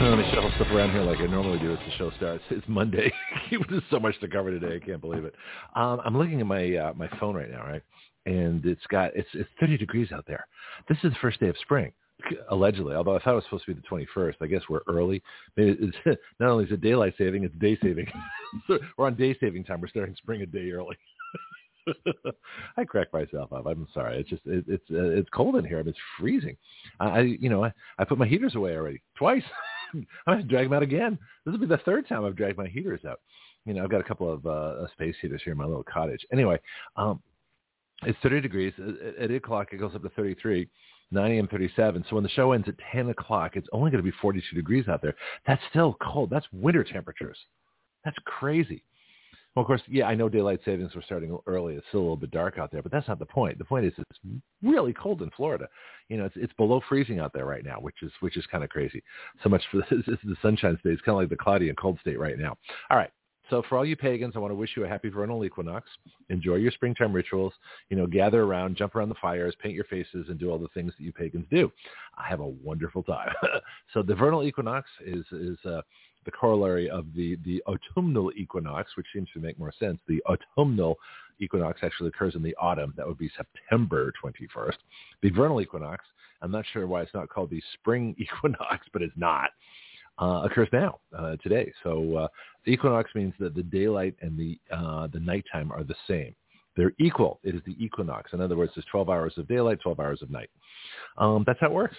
Let me shuffle stuff around here like I normally do as the show starts. It's Monday. There's so much to cover today. I can't believe it. Um, I'm looking at my uh, my phone right now, right? And it's got it's it's 30 degrees out there. This is the first day of spring allegedly, although I thought it was supposed to be the 21st. I guess we're early. Maybe it's, not only is it daylight saving, it's day saving. we're on day saving time. We're starting spring a day early. I crack myself up. I'm sorry. It's just it, it's uh, it's cold in here. I mean, it's freezing. I you know I, I put my heaters away already twice. I'm going to drag them out again. This will be the third time I've dragged my heaters out. You know, I've got a couple of uh, space heaters here in my little cottage. Anyway, um, it's 30 degrees. At 8 o'clock, it goes up to 33. 9 a.m. 37. So when the show ends at 10 o'clock, it's only going to be 42 degrees out there. That's still cold. That's winter temperatures. That's crazy. Well, of course, yeah, I know daylight savings were starting early. It's still a little bit dark out there, but that's not the point. The point is it's really cold in Florida. You know, it's it's below freezing out there right now, which is which is kind of crazy. So much for this, this is the sunshine state. It's kind of like the cloudy and cold state right now. All right. So for all you pagans, I want to wish you a happy vernal equinox. Enjoy your springtime rituals. You know, gather around, jump around the fires, paint your faces, and do all the things that you pagans do. I have a wonderful time. so the vernal equinox is is uh, the corollary of the the autumnal equinox, which seems to make more sense. The autumnal equinox actually occurs in the autumn. That would be September 21st. The vernal equinox, I'm not sure why it's not called the spring equinox, but it's not uh, occurs now, uh, today. So uh, the equinox means that the daylight and the uh, the nighttime are the same. They're equal. It is the equinox. In other words, there's 12 hours of daylight, 12 hours of night. Um, that's how it works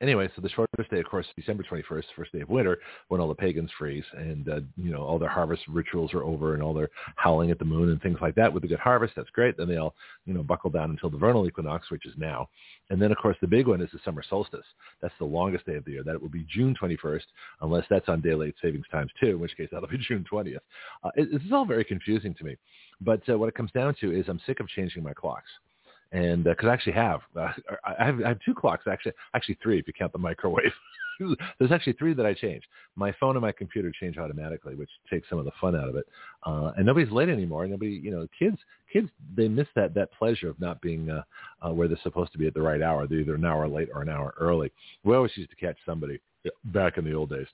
anyway, so the shortest day, of course, December 21st, first day of winter, when all the pagans freeze and, uh, you know, all their harvest rituals are over and all their howling at the moon and things like that with a good harvest. That's great. Then they all, you know, buckle down until the vernal equinox, which is now. And then, of course, the big one is the summer solstice. That's the longest day of the year. That will be June 21st, unless that's on daylight savings times too, in which case that'll be June 20th. Uh, this is all very confusing to me. But uh, what it comes down to is I'm sick of changing my clocks and because uh, I actually have, uh, I have I have two clocks actually, actually three if you count the microwave. There's actually three that I change. My phone and my computer change automatically, which takes some of the fun out of it. Uh, and nobody's late anymore. Nobody, you know, kids, kids, they miss that that pleasure of not being uh, uh, where they're supposed to be at the right hour. They're either an hour late or an hour early. We always used to catch somebody back in the old days.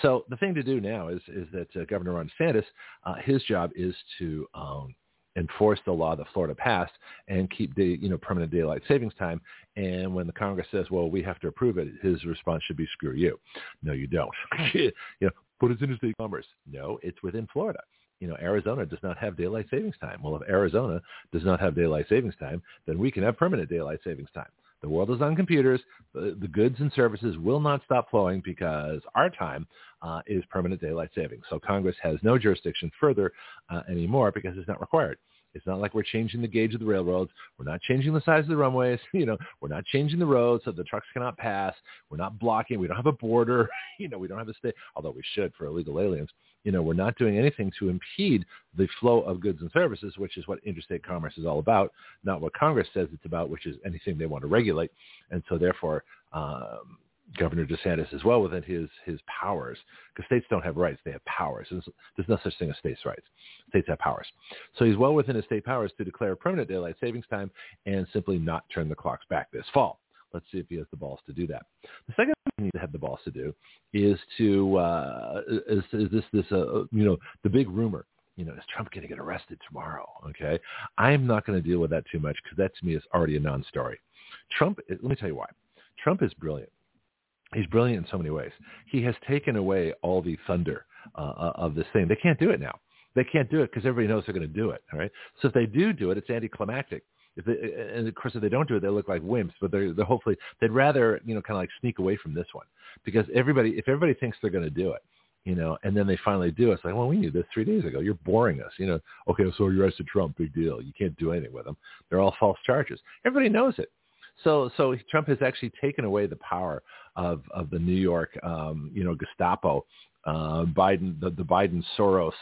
So the thing to do now is is that uh, Governor Ron DeSantis, uh, his job is to um, enforce the law that Florida passed and keep the you know permanent daylight savings time. And when the Congress says, "Well, we have to approve it," his response should be, "Screw you." No, you don't. you know, but it's interstate commerce. No, it's within Florida. You know, Arizona does not have daylight savings time. Well, if Arizona does not have daylight savings time, then we can have permanent daylight savings time. The world is on computers. The, the goods and services will not stop flowing because our time uh, is permanent daylight savings. So Congress has no jurisdiction further uh, anymore because it's not required. It's not like we're changing the gauge of the railroads. We're not changing the size of the runways. You know, we're not changing the roads so the trucks cannot pass. We're not blocking. We don't have a border. You know, we don't have a state, although we should for illegal aliens. You know, we're not doing anything to impede the flow of goods and services, which is what interstate commerce is all about, not what Congress says it's about, which is anything they want to regulate. And so therefore, um, Governor DeSantis as well within his his powers, because states don't have rights; they have powers. There's, there's no such thing as states' rights. States have powers. So he's well within his state powers to declare permanent daylight savings time and simply not turn the clocks back this fall. Let's see if he has the balls to do that. The second thing he needs to have the balls to do is to uh, is, is this this uh, you know the big rumor you know, is Trump going to get arrested tomorrow? Okay. I'm not going to deal with that too much because that to me is already a non-story. Trump, let me tell you why. Trump is brilliant he's brilliant in so many ways. He has taken away all the thunder uh, uh of this thing. They can't do it now. They can't do it because everybody knows they're going to do it. All right. So if they do do it, it's anticlimactic. If they, and of course, if they don't do it, they look like wimps. But they're, they're hopefully they'd rather you know kind of like sneak away from this one because everybody if everybody thinks they're going to do it, you know, and then they finally do. It's like, well, we knew this three days ago. You're boring us. You know, okay, so you arrested Trump, big deal. You can't do anything with them. They're all false charges. Everybody knows it. So, so Trump has actually taken away the power of of the New York, um, you know, Gestapo, uh, Biden, the, the Biden Soros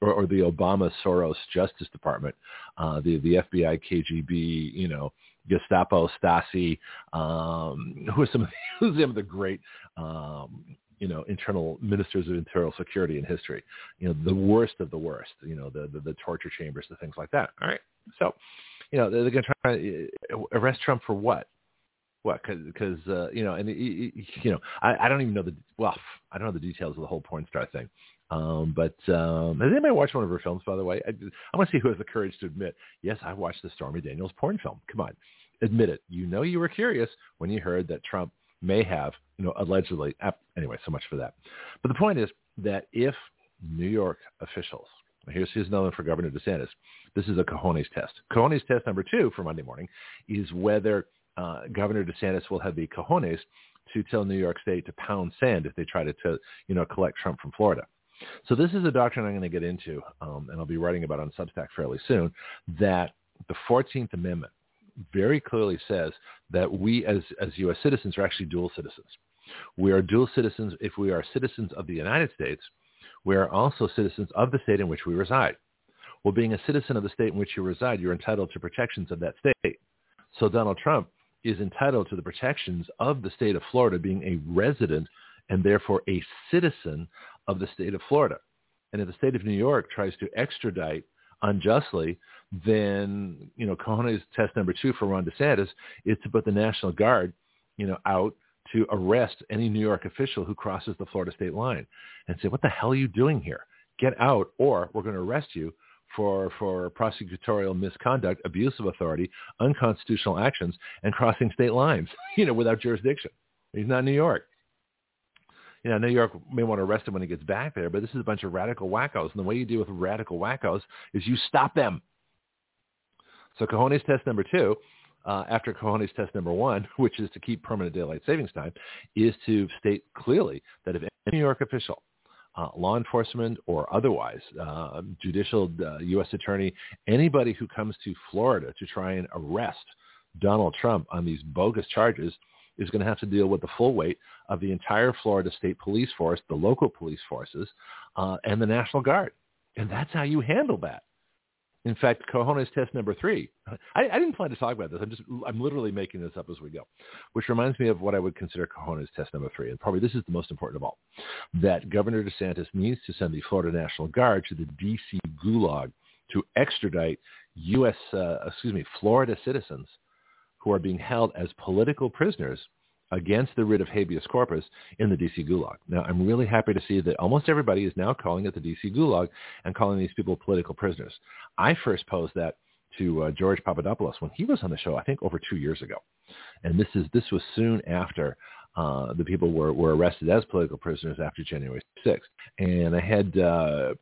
or, or the Obama Soros Justice Department, uh, the the FBI, KGB, you know, Gestapo, Stasi, um, who are some of the, who's some of the great um, you know, internal ministers of internal security in history. You know, the worst of the worst. You know, the the, the torture chambers, the things like that. All right. So, you know, they're, going to try to uh, arrest Trump for what? What? Because uh, you know, and you know, I, I don't even know the well, I don't know the details of the whole porn star thing. Um, but um, has anybody watched one of her films, by the way? I, I want to see who has the courage to admit, yes, I watched the Stormy Daniels porn film. Come on, admit it. You know you were curious when you heard that Trump may have, you know, allegedly. Anyway, so much for that. But the point is that if New York officials, here's, here's another one for Governor DeSantis, this is a cojones test. Cojones test number two for Monday morning is whether uh, Governor DeSantis will have the cojones to tell New York State to pound sand if they try to, to you know, collect Trump from Florida. So this is a doctrine I'm going to get into, um, and I'll be writing about on Substack fairly soon, that the 14th Amendment very clearly says that we as, as U.S. citizens are actually dual citizens. We are dual citizens if we are citizens of the United States. We are also citizens of the state in which we reside. Well, being a citizen of the state in which you reside, you're entitled to protections of that state. So Donald Trump is entitled to the protections of the state of Florida being a resident and therefore a citizen of the state of Florida. And if the state of New York tries to extradite unjustly then you know Cojones test number two for Ron DeSantis is to put the National Guard, you know, out to arrest any New York official who crosses the Florida state line and say, what the hell are you doing here? Get out or we're going to arrest you for, for prosecutorial misconduct, abuse of authority, unconstitutional actions, and crossing state lines, you know, without jurisdiction. He's not New York. You know, New York may want to arrest him when he gets back there, but this is a bunch of radical wackos. And the way you deal with radical wackos is you stop them. So cojones test number two, uh, after cojones test number one, which is to keep permanent daylight savings time, is to state clearly that if any New York official, uh, law enforcement or otherwise, uh, judicial U.S. Uh, attorney, anybody who comes to Florida to try and arrest Donald Trump on these bogus charges is going to have to deal with the full weight of the entire Florida State Police Force, the local police forces, uh, and the National Guard. And that's how you handle that. In fact, cojones test number three. I, I, didn't plan to talk about this. I'm just, I'm literally making this up as we go, which reminds me of what I would consider cojones test number three. And probably this is the most important of all, that Governor DeSantis needs to send the Florida National Guard to the D.C. Gulag to extradite U.S., uh, excuse me, Florida citizens who are being held as political prisoners against the writ of habeas corpus in the DC Gulag. Now, I'm really happy to see that almost everybody is now calling it the DC Gulag and calling these people political prisoners. I first posed that to uh, George Papadopoulos when he was on the show, I think over two years ago. And this is this was soon after uh, the people were, were arrested as political prisoners after January 6th. And I had, uh,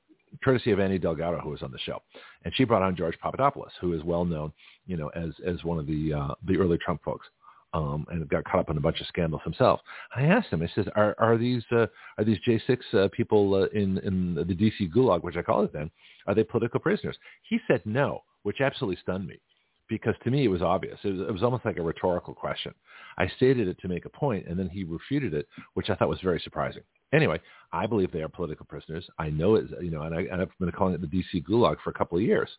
courtesy of Annie Delgado, who was on the show, and she brought on George Papadopoulos, who is well known, you know, as as one of the uh, the early Trump folks um, and got caught up in a bunch of scandals himself. I asked him. I said, "Are are these uh, are these J6 uh, people uh, in in the DC Gulag, which I call it then, are they political prisoners?" He said no, which absolutely stunned me, because to me it was obvious. It was, it was almost like a rhetorical question. I stated it to make a point, and then he refuted it, which I thought was very surprising. Anyway, I believe they are political prisoners. I know it, you know, and, I, and I've been calling it the DC Gulag for a couple of years,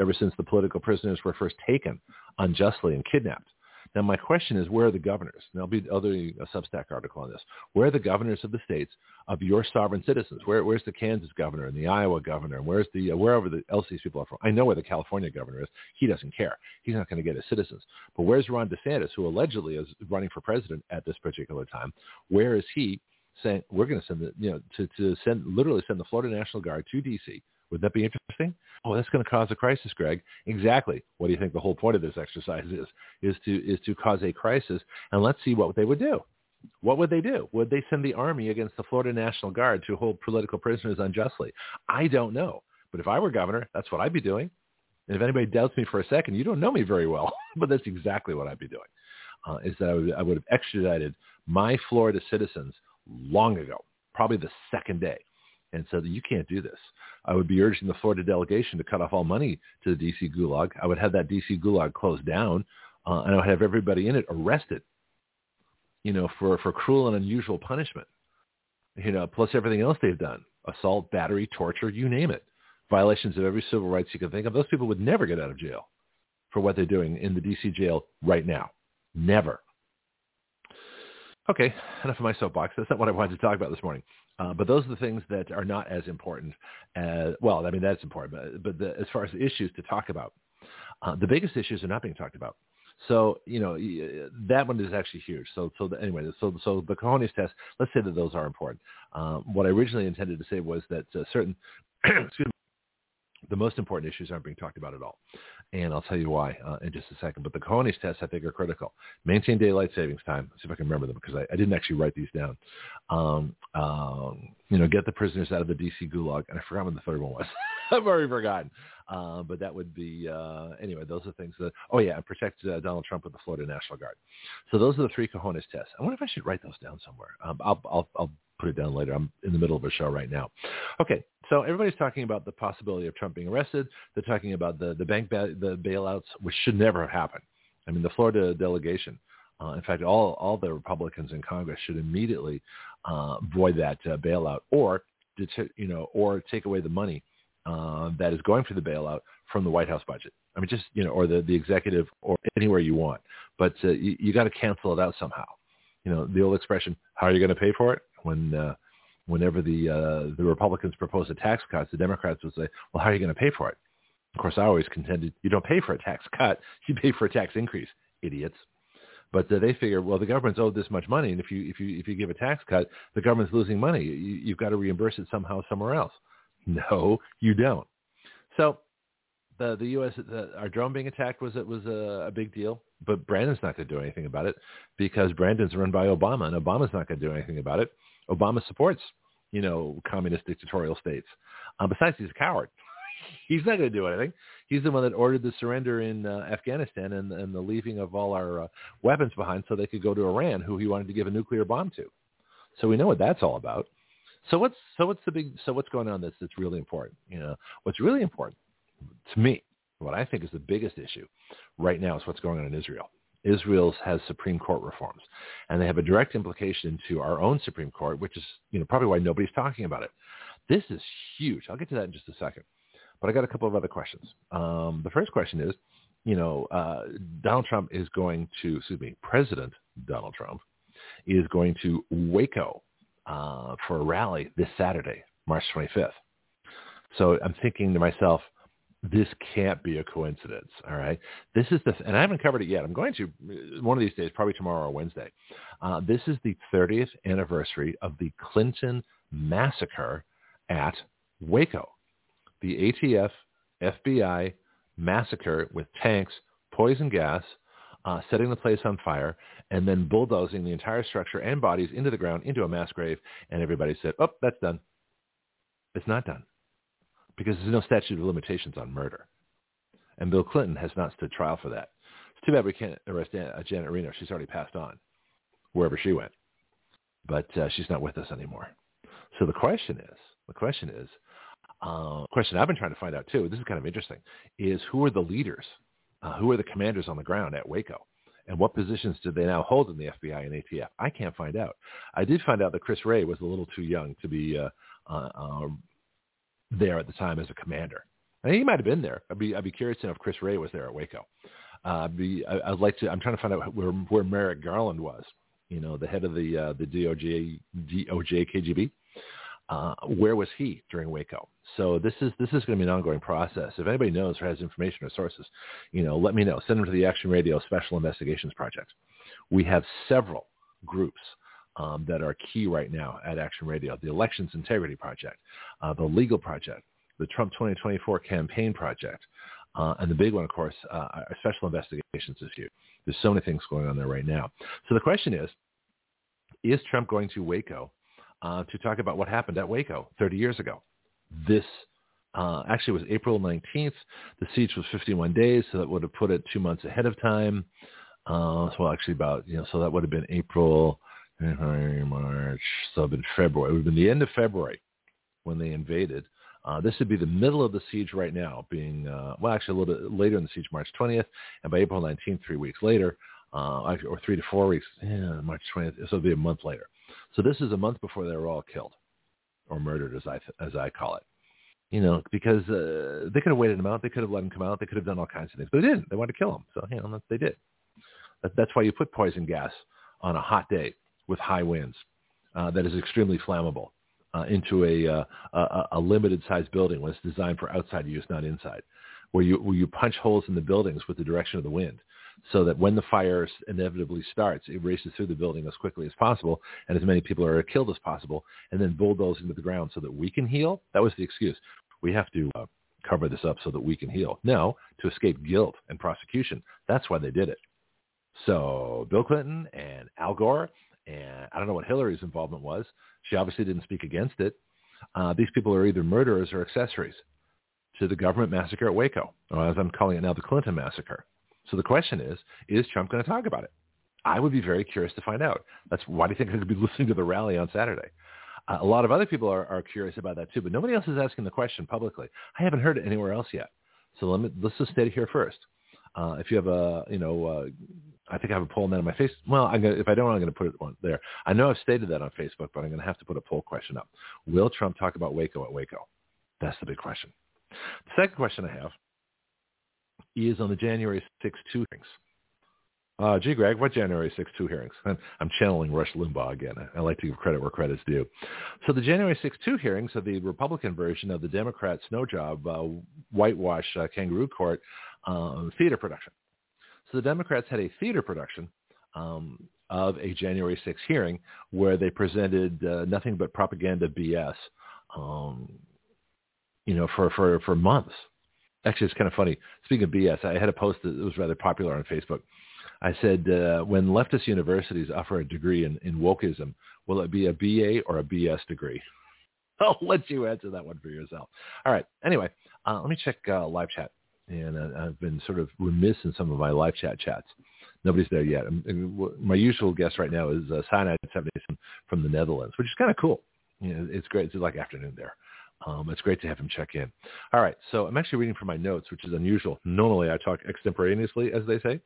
ever since the political prisoners were first taken unjustly and kidnapped. Now, my question is, where are the governors? And there'll be other a Substack article on this. Where are the governors of the states of your sovereign citizens? Where, where's the Kansas governor and the Iowa governor? And where's the uh, wherever the else these people are from? I know where the California governor is. He doesn't care. He's not going to get his citizens. But where's Ron DeSantis, who allegedly is running for president at this particular time? Where is he saying we're going to send the you know to to send literally send the Florida National Guard to D.C. Would that be interesting? Oh, that's going to cause a crisis, Greg. Exactly. What do you think the whole point of this exercise is? Is to is to cause a crisis, and let's see what they would do. What would they do? Would they send the army against the Florida National Guard to hold political prisoners unjustly? I don't know. But if I were governor, that's what I'd be doing. And if anybody doubts me for a second, you don't know me very well, but that's exactly what I'd be doing. Uh, is that I would, I would have extradited my Florida citizens long ago, probably the second day and said, you can't do this. I would be urging the Florida delegation to cut off all money to the D.C. Gulag. I would have that D.C. Gulag closed down, uh, and I would have everybody in it arrested, you know, for, for cruel and unusual punishment, you know, plus everything else they've done, assault, battery, torture, you name it. violations of every civil rights you can think of. Those people would never get out of jail for what they're doing in the D.C. jail right now. Never. Okay, enough of my soapbox. That's not what I wanted to talk about this morning. Uh, but those are the things that are not as important as, well, I mean, that's important, but, but the, as far as issues to talk about, uh, the biggest issues are not being talked about. So, you know, that one is actually huge. So, so the, anyway, so, so the cojones test, let's say that those are important. Um, what I originally intended to say was that uh, certain, excuse me, the most important issues aren't being talked about at all. And I'll tell you why uh, in just a second. But the cojones tests, I think, are critical. Maintain daylight savings time. Let's see if I can remember them because I, I didn't actually write these down. Um, um, you know, get the prisoners out of the D.C. gulag. And I forgot what the third one was. I've already forgotten. Uh, but that would be, uh, anyway, those are things that, oh yeah, and protect uh, Donald Trump with the Florida National Guard. So those are the three cojones tests. I wonder if I should write those down somewhere. Um, I'll, I'll, I'll put it down later. I'm in the middle of a show right now. Okay, so everybody's talking about the possibility of Trump being arrested. They're talking about the, the bank ba- the bailouts, which should never happen. I mean, the Florida delegation, uh, in fact, all, all the Republicans in Congress should immediately uh, void that uh, bailout or, you know, or take away the money uh, that is going for the bailout from the White House budget. I mean, just, you know, or the, the executive or anywhere you want. But uh, you, you got to cancel it out somehow. You know, the old expression, how are you going to pay for it? When, uh, whenever the, uh, the Republicans propose a tax cut, the Democrats would say, well, how are you going to pay for it? Of course, I always contended you don't pay for a tax cut, you pay for a tax increase, idiots. But uh, they figure, well, the government's owed this much money, and if you if you if you give a tax cut, the government's losing money. You, you've got to reimburse it somehow somewhere else. No, you don't. So the the U.S. The, our drone being attacked was it was a, a big deal, but Brandon's not going to do anything about it because Brandon's run by Obama, and Obama's not going to do anything about it. Obama supports you know communist dictatorial states. Um, besides, he's a coward. he's not going to do anything. He's the one that ordered the surrender in uh, Afghanistan and, and the leaving of all our uh, weapons behind so they could go to Iran, who he wanted to give a nuclear bomb to. So we know what that's all about. So what's so what's the big so what's going on that's that's really important? You know, what's really important to me, what I think is the biggest issue right now is what's going on in Israel. Israel has Supreme Court reforms, and they have a direct implication to our own Supreme Court, which is you know probably why nobody's talking about it. This is huge. I'll get to that in just a second, but I got a couple of other questions. Um, the first question is, you know, uh, Donald Trump is going to, excuse me, President Donald Trump is going to Waco uh, for a rally this Saturday, March 25th. So I'm thinking to myself, this can't be a coincidence. All right. This is the, and I haven't covered it yet. I'm going to one of these days, probably tomorrow or Wednesday. Uh, this is the 30th anniversary of the Clinton massacre at Waco. The ATF, FBI massacre with tanks, poison gas, uh, setting the place on fire, and then bulldozing the entire structure and bodies into the ground, into a mass grave, and everybody said, oh, that's done. It's not done because there's no statute of limitations on murder. And Bill Clinton has not stood trial for that. It's too bad we can't arrest Janet Reno. She's already passed on wherever she went. But uh, she's not with us anymore. So the question is, the question is, uh, question I've been trying to find out too, this is kind of interesting, is who are the leaders? Uh, who are the commanders on the ground at Waco? And what positions do they now hold in the FBI and ATF? I can't find out. I did find out that Chris Wray was a little too young to be uh, uh, uh, there at the time as a commander. I think he might have been there. I'd be I'd be curious to know if Chris Wray was there at Waco. Uh, be I, I'd like to. I'm trying to find out where where Merrick Garland was. You know, the head of the uh, the DOJ DOJ KGB. Uh, where was he during Waco? So this is this is going to be an ongoing process. If anybody knows or has information or sources, you know, let me know. Send them to the Action Radio Special Investigations Project. We have several groups um, that are key right now at Action Radio. The Elections Integrity Project, uh, the Legal Project, the Trump 2024 Campaign Project, uh, and the big one, of course, uh, our Special Investigations Issue. There's so many things going on there right now. So the question is, is Trump going to Waco uh, to talk about what happened at Waco 30 years ago? This uh, actually was April 19th. The siege was 51 days, so that would have put it two months ahead of time. Uh, well, actually about, you know, so that would have been April March, so in February. It would have been the end of February when they invaded. Uh, this would be the middle of the siege right now, being, uh, well, actually a little bit later in the siege, March 20th, and by April 19th, three weeks later, uh, or three to four weeks, yeah, March 20th, so it'll be a month later. So this is a month before they were all killed or murdered, as I, as I call it. you know, because uh, they could have waited him out. They could have let him come out. They could have done all kinds of things, but they didn't. They wanted to kill him. So, you know, they did. That, that's why you put poison gas on a hot day with high winds uh, that is extremely flammable uh, into a, uh, a, a limited sized building when it's designed for outside use, not inside, where you, where you punch holes in the buildings with the direction of the wind so that when the fire inevitably starts, it races through the building as quickly as possible and as many people are killed as possible and then bulldoze into the ground so that we can heal. That was the excuse. We have to uh, cover this up so that we can heal. No, to escape guilt and prosecution. That's why they did it. So Bill Clinton and Al Gore, and I don't know what Hillary's involvement was. She obviously didn't speak against it. Uh, these people are either murderers or accessories to the government massacre at Waco, or as I'm calling it now, the Clinton massacre. So the question is, is Trump going to talk about it? I would be very curious to find out. That's why do you think I'm going to be listening to the rally on Saturday? Uh, a lot of other people are, are curious about that too, but nobody else is asking the question publicly. I haven't heard it anywhere else yet. So let me, let's just stay here first. Uh, if you have a, you know, uh, I think I have a poll on that on my face. Well, I'm gonna, if I don't, I'm going to put it on there. I know I've stated that on Facebook, but I'm going to have to put a poll question up. Will Trump talk about Waco at Waco? That's the big question. The second question I have is on the January 6th 2 hearings. Uh, gee, Greg, what January 6th 2 hearings? I'm, channeling Rush Limbaugh again. I, like to give credit where credit's due. So the January 6th 2 hearings are the Republican version of the Democrat snow job, uh, whitewash uh, kangaroo court um, theater production. The Democrats had a theater production um, of a January 6 hearing where they presented uh, nothing but propaganda BS, um, you know, for, for, for months actually, it's kind of funny. Speaking of BS, I had a post that was rather popular on Facebook. I said, uh, when leftist universities offer a degree in, in wokeism, will it be a BA or a BS degree? I'll let you answer that one for yourself. All right. Anyway, uh, let me check uh, live chat. And uh, I've been sort of remiss in some of my live chat chats. Nobody's there yet. my usual guest right now is uh, Cyanide 77 from the Netherlands, which is kind of cool. You know, it's great. It's like afternoon there. Um, it's great to have him check in. All right, so I'm actually reading from my notes, which is unusual. Normally I talk extemporaneously, as they say.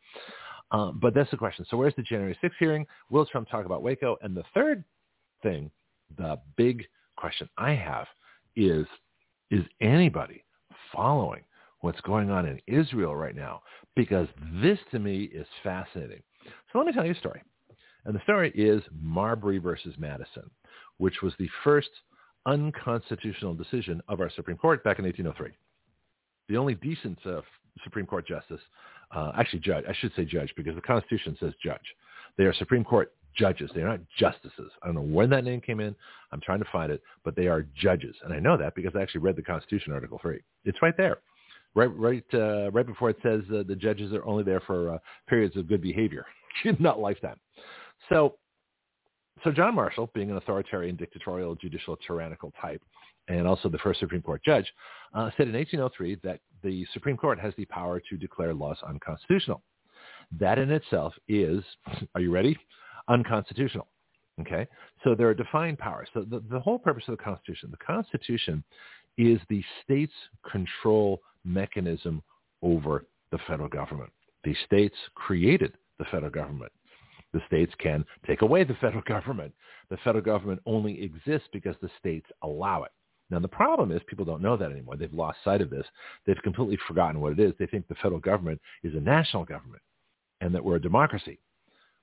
Um, but that's the question. So where's the January 6th hearing? Will Trump talk about Waco? And the third thing, the big question I have is, is anybody following what's going on in Israel right now? Because this to me is fascinating. So let me tell you a story. And the story is Marbury versus Madison, which was the first unconstitutional decision of our Supreme Court back in 1803. The only decent uh, Supreme Court justice, uh, actually judge, I should say judge because the Constitution says judge. They are Supreme Court judges. They are not justices. I don't know when that name came in. I'm trying to find it, but they are judges. And I know that because I actually read the Constitution, Article 3. It's right there. Right, right, uh, right before it says uh, the judges are only there for uh, periods of good behavior, not lifetime. So so John Marshall, being an authoritarian, dictatorial, judicial, tyrannical type, and also the first Supreme Court judge, uh, said in 1803 that the Supreme Court has the power to declare laws unconstitutional. That in itself is, are you ready? Unconstitutional. Okay? So there are defined powers. So the, the whole purpose of the Constitution, the Constitution is the state's control mechanism over the federal government. The states created the federal government. The states can take away the federal government. The federal government only exists because the states allow it. Now, the problem is people don't know that anymore. They've lost sight of this. They've completely forgotten what it is. They think the federal government is a national government and that we're a democracy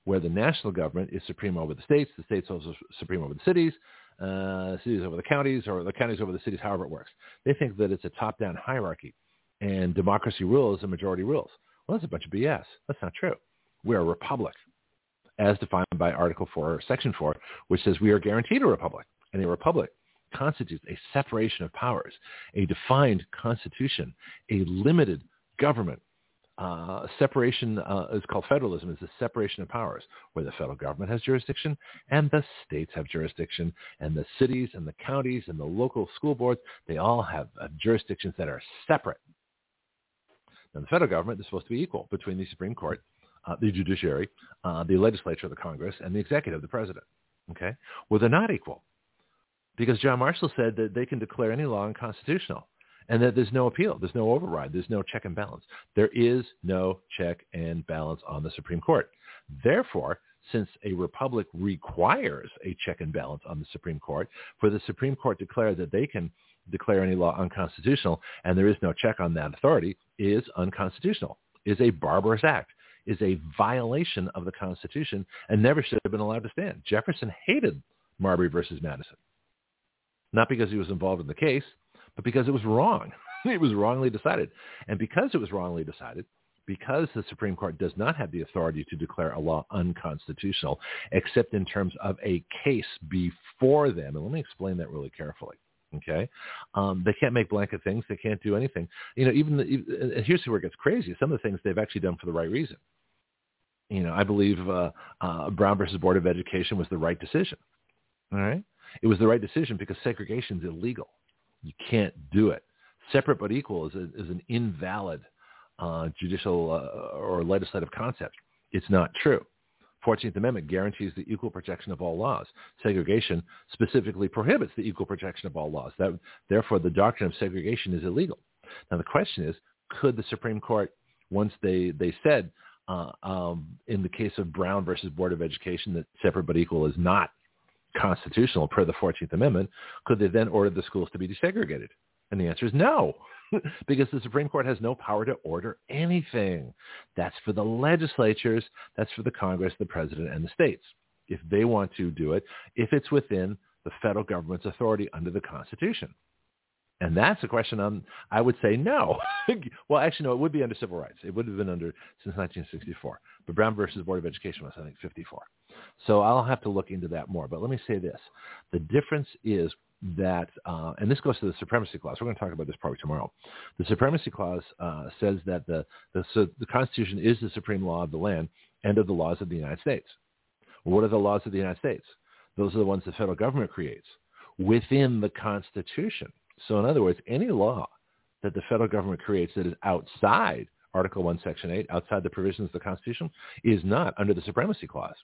where the national government is supreme over the states, the states are supreme over the cities, uh, cities over the counties, or the counties over the cities, however it works. They think that it's a top-down hierarchy and democracy rules and majority rules. Well, that's a bunch of BS. That's not true. We're a republic as defined by Article 4, Section 4, which says we are guaranteed a republic. And a republic constitutes a separation of powers, a defined constitution, a limited government. Uh, separation uh, is called federalism, is the separation of powers, where the federal government has jurisdiction and the states have jurisdiction, and the cities and the counties and the local school boards, they all have uh, jurisdictions that are separate. Now, the federal government is supposed to be equal between the Supreme Court uh, the judiciary, uh, the legislature, the Congress, and the executive, the president. Okay? Well, they're not equal because John Marshall said that they can declare any law unconstitutional and that there's no appeal, there's no override, there's no check and balance. There is no check and balance on the Supreme Court. Therefore, since a republic requires a check and balance on the Supreme Court, for the Supreme Court to declare that they can declare any law unconstitutional, and there is no check on that authority, is unconstitutional, is a barbarous act, is a violation of the Constitution, and never should have been allowed to stand. Jefferson hated Marbury versus Madison, not because he was involved in the case, but because it was wrong. it was wrongly decided. And because it was wrongly decided, because the Supreme Court does not have the authority to declare a law unconstitutional, except in terms of a case before them. And let me explain that really carefully. Okay, um, they can't make blanket things. They can't do anything. You know, even the, here's where it gets crazy. Some of the things they've actually done for the right reason. You know, I believe uh, uh, Brown versus Board of Education was the right decision. All right, it was the right decision because segregation is illegal. You can't do it. Separate but equal is, a, is an invalid uh, judicial uh, or legislative concept. It's not true. 14th Amendment guarantees the equal protection of all laws. Segregation specifically prohibits the equal protection of all laws. That, therefore, the doctrine of segregation is illegal. Now, the question is, could the Supreme Court, once they, they said uh, um, in the case of Brown versus Board of Education that separate but equal is not constitutional per the 14th Amendment, could they then order the schools to be desegregated? And the answer is no. Because the Supreme Court has no power to order anything. That's for the legislatures, that's for the Congress, the president, and the states. If they want to do it, if it's within the federal government's authority under the Constitution. And that's a question on, I would say no. well, actually, no, it would be under civil rights. It would have been under since 1964. But Brown versus Board of Education was, I think, 54. So I'll have to look into that more. But let me say this. The difference is that, uh, and this goes to the supremacy clause. We're going to talk about this probably tomorrow. The supremacy clause uh, says that the, the, so the Constitution is the supreme law of the land and of the laws of the United States. What are the laws of the United States? Those are the ones the federal government creates within the Constitution. So in other words, any law that the federal government creates that is outside Article 1, Section 8, outside the provisions of the Constitution, is not under the supremacy clause.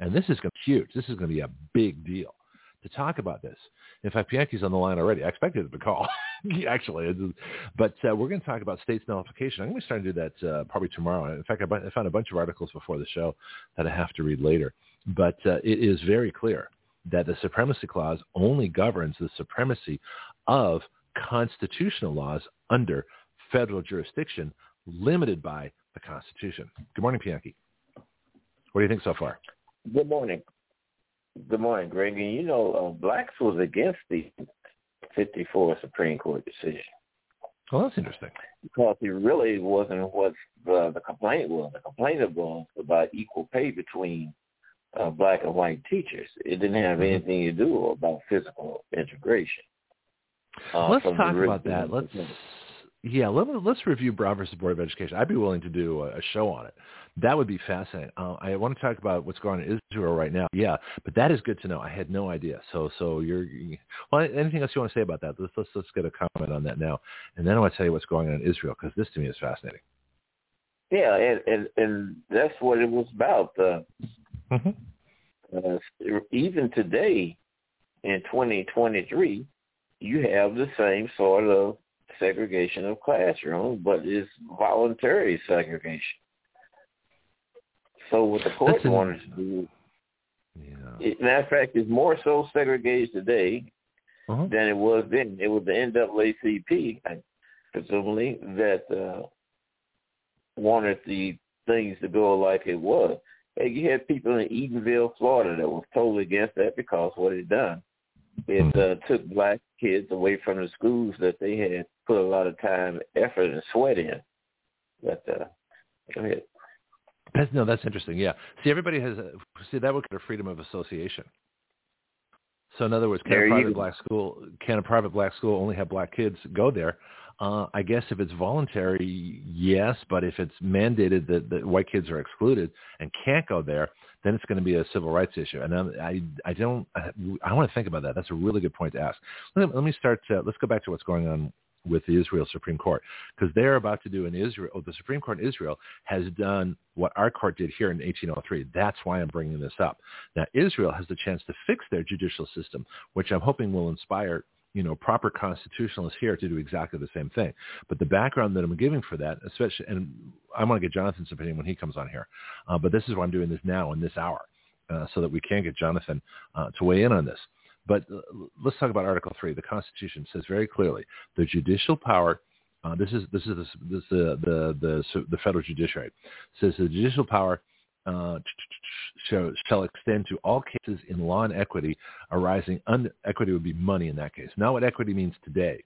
And this is going to be huge. This is going to be a big deal to talk about this. In fact, Bianchi's on the line already. I expected him to call, actually. But uh, we're going to talk about states nullification. I'm going to start to do that uh, probably tomorrow. In fact, I found a bunch of articles before the show that I have to read later. But uh, it is very clear that the Supremacy Clause only governs the supremacy of constitutional laws under federal jurisdiction limited by the Constitution. Good morning, Bianchi. What do you think so far? Good morning. Good morning, Greg. And you know, uh, blacks was against the 54 Supreme Court decision. Well, that's interesting. Because it really wasn't what the, the complaint was. The complaint was about equal pay between uh, black and white teachers. It didn't have mm-hmm. anything to do about physical integration. Uh, let's talk about that. Let's yeah, let, us review Brown versus Board of Education. I'd be willing to do a, a show on it. That would be fascinating. Uh, I want to talk about what's going on in Israel right now. Yeah, but that is good to know. I had no idea. So, so you're well. Anything else you want to say about that? Let's let's, let's get a comment on that now, and then I want to tell you what's going on in Israel because this to me is fascinating. Yeah, and and, and that's what it was about. Uh, mm-hmm. uh, even today, in 2023, you have the same sort of segregation of classrooms, but it's voluntary segregation. So what the court an, wanted to do, yeah. it, matter of fact, it's more so segregated today uh-huh. than it was then. It was the NAACP, presumably, that uh, wanted the things to go like it was. Hey, you had people in Eatonville, Florida, that was totally against that because what it done, it hmm. uh, took black kids away from the schools that they had put a lot of time, effort, and sweat in. But uh, go ahead. That's, no, that's interesting. Yeah. See, everybody has a, see that would a freedom of association. So in other words, can there a private black school can a private black school only have black kids go there? Uh, I guess if it's voluntary, yes, but if it's mandated that, that white kids are excluded and can't go there, then it's going to be a civil rights issue. And I, I don't, I, I want to think about that. That's a really good point to ask. Let, let me start. To, let's go back to what's going on with the Israel Supreme Court because they're about to do in Israel. Oh, the Supreme Court in Israel has done what our court did here in 1803. That's why I'm bringing this up. Now, Israel has the chance to fix their judicial system, which I'm hoping will inspire you know, proper constitutionalists here to do exactly the same thing. But the background that I'm giving for that, especially, and I want to get Jonathon's opinion when he comes on here, uh, but this is why I'm doing this now in this hour, uh, so that we can get Jonathon uh, to weigh in on this. But uh, let's talk about Article 3. The Constitution says very clearly the judicial power uh, this is this is this, uh, the the the federal judiciary says the judicial power shall, shall extend to all cases in law and equity arising under equity would be money in that case. Not what equity means today,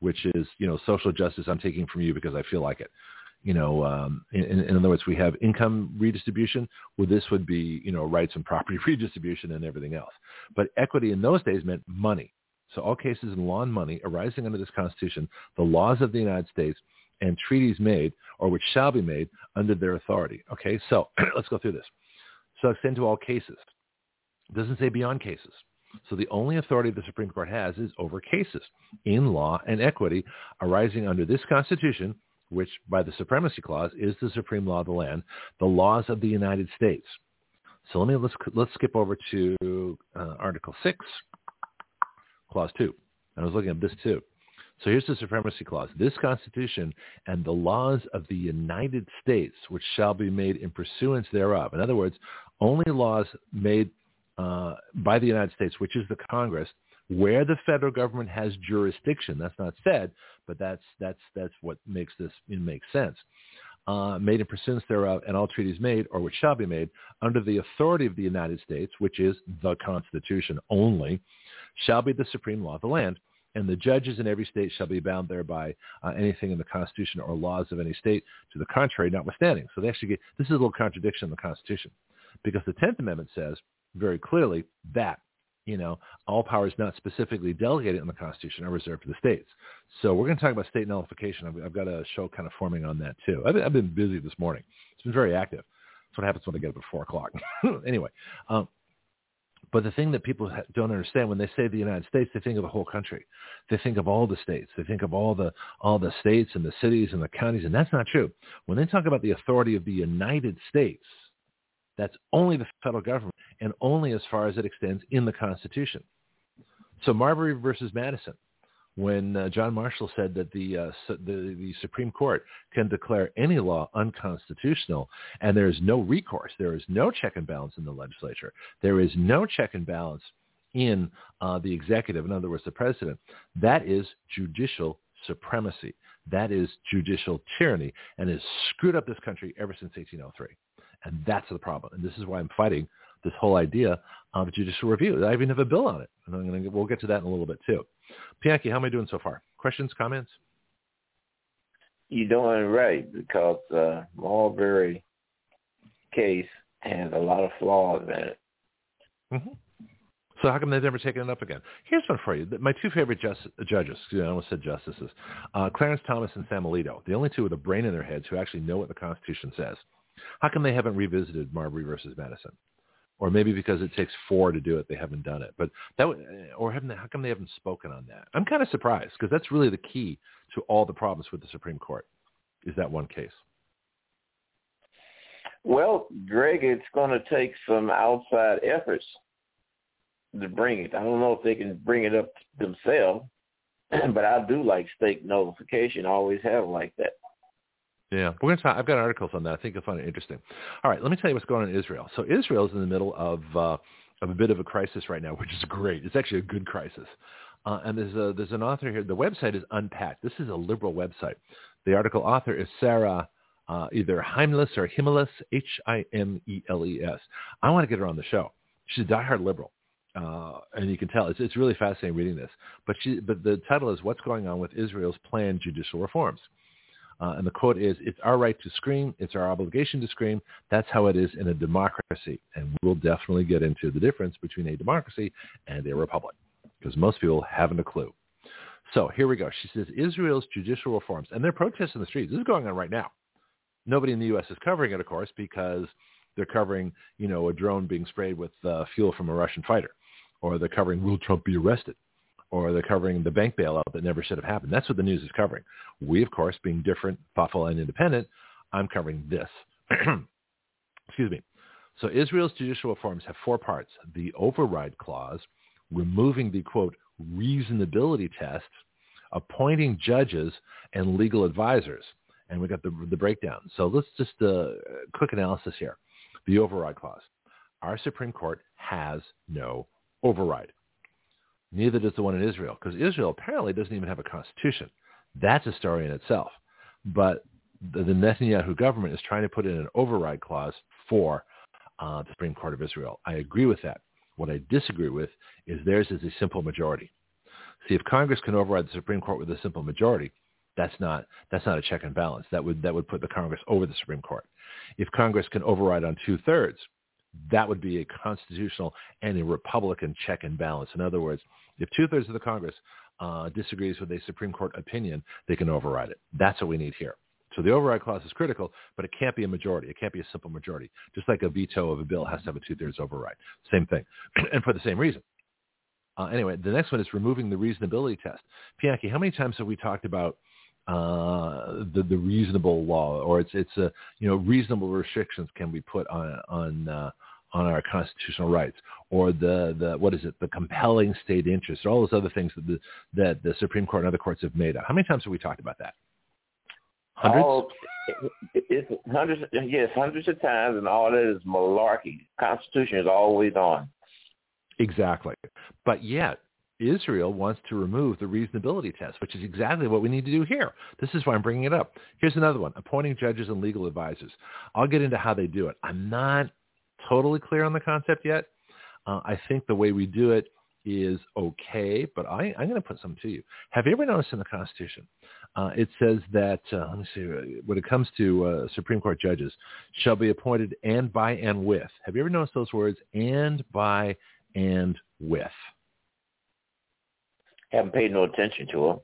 which is you know social justice. I'm taking from you because I feel like it you know, um, in, in, other words, we have income redistribution. Well, this would be, you know, rights and property redistribution and everything else. But equity in those days meant money. So all cases in law and money arising under this Constitution, the laws of the United States, and treaties made or which shall be made under their authority. Okay, so let's go through this. So extend to all cases. It doesn't say beyond cases. So the only authority the Supreme Court has is over cases in law and equity arising under this Constitution which by the supremacy clause is the supreme law of the land, the laws of the United States. So let me let's let's skip over to uh, Article Six, Clause Two. I was looking at this too. So here's the supremacy clause. This Constitution and the laws of the United States, which shall be made in pursuance thereof. In other words, only laws made uh, by the United States, which is the Congress, where the federal government has jurisdiction. That's not said, but that's that's that's what makes this it makes sense. Uh, made in pursuance thereof, and all treaties made, or which shall be made, under the authority of the United States, which is the Constitution only, shall be the supreme law of the land, and the judges in every state shall be bound thereby uh, anything in the Constitution or laws of any state to the contrary notwithstanding. So they actually get, this is a little contradiction in the Constitution, because the Tenth Amendment says very clearly that you know, all powers not specifically delegated in the Constitution are reserved for the states. So we're going to talk about state nullification. I've, I've got a show kind of forming on that too. I've been, I've been busy this morning. It's been very active. That's what happens when I get up at four o'clock. anyway, um, but the thing that people don't understand when they say the United States, they think of the whole country. They think of all the states. They think of all the all the states and the cities and the counties, and that's not true. When they talk about the authority of the United States, that's only the federal government and only as far as it extends in the Constitution. So Marbury versus Madison, when uh, John Marshall said that the, uh, the, the Supreme Court can declare any law unconstitutional and there is no recourse, there is no check and balance in the legislature, there is no check and balance in uh, the executive, in other words, the president, that is judicial supremacy. That is judicial tyranny and has screwed up this country ever since 1803. And that's the problem. And this is why I'm fighting this whole idea of judicial review. I even have a bill on it. And I'm to, we'll get to that in a little bit too. Pianki, how am I doing so far? Questions, comments? You're doing right because uh, Marbury case has a lot of flaws in it. Mm-hmm. So how come they've never taken it up again? Here's one for you. My two favorite just, judges, I almost said justices, uh, Clarence Thomas and Sam Alito, the only two with a brain in their heads who actually know what the Constitution says. How come they haven't revisited Marbury versus Madison? Or maybe because it takes four to do it, they haven't done it. But that, or haven't? How come they haven't spoken on that? I'm kind of surprised because that's really the key to all the problems with the Supreme Court. Is that one case? Well, Greg, it's going to take some outside efforts to bring it. I don't know if they can bring it up themselves, but I do like state nullification. I always have like that. Yeah, we're to talk. I've got articles on that. I think you'll find it interesting. All right, let me tell you what's going on in Israel. So Israel is in the middle of uh, of a bit of a crisis right now, which is great. It's actually a good crisis. Uh, and there's a, there's an author here. The website is Unpacked. This is a liberal website. The article author is Sarah uh, either Heimless or Himeles, H-I-M-E-L-E-S. I want to get her on the show. She's a diehard liberal. Uh, and you can tell it's, it's really fascinating reading this. But she, but the title is "What's Going On with Israel's Planned Judicial Reforms." Uh, and the quote is, it's our right to scream. It's our obligation to scream. That's how it is in a democracy. And we'll definitely get into the difference between a democracy and a republic because most people haven't a clue. So here we go. She says Israel's judicial reforms, and they're protests in the streets. This is going on right now. Nobody in the U.S. is covering it, of course, because they're covering, you know, a drone being sprayed with uh, fuel from a Russian fighter, or they're covering will Trump be arrested, or they're covering the bank bailout that never should have happened. That's what the news is covering. We, of course, being different, thoughtful, and independent, I'm covering this. Excuse me. So Israel's judicial reforms have four parts. The override clause, removing the, quote, reasonability test, appointing judges and legal advisors. And we got the, the breakdown. So let's just uh, quick analysis here. The override clause. Our Supreme Court has no override. Neither does the one in Israel, because Israel apparently doesn't even have a constitution. That's a story in itself. But the, the Netanyahu government is trying to put in an override clause for uh, the Supreme Court of Israel. I agree with that. What I disagree with is theirs is a simple majority. See, if Congress can override the Supreme Court with a simple majority, that's not that's not a check and balance. That would that would put the Congress over the Supreme Court. If Congress can override on two thirds, that would be a constitutional and a Republican check and balance. In other words, if two thirds of the Congress uh, disagrees with a Supreme Court opinion, they can override it. That's what we need here. So the override clause is critical, but it can't be a majority. It can't be a simple majority. Just like a veto of a bill has to have a two-thirds override. Same thing. and for the same reason. Uh, anyway, the next one is removing the reasonability test. Pianki, how many times have we talked about uh, the the reasonable law, or it's it's a you know reasonable restrictions can be put on on uh, on our constitutional rights, or the the what is it the compelling state interest, or all those other things that the that the Supreme Court and other courts have made up. How many times have we talked about that? Hundreds. All, it's hundreds. Yes, hundreds of times, and all that is malarkey. Constitution is always on. Exactly, but yet Israel wants to remove the reasonability test, which is exactly what we need to do here. This is why I'm bringing it up. Here's another one, appointing judges and legal advisors. I'll get into how they do it. I'm not totally clear on the concept yet. Uh, I think the way we do it is okay, but I, am going to put some to you. Have you ever noticed in the Constitution, uh, it says that, uh, let me see, when it comes to uh, Supreme Court judges, shall be appointed and by and with. Have you ever noticed those words, and by and with? Haven't paid no attention to them.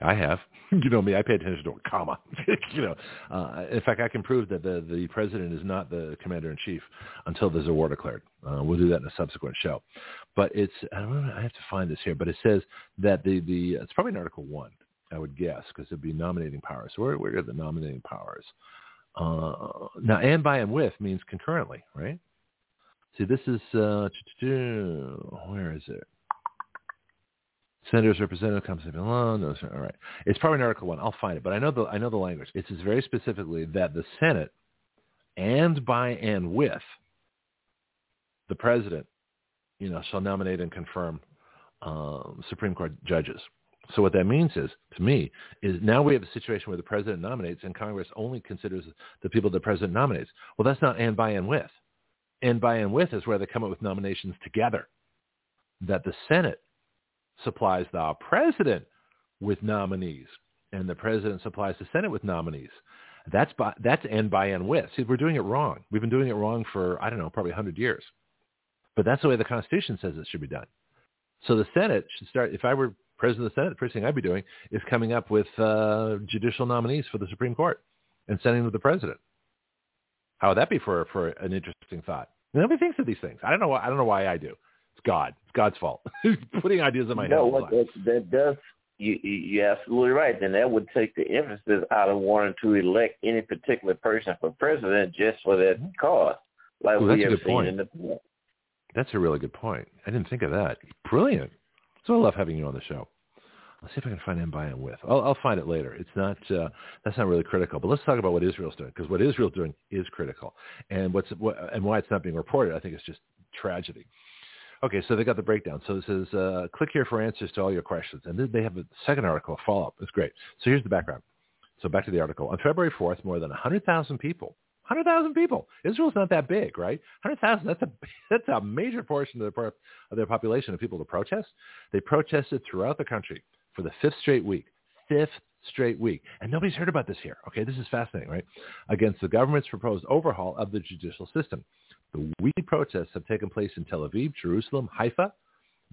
I have. You know me, I pay attention to a comma. you know, uh, in fact, I can prove that the the president is not the commander in chief until there's a war declared. Uh, we'll do that in a subsequent show. But it's I don't know. I have to find this here, but it says that the the it's probably in Article One, I would guess, because it'd be nominating powers. Where where are the nominating powers? Uh, now, and by and with means concurrently, right? See, this is uh, where is it? Senators, representative comes in alone. No, all right. It's probably in Article One. I'll find it, but I know the I know the language. It says very specifically that the Senate, and by and with the president, you know, shall nominate and confirm um, Supreme Court judges. So what that means is, to me, is now we have a situation where the president nominates and Congress only considers the people the president nominates. Well, that's not and by and with. And by and with is where they come up with nominations together. That the Senate supplies the president with nominees, and the president supplies the Senate with nominees. That's by, that's and by and with. See, we're doing it wrong. We've been doing it wrong for I don't know, probably 100 years. But that's the way the Constitution says it should be done. So the Senate should start. If I were president of the Senate, the first thing I'd be doing is coming up with uh, judicial nominees for the Supreme Court and sending them to the president. How would that be for for an interesting thought? Nobody thinks of these things. I don't know. I don't know why I do. It's God. God's fault. Putting ideas in my no, head. What that, that does you, you're absolutely right. Then that would take the emphasis out of wanting to elect any particular person for president just for that mm-hmm. cause, like we have seen point. in the past. That's a really good point. I didn't think of that. Brilliant. So I love having you on the show. Let's see if I can find him by and with. I'll, I'll find it later. It's not uh, that's not really critical. But let's talk about what Israel's doing because what Israel's doing is critical, and what's what, and why it's not being reported. I think it's just tragedy. Okay, so they got the breakdown. So it says, uh, click here for answers to all your questions. And then they have a second article, a follow-up. It's great. So here's the background. So back to the article. On February 4th, more than 100,000 people, 100,000 people. Israel's not that big, right? 100,000, that's a, that's a major portion of their, of their population of people to protest. They protested throughout the country for the fifth straight week. Fifth straight week. And nobody's heard about this here. Okay, this is fascinating, right? Against the government's proposed overhaul of the judicial system. The weekly protests have taken place in Tel Aviv, Jerusalem, Haifa,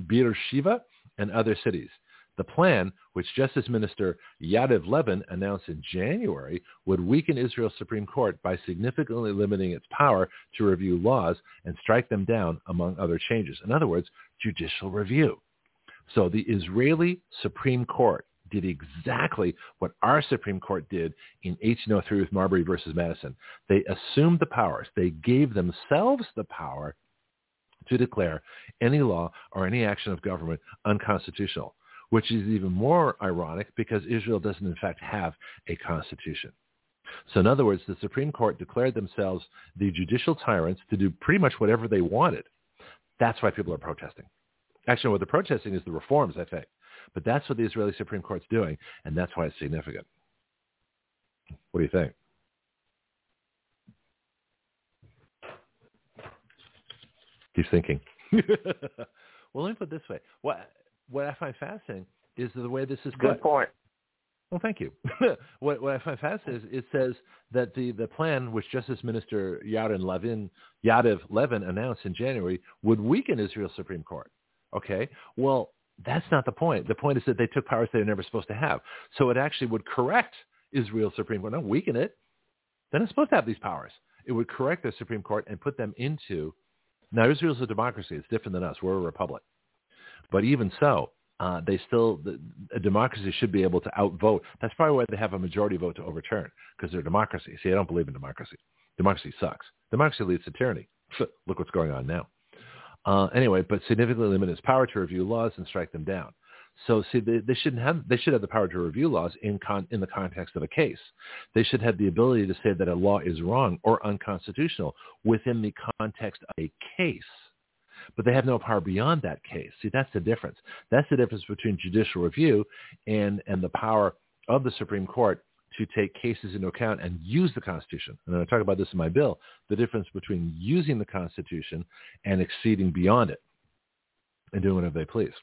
Beersheba, and other cities. The plan, which Justice Minister Yariv Levin announced in January, would weaken Israel's Supreme Court by significantly limiting its power to review laws and strike them down, among other changes. In other words, judicial review. So the Israeli Supreme Court did exactly what our Supreme Court did in 1803 with Marbury versus Madison. They assumed the powers. They gave themselves the power to declare any law or any action of government unconstitutional, which is even more ironic because Israel doesn't in fact have a constitution. So in other words, the Supreme Court declared themselves the judicial tyrants to do pretty much whatever they wanted. That's why people are protesting. Actually, what they're protesting is the reforms, I think. But that's what the Israeli Supreme Court's doing, and that's why it's significant. What do you think? He's thinking. well, let me put it this way. What what I find fascinating is the way this is good cut. point. Well, thank you. what, what I find fascinating is it says that the, the plan, which Justice Minister Yariv Levin, Yariv Levin announced in January, would weaken Israel's Supreme Court. Okay, well, that's not the point. The point is that they took powers they were never supposed to have. So it actually would correct Israel's Supreme Court, not weaken it. Then it's supposed to have these powers. It would correct the Supreme Court and put them into. Now Israel's a democracy. It's different than us. We're a republic. But even so, uh, they still the, a democracy should be able to outvote. That's probably why they have a majority vote to overturn because they're a democracy. See, I don't believe in democracy. Democracy sucks. Democracy leads to tyranny. Look what's going on now. Uh, anyway, but significantly limit its power to review laws and strike them down. So see, they, they shouldn't have they should have the power to review laws in con, in the context of a case. They should have the ability to say that a law is wrong or unconstitutional within the context of a case but they have no power beyond that case. See, that's the difference. That's the difference between judicial review and, and the power of the Supreme Court to take cases into account and use the Constitution. And I talk about this in my bill, the difference between using the Constitution and exceeding beyond it and doing whatever they please.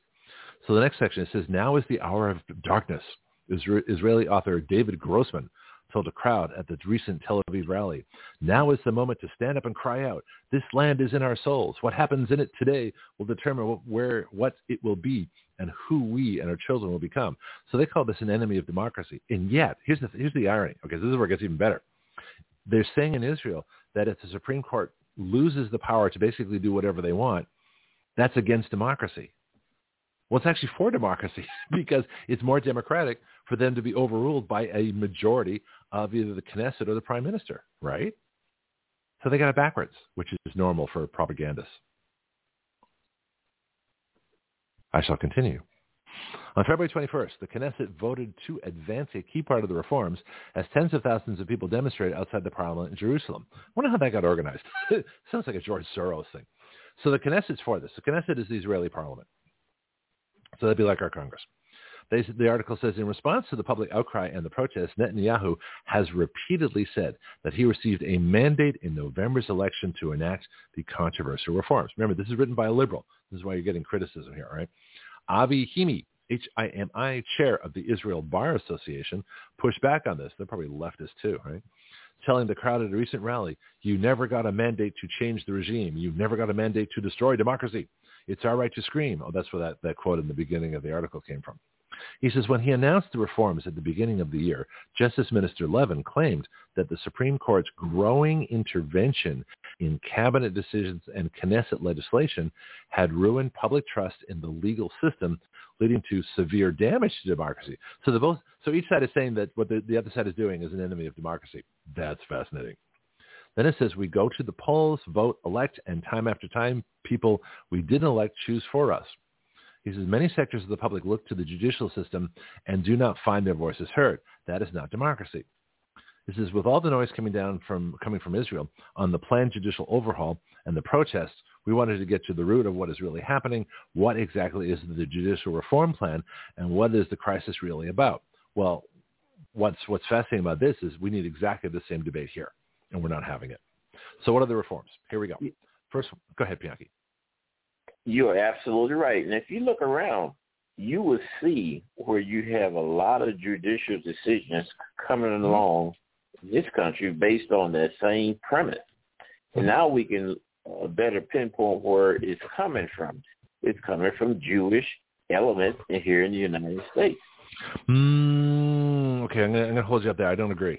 So the next section, it says, now is the hour of darkness. Israeli author David Grossman told a crowd at the recent Tel Aviv rally. Now is the moment to stand up and cry out. This land is in our souls. What happens in it today will determine where, what it will be and who we and our children will become. So they call this an enemy of democracy. And yet, here's the, here's the irony. Okay, this is where it gets even better. They're saying in Israel that if the Supreme Court loses the power to basically do whatever they want, that's against democracy. Well, it's actually for democracy because it's more democratic for them to be overruled by a majority of either the Knesset or the prime minister, right? So they got it backwards, which is normal for propagandists. I shall continue. On February 21st, the Knesset voted to advance a key part of the reforms as tens of thousands of people demonstrated outside the parliament in Jerusalem. I wonder how that got organized. Sounds like a George Soros thing. So the Knesset's for this. The Knesset is the Israeli parliament. So that'd be like our Congress. They, the article says, in response to the public outcry and the protests, Netanyahu has repeatedly said that he received a mandate in November's election to enact the controversial reforms. Remember, this is written by a liberal. This is why you're getting criticism here, right? Avi Himi, H-I-M-I, chair of the Israel Bar Association, pushed back on this. They're probably leftist too, right? Telling the crowd at a recent rally, you never got a mandate to change the regime. You've never got a mandate to destroy democracy. It's our right to scream. Oh, that's where that, that quote in the beginning of the article came from. He says, when he announced the reforms at the beginning of the year, Justice Minister Levin claimed that the Supreme Court's growing intervention in cabinet decisions and Knesset legislation had ruined public trust in the legal system, leading to severe damage to democracy. So both, so each side is saying that what the, the other side is doing is an enemy of democracy. That's fascinating. Then it says we go to the polls, vote, elect, and time after time, people we didn't elect choose for us. He says many sectors of the public look to the judicial system and do not find their voices heard. That is not democracy. He says with all the noise coming down from coming from Israel on the planned judicial overhaul and the protests, we wanted to get to the root of what is really happening. What exactly is the judicial reform plan, and what is the crisis really about? Well, what's what's fascinating about this is we need exactly the same debate here and we're not having it. So what are the reforms? Here we go. First, go ahead, Bianchi. You are absolutely right. And if you look around, you will see where you have a lot of judicial decisions coming mm-hmm. along in this country based on that same premise. And mm-hmm. now we can uh, better pinpoint where it's coming from. It's coming from Jewish elements here in the United States. Mm, okay, I'm going to hold you up there. I don't agree.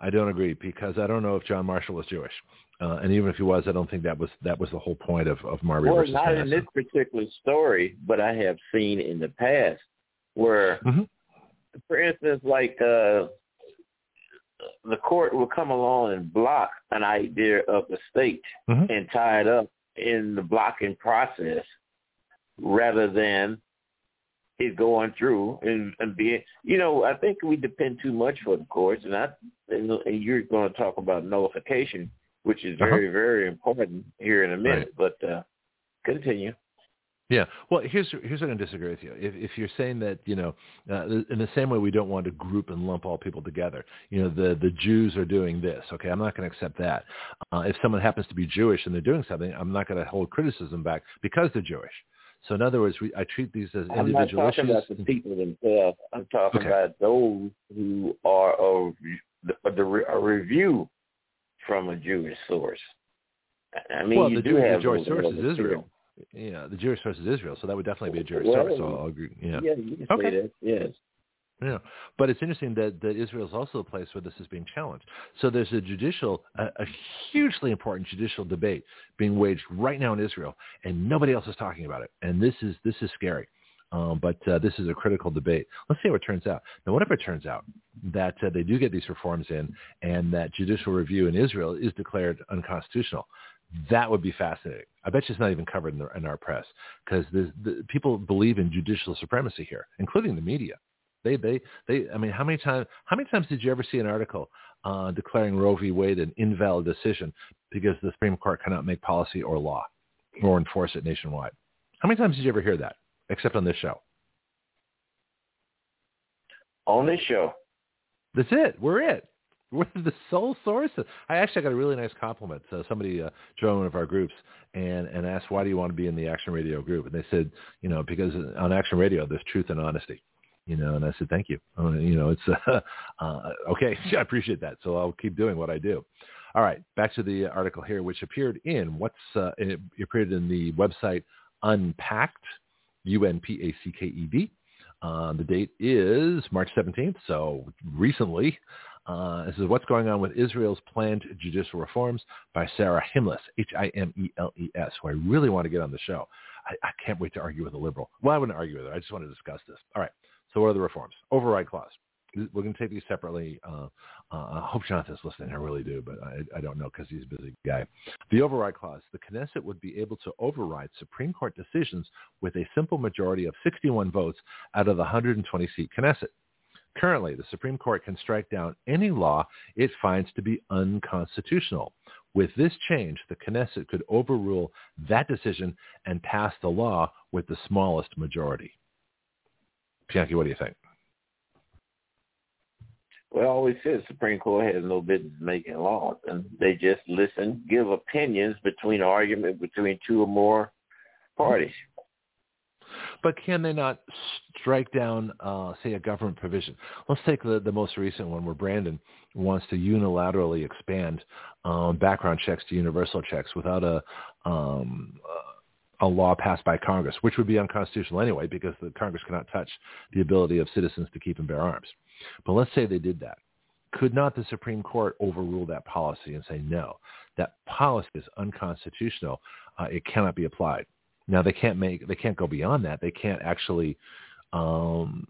I don't agree because I don't know if John Marshall was Jewish, uh, and even if he was, I don't think that was that was the whole point of of Marbury well, versus not in this particular story, but I have seen in the past where, mm-hmm. for instance, like uh, the court will come along and block an idea of the state mm-hmm. and tie it up in the blocking process rather than is going through and, and being, you know, I think we depend too much for the courts, and I and, and you're going to talk about nullification, which is very uh-huh. very important here in a minute. Right. But uh, continue. Yeah. Well, here's here's what I disagree with you. If if you're saying that you know, uh, in the same way we don't want to group and lump all people together. You know, the the Jews are doing this. Okay, I'm not going to accept that. Uh, if someone happens to be Jewish and they're doing something, I'm not going to hold criticism back because they're Jewish. So in other words, we, I treat these as individual issues. I'm not talking issues. about the people themselves. I'm talking Okay. about those who are a, the, the, a review from a Jewish source. I mean, well, you the, Jew- the have Jewish source is. Israel. Yeah, the Jewish source is Israel, so that would definitely be a Jewish Well, source. So I'll agree. Yeah. Yeah, you can Okay. say that. Yes. Yeah, but it's interesting that, that Israel is also a place where this is being challenged. So there's a judicial, a, a hugely important judicial debate being waged right now in Israel, and nobody else is talking about it. And this is this is scary. Um, but uh, this is a critical debate. Let's see how it turns out. Now, what if it turns out that uh, they do get these reforms in, and that judicial review in Israel is declared unconstitutional? That would be fascinating. I bet you it's not even covered in, the, in our press because the, people believe in judicial supremacy here, including the media. They, they, they. I mean, how many times? How many times did you ever see an article uh, declaring Roe v. Wade an invalid decision because the Supreme Court cannot make policy or law or enforce it nationwide? How many times did you ever hear that? Except on this show. On this show. That's it. We're it. We're the sole source. I actually got a really nice compliment. Uh, somebody uh, joined one of our groups and, and asked, why do you want to be in the Action Radio group? And they said, you know, because on Action Radio, there's truth and honesty. You know, and I said, thank you. Uh, you know, it's uh, uh, okay. I appreciate that. So I'll keep doing what I do. All right, back to the article here, which appeared in what's uh, it appeared in the website Unpacked, U-N-P-A-C-K-E-D. Uh, the date is March 17th, so recently. Uh, this is what's going on with Israel's planned judicial reforms by Sarah Himeles, H-I-M-E-L-E-S, who I really want to get on the show. I, I can't wait to argue with a liberal. Well, I wouldn't argue with her. I just want to discuss this. All right. So what are the reforms? Override clause. We're going to take these separately. Uh, uh, I hope Jonathon's listening. I really do, but I, I don't know because he's a busy guy. The override clause. The Knesset would be able to override Supreme Court decisions with a simple majority of 61 votes out of the 120-seat Knesset. Currently, the Supreme Court can strike down any law it finds to be unconstitutional. With this change, the Knesset could overrule that decision and pass the law with the smallest majority. Bianchi, what do you think? Well, I always said Supreme Court has no business making laws, and they just listen, give opinions between argument between two or more parties. But can they not strike down, uh, say, a government provision? Let's take the, the most recent one where Brandon wants to unilaterally expand um, background checks to universal checks without a um, a law passed by Congress, which would be unconstitutional anyway because the Congress cannot touch the ability of citizens to keep and bear arms. But let's say they did that. Could not the Supreme Court overrule that policy and say, no, that policy is unconstitutional. Uh, it cannot be applied. Now they can't make, they can't go beyond that. They can't actually um,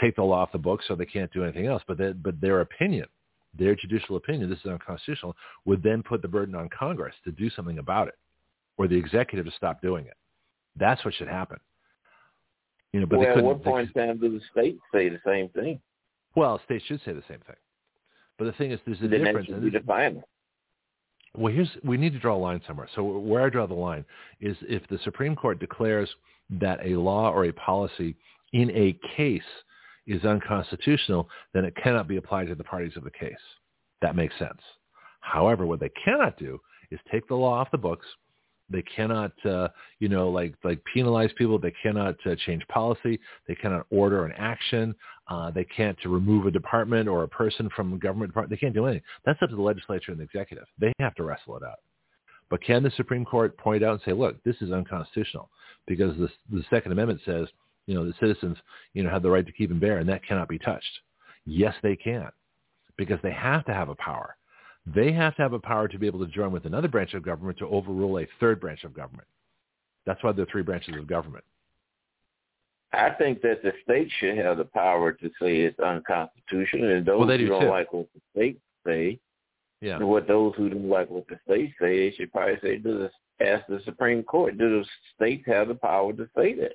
take the law off the books, so they can't do anything else. But they, but their opinion, their judicial opinion, this is unconstitutional, would then put the burden on Congress to do something about it, or the executive to stop doing it. That's what should happen. You know, but well, they at what point in time do the state say the same thing? Well, states should say the same thing. But the thing is, there's a then difference. That should be well, here's we need to draw a line somewhere. So where I draw the line is if the Supreme Court declares that a law or a policy in a case is unconstitutional, then it cannot be applied to the parties of the case. That makes sense. However, what they cannot do is take the law off the books. They cannot, uh, you know, like like penalize people. They cannot uh, change policy. They cannot order an action. Uh, they can't remove a department or a person from a government department. They can't do anything. That's up to the legislature and the executive. They have to wrestle it out. But can the Supreme Court point out and say, look, this is unconstitutional because the, the Second Amendment says, you know, the citizens, you know, have the right to keep and bear, and that cannot be touched. Yes, they can, because they have to have a power. They have to have a power to be able to join with another branch of government to overrule a third branch of government. That's why there are three branches of government. I think that the state should have the power to say it's unconstitutional, and those Well, they who do don't too. like what the state say, Yeah. and what those who don't like what the state say, they should probably say, "Do this?" Ask the Supreme Court, do the states have the power to say that?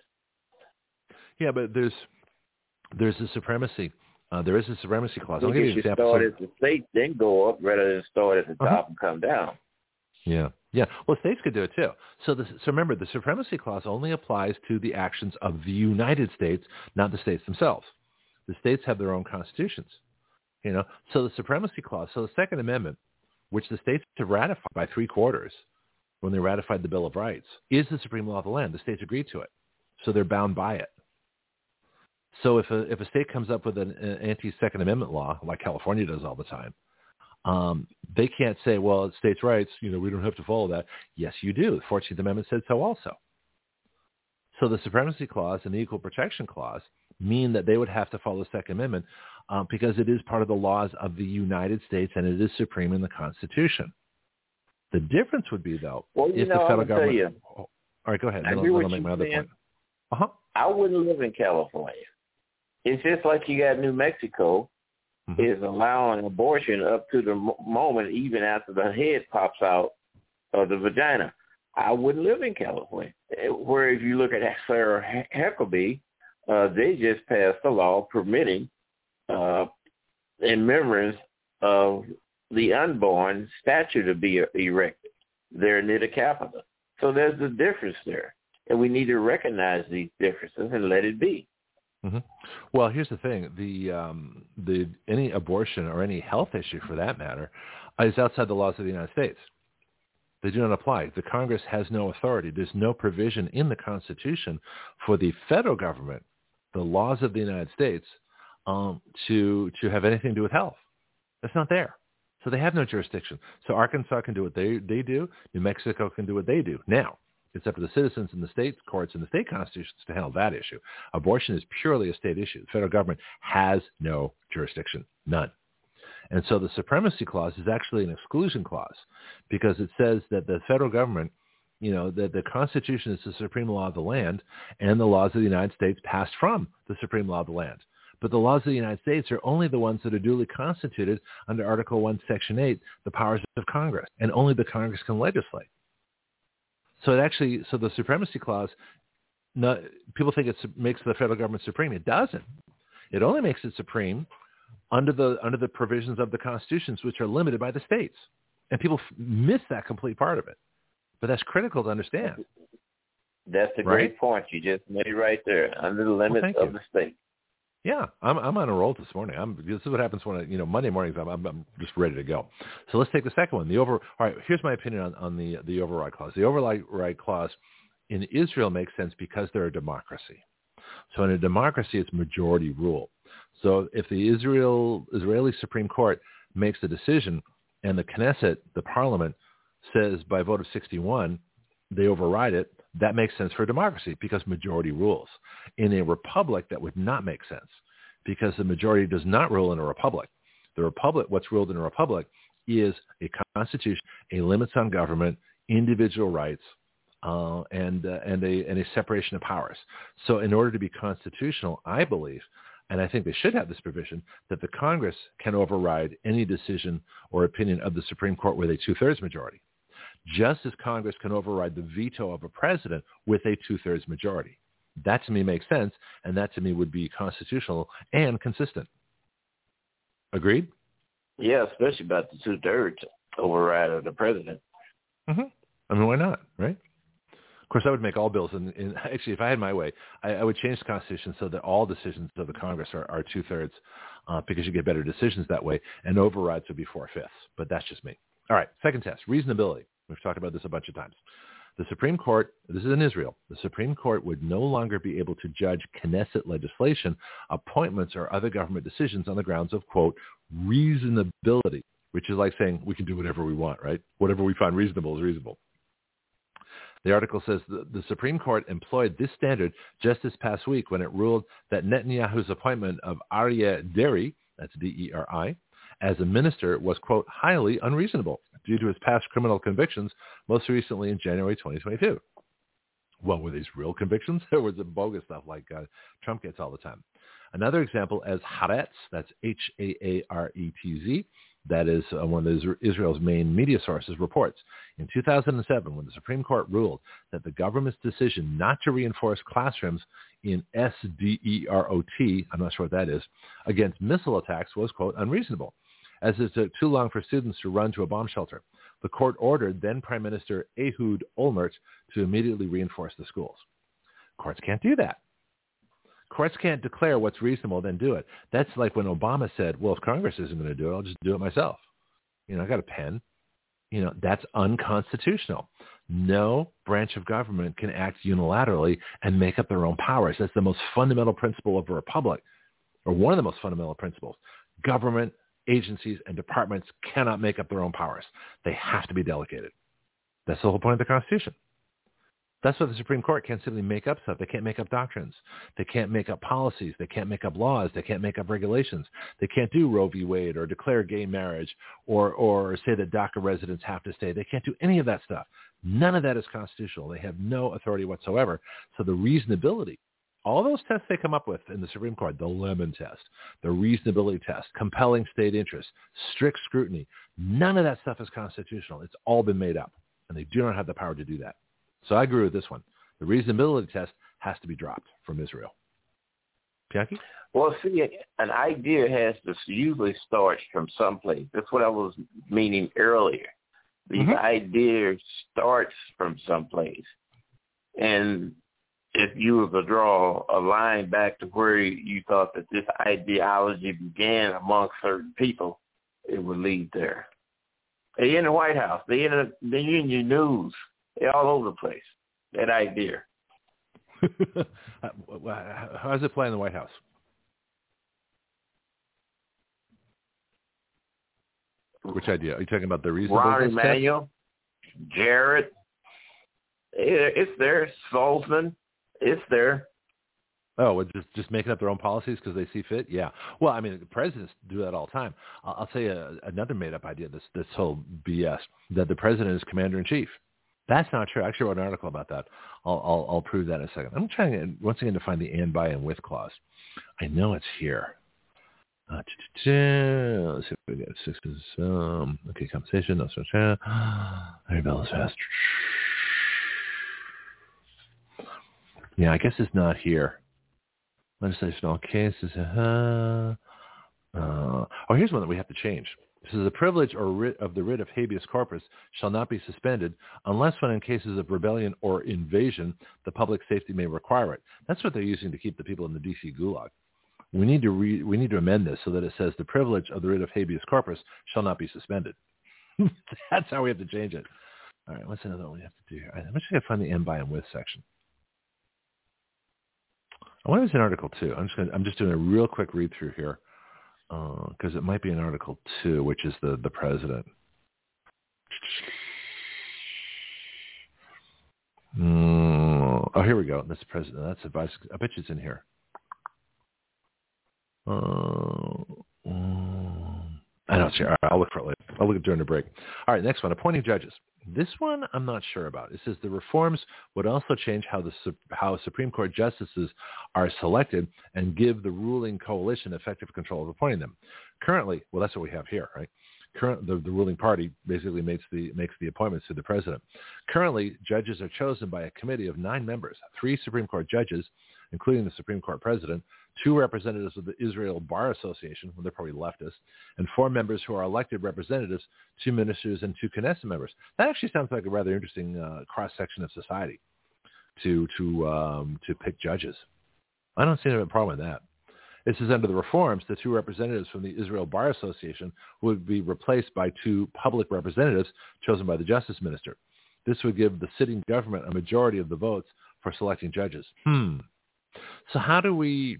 Yeah, but there's there's a supremacy. Uh, there is a supremacy clause. I'll think give you an example. start at the state, then go up, rather than start at the Uh-huh. top and come down. Yeah. Yeah. Well, states could do it too. So, the, so remember, the supremacy clause only applies to the actions of the United States, not the states themselves. The states have their own constitutions. You know, so the supremacy clause, so the Second Amendment, which the states have ratified by three quarters when they ratified the Bill of Rights, is the supreme law of the land. The states agreed to it, so they're bound by it. So if a if a state comes up with an, an anti-Second Amendment law, like California does all the time, um, they can't say, well, it's states' rights. You know, we don't have to follow that. Yes, you do. The Fourteenth Amendment said so also. So the Supremacy Clause and the Equal Protection Clause mean that they would have to follow the Second Amendment uh, because it is part of the laws of the United States and it is supreme in the Constitution. The difference would be, though, well, if know, the federal government. You, oh, all right, go ahead. I then agree I'll, I'll make my other saying. point. Uh-huh. I wouldn't live in California. It's just like you got New Mexico mm-hmm. is allowing abortion up to the moment, even after the head pops out of the vagina. I wouldn't live in California. Eh, where if you look at Sarah Huckabee, uh, they just passed a law permitting, uh, in remembrance of the unborn statue to be erected there near the Capitol. So there's a difference there, and we need to recognize these differences and let it be. Mm-hmm. Well, here's the thing: the um, the any abortion or any health issue, for that matter, is outside the laws of the United States. They do not apply. The Congress has no authority. There's no provision in the Constitution for the federal government, the laws of the United States, um, to to have anything to do with health. That's not there. So they have no jurisdiction. So Arkansas can do what they they do. New Mexico can do what they do. Now, it's up to the citizens and the state courts and the state constitutions to handle that issue. Abortion is purely a state issue. The federal government has no jurisdiction, none. And so the supremacy clause is actually an exclusion clause because it says that the federal government, you know, that the Constitution is the supreme law of the land and the laws of the United States passed from the supreme law of the land. But the laws of the United States are only the ones that are duly constituted under Article 1, Section 8, the powers of Congress, and only the Congress can legislate. So it actually, so the supremacy clause, people think it makes the federal government supreme. It doesn't. It only makes it supreme under the under the provisions of the constitutions, which are limited by the states. And people f- miss that complete part of it. But that's critical to understand. That's a great point you just made right there. Under the limits well, of the state. Yeah, I'm I'm on a roll this morning. I'm this is what happens when I, you know Monday mornings I'm, I'm I'm just ready to go. So let's take the second one. The over. All right, here's my opinion on, on the the override clause. The override clause in Israel makes sense because they're a democracy. So in a democracy, it's majority rule. So if the Israel Israeli Supreme Court makes a decision and the Knesset, the parliament, says by vote of 61 they override it, that makes sense for a democracy because majority rules. In a republic, that would not make sense because the majority does not rule in a republic. The republic, what's ruled in a republic is a constitution, a limits on government, individual rights, uh, and, uh, and, a, and a separation of powers. So in order to be constitutional, I believe, and I think they should have this provision, that the Congress can override any decision or opinion of the Supreme Court with a two-thirds majority just as Congress can override the veto of a president with a two-thirds majority. That to me makes sense, and that to me would be constitutional and consistent. Agreed? Yeah, especially about the two-thirds override of the president. Mm-hmm. I mean, why not, right? Of course, I would make all bills, and, and actually, if I had my way, I, I, would change the Constitution so that all decisions of the Congress are, are two-thirds uh, because you get better decisions that way, and overrides would be four-fifths. But that's just me. All right, second test, reasonability. We've talked about this a bunch of times. The Supreme Court, this is in Israel, the Supreme Court would no longer be able to judge Knesset legislation, appointments, or other government decisions on the grounds of, quote, reasonability, which is like saying we can do whatever we want, right? Whatever we find reasonable is reasonable. The article says the, the Supreme Court employed this standard just this past week when it ruled that Netanyahu's appointment of Aryeh Deri, that's D-E-R-I, as a minister was, quote, highly unreasonable due to his past criminal convictions, most recently in January 2022. Well, were these real convictions or was it bogus stuff like uh, Trump gets all the time? Another example as Haaretz, that's H-A-A-R-E-T-Z, that is uh, one of Israel's main media sources, reports. In 2007, when the Supreme Court ruled that the government's decision not to reinforce classrooms in SDEROT, I'm not sure what that is, against missile attacks was, quote, unreasonable as it took too long for students to run to a bomb shelter. the court ordered then Prime Minister Ehud Olmert to immediately reinforce the schools. Courts can't do that. Courts can't declare what's reasonable, then do it. That's like when Obama said, well, if Congress isn't going to do it, I'll just do it myself. You know, I got a pen. You know, that's unconstitutional. No branch of government can act unilaterally and make up their own powers. That's the most fundamental principle of a republic, or one of the most fundamental principles. Government agencies and departments cannot make up their own powers. They have to be delegated. That's the whole point of the Constitution. That's why the Supreme Court can't simply make up stuff. They can't make up doctrines. They can't make up policies. They can't make up laws. They can't make up regulations. They can't do Roe v. Wade or declare gay marriage or, or say that DACA residents have to stay. They can't do any of that stuff. None of that is constitutional. They have no authority whatsoever. So the reasonability, all those tests they come up with in the Supreme Court, the Lemon test, the reasonability test, compelling state interest, strict scrutiny, none of that stuff is constitutional. It's all been made up, and they do not have the power to do that. So I agree with this one. The reasonability test has to be dropped from Israel. Pianki? Well, see, an idea has to usually start from someplace. That's what I was meaning earlier. The mm-hmm. idea starts from someplace. And if you were to draw a line back to where you thought that this ideology began among certain people, it would lead there. They in the White House. They in the, they in your news. They're all over the place. That idea. Uh, how does it play in the White House? Which idea? Are you talking about the reason? Rahm Emanuel, Jarrett. It's there. Salzman. It's there. Oh, just just making up their own policies because they see fit. Yeah. Well, I mean, the presidents do that all the time. I'll, I'll tell you another made-up idea. This this whole BS that the president is commander in chief. That's not true. I actually wrote an article about that. I'll, I'll, I'll prove that in a second. I'm trying to, once again to find the and, by, and with clause. I know it's here. Uh, let's see if we get six. Um, okay, compensation. No, so, Bell is fast. Yeah, I guess it's not here. Legislation all cases. Uh, uh, oh, here's one that we have to change. This is the privilege or writ of the writ of habeas corpus shall not be suspended unless when in cases of rebellion or invasion, the public safety may require it. That's what they're using to keep the people in the DC gulag. We need to re, we need to amend this so that it says the privilege of the writ of habeas corpus shall not be suspended. That's how we have to change it. All right, what's another one we have to do here? I'm just going to find the and by and with section. I wonder if it's an Article 2. I'm just, gonna, I'm just doing a real quick read through here because uh, it might be an Article 2, which is the, the president. Mm, oh, here we go. That's the president. That's advice. I bet you it's in here. Uh, um, I it's here. I'll look for it later. I'll look at during the break. All right, next one. Appointing judges. This one I'm not sure about. It says the reforms would also change how the how Supreme Court justices are selected and give the ruling coalition effective control of appointing them. Currently, well, that's what we have here, right? Current, the, the ruling party basically makes the makes the appointments to the president. Currently, judges are chosen by a committee of nine members, three Supreme Court judges, including the Supreme Court president, two representatives of the Israel Bar Association, well, they're probably leftists, and four members who are elected representatives, two ministers and two Knesset members. That actually sounds like a rather interesting uh, cross-section of society to to um, to pick judges. I don't see any problem with that. This is under the reforms, the two representatives from the Israel Bar Association would be replaced by two public representatives chosen by the justice minister. This would give the sitting government a majority of the votes for selecting judges. Hmm. So how do we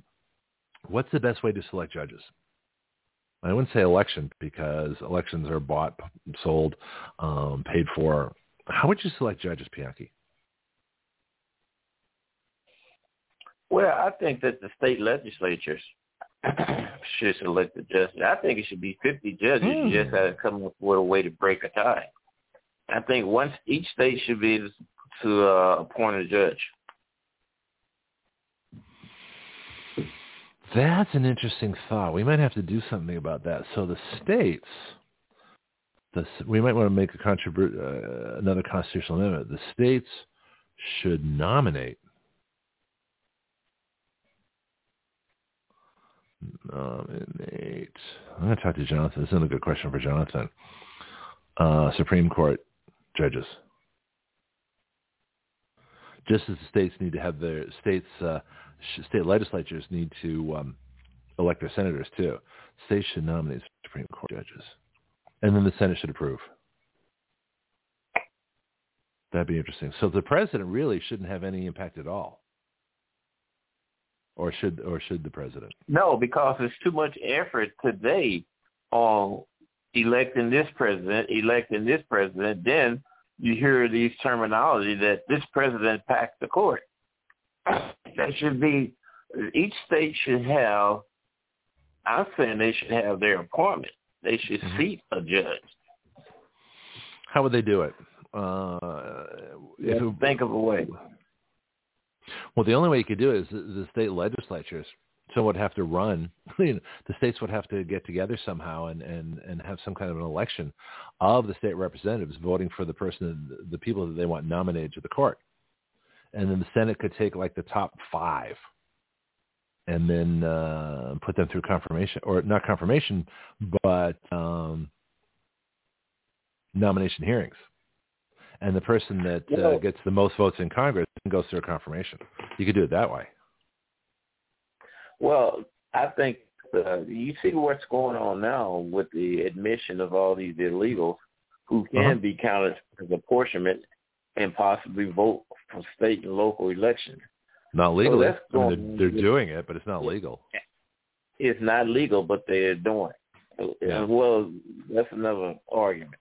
What's the best way to select judges? I wouldn't say election because elections are bought, sold, um, paid for. How would you select judges, Pianki? Well, I think that the state legislatures should select the judges. I think it should be 50 judges. Mm. You just got to come up with a way to break a tie. I think once each state should be to uh, appoint a judge. That's an interesting thought. We might have to do something about that. So the states, the, we might want to make a contribute uh, another constitutional amendment. The states should nominate nominate. I'm going to talk to Jonathon. This is a good question for Jonathon. uh, Supreme Court judges. Just as the states need to have their states, uh, state legislatures need to um, elect their senators too. States should nominate Supreme Court judges, and then the Senate should approve. That'd be interesting. So the president really shouldn't have any impact at all, or should or should the president? No, because there's too much effort today on electing this president, electing this president. Then you hear these terminology that this president packed the court. That should be each state should have. I'm saying they should have their appointment. They should mm-hmm. seat a judge. How would they do it? Uh, if it, think of a way. Well, the only way you could do it is the, the state legislatures. So would have to run. You know, the states would have to get together somehow and, and, and have some kind of an election of the state representatives voting for the person, the people that they want nominated to the court. And then the Senate could take like the top five and then uh, put them through confirmation or not confirmation, but um, nomination hearings and the person that uh, gets the most votes in Congress goes through a confirmation. You could do it that way. Well, I think uh, you see what's going on now with the admission of all these illegals who can uh-huh. be counted as apportionment and possibly vote for state and local elections. Not legally. So I mean, they're, they're doing it, but it's not legal. It's not legal, but they're doing it. Yeah. Well, that's another argument.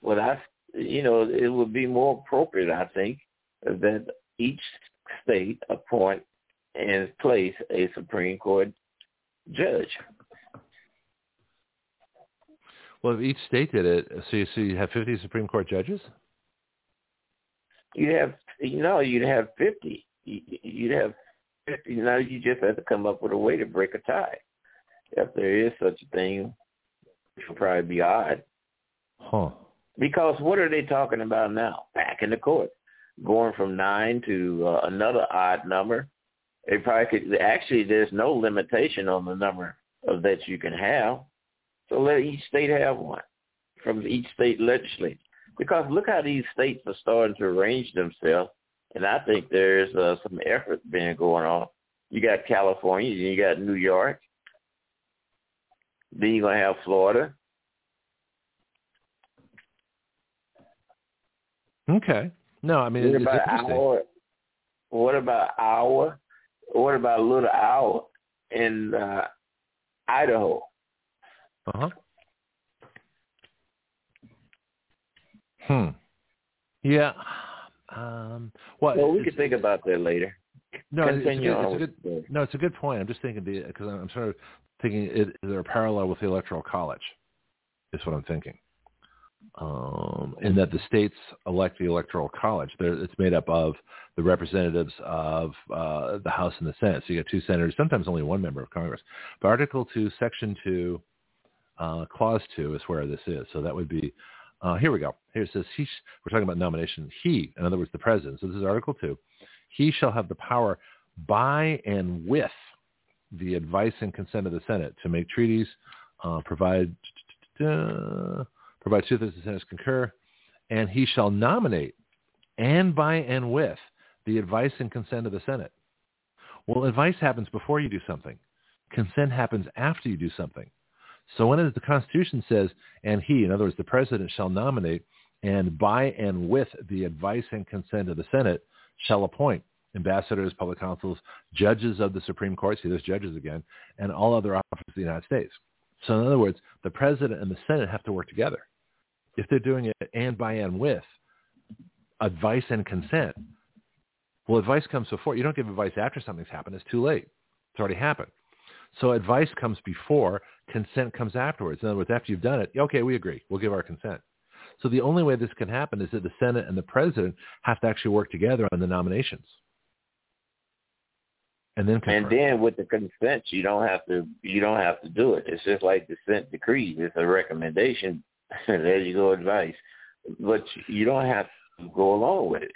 What I you know, it would be more appropriate, I think, that each state appoint and place a Supreme Court judge. Well, if each state did it, so you, so you have 50 Supreme Court judges? You have, you know, you'd have 50. You'd have 50. Now you just have to come up with a way to break a tie. If there is such a thing, which will probably be odd. Huh. Because what are they talking about now? Back in the court, going from nine to uh, another odd number. They probably could. Actually, there's no limitation on the number of that you can have. So let each state have one from each state legislature. Because look how these states are starting to arrange themselves, and I think there's uh, some effort being going on. You got California, you got New York, then you're gonna have Florida, Okay. No, I mean what it's about interesting. Our, what about our? What about Little Owl in uh, Idaho? Uh huh. Hmm. Yeah. Um, well, well, we can think about that later. No, Continue it's, a good, it's a good no, it's a good point. I'm just thinking because I'm sort of thinking is there a parallel with the electoral college? Is what I'm thinking um, in that the states elect the electoral college. They're, it's made up of the representatives of uh, the House and the Senate. So you get two senators, sometimes only one member of Congress. But Article 2, Section 2, uh, Clause 2 is where this is. So that would be, uh, here we go. Here it says, he, we're talking about nomination. He, in other words, the president. So this is Article 2. He shall have the power by and with the advice and consent of the Senate to make treaties, uh, provide provide two-thirds of the Senate concur, and he shall nominate and by and with the advice and consent of the Senate. Well, advice happens before you do something. Consent happens after you do something. So when the Constitution says, and he, in other words, the president shall nominate, and by and with the advice and consent of the Senate shall appoint ambassadors, public consuls, judges of the Supreme Court, see those judges again, and all other officers of the United States. So in other words, the president and the Senate have to work together. If they're doing it and by and with advice and consent, well, advice comes before. You don't give advice after something's happened. It's too late. It's already happened. So advice comes before, consent comes afterwards. In other words, after you've done it, okay, we agree. We'll give our consent. So the only way this can happen is that the Senate and the President have to actually work together on the nominations. And then confirm. and then with the consent you don't have to you don't have to do it. It's just like the consent decree. It's a recommendation. There you go advice. But you don't have to go along with it.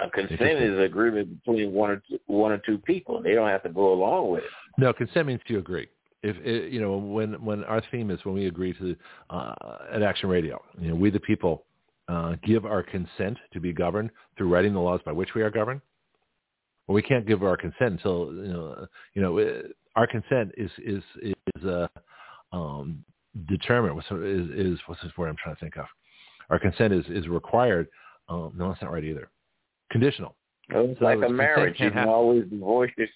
A consent is agreement between one or two, one or two people. They don't have to go along with it no consent means you agree If you know when when our theme is when we agree to uh, at Action Radio, you know, we the people uh, give our consent to be governed through writing the laws by which we are governed. Well, we can't give our consent until you know you know uh, our consent is is is uh, um, determined. What's is, is what's this word I'm trying to think of? Our consent is is required. Um, no, that's not right either. Conditional. It's so like a marriage. You can always divorce. Your,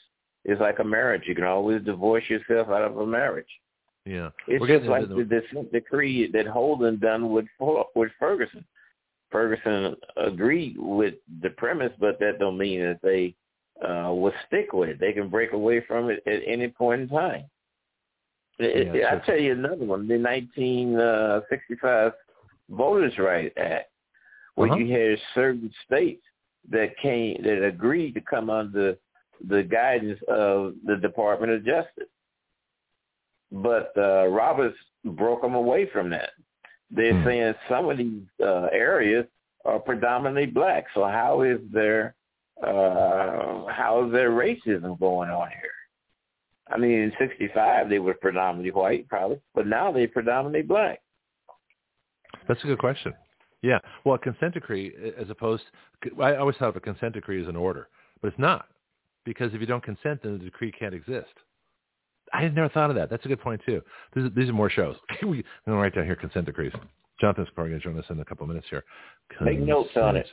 it's like a marriage. You can always divorce yourself out of a marriage. Yeah, it's just like the, the decree that Holder done with with Ferguson. Ferguson agreed with the premise, but that don't mean that they uh, will stick with it. They can break away from it at any point in time. It, yeah, I'll tell you another one, the 1965 Voters' Right Act, where uh-huh. you had certain states that came that agreed to come under the guidance of the Department of Justice. But uh, Roberts broke them away from that. They're hmm. saying some of these uh, areas are predominantly black. So how is there uh, how is there racism going on here? I mean, in '65 they were predominantly white, probably, but now they're predominantly black. That's a good question. Yeah. Well, a consent decree, as opposed, I always thought of a consent decree as an order, but it's not, because if you don't consent, then the decree can't exist. I had never thought of that. That's a good point too. Is, these are more shows. we, I'm going to write down here consent decrees. Jonathon's probably going to join us in a couple of minutes here. Consent. Make notes on it.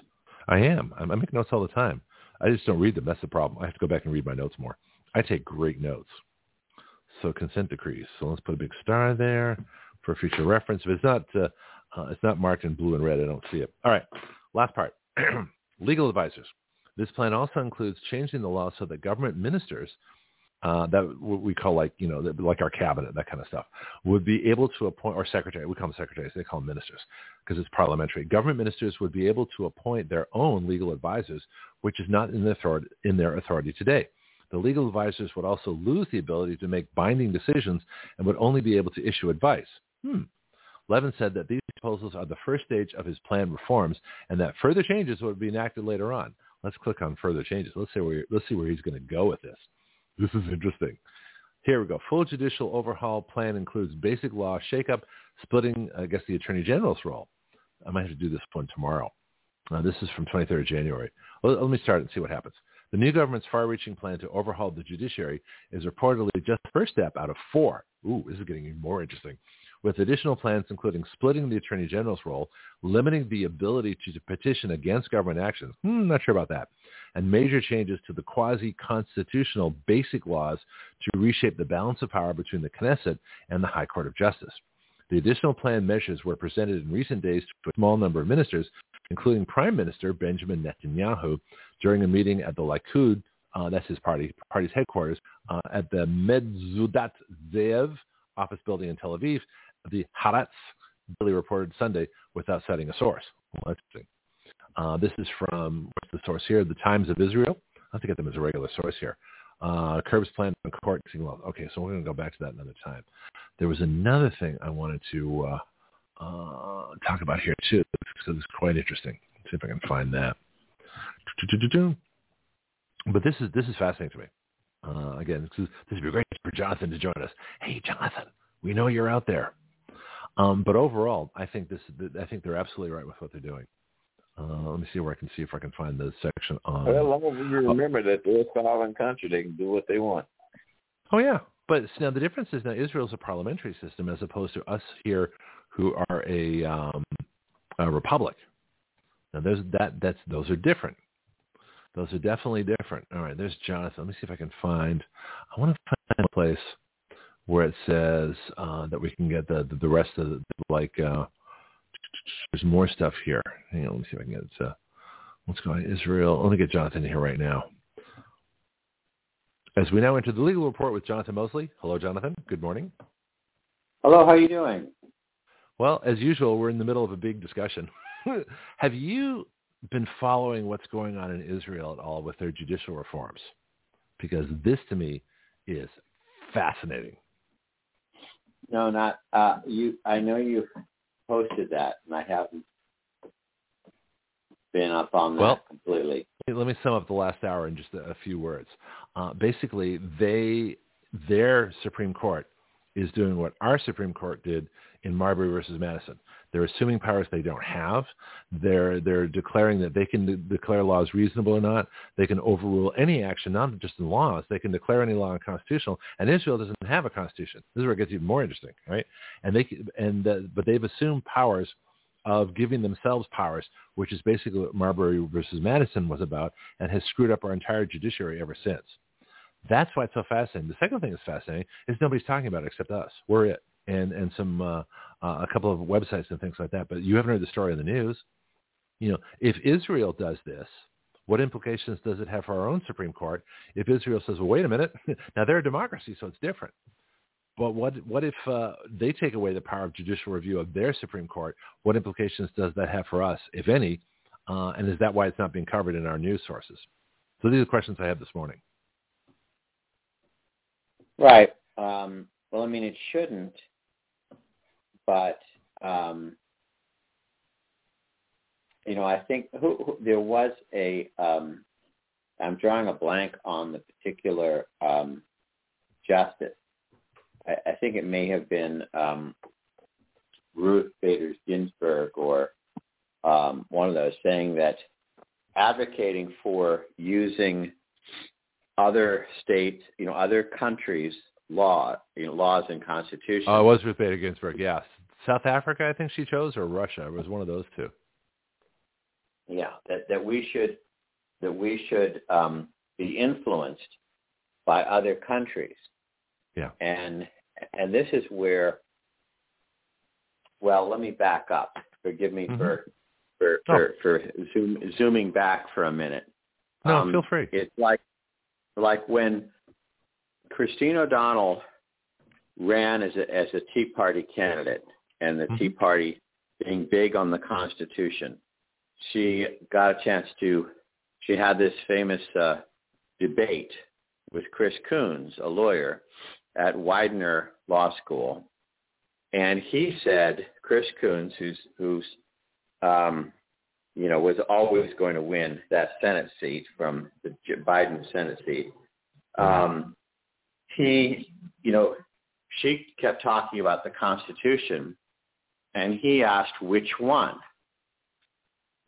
I am. I make notes all the time. I just don't read them. That's the problem. I have to go back and read my notes more. I take great notes. So consent decrees. So let's put a big star there for future reference. If it's not, uh, uh, it's not marked in blue and red. I don't see it. All right. Last part. Legal advisors. This plan also includes changing the law so that government ministers uh, that what we call like you know like our cabinet that kind of stuff would be able to appoint or secretary we call them secretaries they call them ministers because it's parliamentary government ministers would be able to appoint their own legal advisors which is not in their authority in their authority today the legal advisors would also lose the ability to make binding decisions and would only be able to issue advice hmm. Levin said that these proposals are the first stage of his planned reforms and that further changes would be enacted later on. Let's click on further changes. Let's see where, let's see where he's going to go with this. This is interesting. Here we go. Full judicial overhaul plan includes basic law shakeup, splitting, I guess, the Attorney General's role. I might have to do this one tomorrow. Uh, this is from 23rd January. Well, let me start and see what happens. The new government's far-reaching plan to overhaul the judiciary is reportedly just the first step out of four. Ooh, this is getting even more interesting with additional plans including splitting the Attorney General's role, limiting the ability to petition against government actions. Hmm, not sure about that. And major changes to the quasi-constitutional basic laws to reshape the balance of power between the Knesset and the High Court of Justice. The additional plan measures were presented in recent days to a small number of ministers, including Prime Minister Benjamin Netanyahu, during a meeting at the Likud, uh, that's his party, party's headquarters, uh, at the Metzudat Ze'ev office building in Tel Aviv the Haaretz Daily reported Sunday without citing a source. Well, interesting. Uh, this is from, what's the source here? The Times of Israel. I have to get them as a regular source here. Uh, Curbs plan on court. Okay, so we're going to go back to that another time. There was another thing I wanted to uh, uh, talk about here too, because it's quite interesting. Let's see if I can find that. But this is this is fascinating to me. Uh, again, this, is, this would be great for Jonathon to join us. Hey, Jonathon, we know you're out there. Um, but overall, I think this. I think they're absolutely right with what they're doing. Uh, let me see where I can see if I can find the section on. Well, as long as you remember that they're a sovereign country, they can do what they want. Oh yeah, but now the difference is now Israel's a parliamentary system as opposed to us here, who are a, um, a republic. Now there's that. That's those are different. Those are definitely different. All right, there's Jonathon. Let me see if I can find. I want to find a place where it says uh, that we can get the the, the rest of the, like uh, there's more stuff here. Hang on, let me see if I can get it. Uh, let's go to Israel. Let me get Jonathon here right now. As we now enter the legal report with Jonathon Moseley. Hello, Jonathon. Good morning. Hello. How are you doing? Well, as usual, we're in the middle of a big discussion. Have you been following what's going on in Israel at all with their judicial reforms? Because this, to me, is fascinating. No, not uh, you. I know you posted that, and I haven't been up on that well, completely. Let me sum up the last hour in just a, a few words. Uh, basically, they their Supreme Court is doing what our Supreme Court did in Marbury versus Madison. They're assuming powers they don't have. They're they're declaring that they can de- declare laws reasonable or not. They can overrule any action, not just in laws. They can declare any law unconstitutional. And Israel doesn't have a constitution. This is where it gets even more interesting, right? And they and but they've assumed powers of giving themselves powers, which is basically what Marbury versus Madison was about, and has screwed up our entire judiciary ever since. That's why it's so fascinating. The second thing that's fascinating is nobody's talking about it except us. We're it, and and some uh, uh, a couple of websites and things like that. But you haven't heard the story in the news. You know, if Israel does this, what implications does it have for our own Supreme Court? If Israel says, "Well, wait a minute, now they're a democracy, so it's different." But what what if uh, they take away the power of judicial review of their Supreme Court? What implications does that have for us, if any? Uh, and is that why it's not being covered in our news sources? So these are questions I have this morning. Right. Um, well, I mean, it shouldn't, but um, you know, I think who, who, there was a. Um, I'm drawing a blank on the particular um, justice. I, I, think it may have been um, Ruth Bader Ginsburg or um, one of those saying that advocating for using other states, you know, other countries' law, you know, laws and constitutions. Oh, it was Ruth Bader Ginsburg. Yes, South Africa, I think she chose, or Russia. It was one of those two. Yeah, that that we should that we should um, be influenced by other countries. Yeah, and and this is where. Well, let me back up. Forgive me mm-hmm. for for for, oh. for zoom, zooming back for a minute. No, um, feel free. It's like like when Christine O'Donnell ran as a, as a Tea Party candidate and the mm-hmm. Tea Party being big on the Constitution, she got a chance to, she had this famous uh, debate with Chris Coons, a lawyer at Widener Law School. And he said, Chris Coons, who's, who's um, you know, was always going to win that Senate seat from the Biden Senate seat. Um, he, you know, she kept talking about the Constitution, and he asked which one,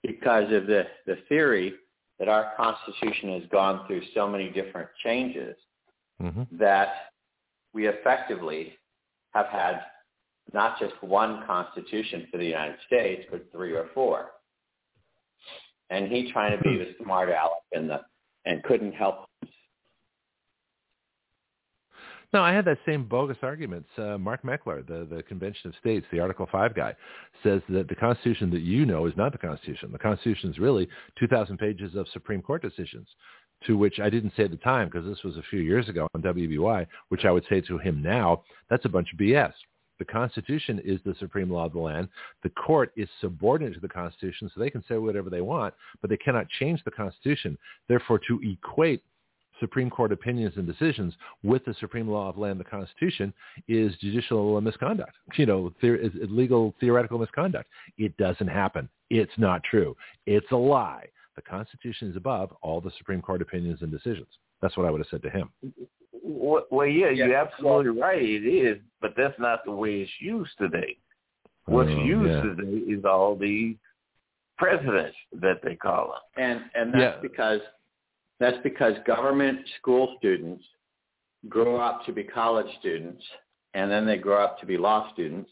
because of the the theory that our Constitution has gone through so many different changes mm-hmm. that we effectively have had not just one Constitution for the United States, but three or four and he trying to be the smart aleck and the and couldn't help. No, I had that same bogus argument. Uh, Mark Meckler, the, the Convention of States, the Article 5 guy, says that the Constitution that you know is not the Constitution. The Constitution is really 2,000 pages of Supreme Court decisions, to which I didn't say at the time because this was a few years ago on WBY, which I would say to him now, that's a bunch of BS. The Constitution is the supreme law of the land. The court is subordinate to the Constitution, so they can say whatever they want, but they cannot change the Constitution. Therefore, to equate Supreme Court opinions and decisions with the supreme law of land, the Constitution, is judicial misconduct. You know, is legal theoretical misconduct. It doesn't happen. It's not true. It's a lie. The Constitution is above all the Supreme Court opinions and decisions. That's what I would have said to him. Well, yeah, you're absolutely right. It is, but that's not the way it's used today. What's oh, used yeah. today is all the precedents that they call them, and and that's yeah. because that's because government school students grow up to be college students, and then they grow up to be law students,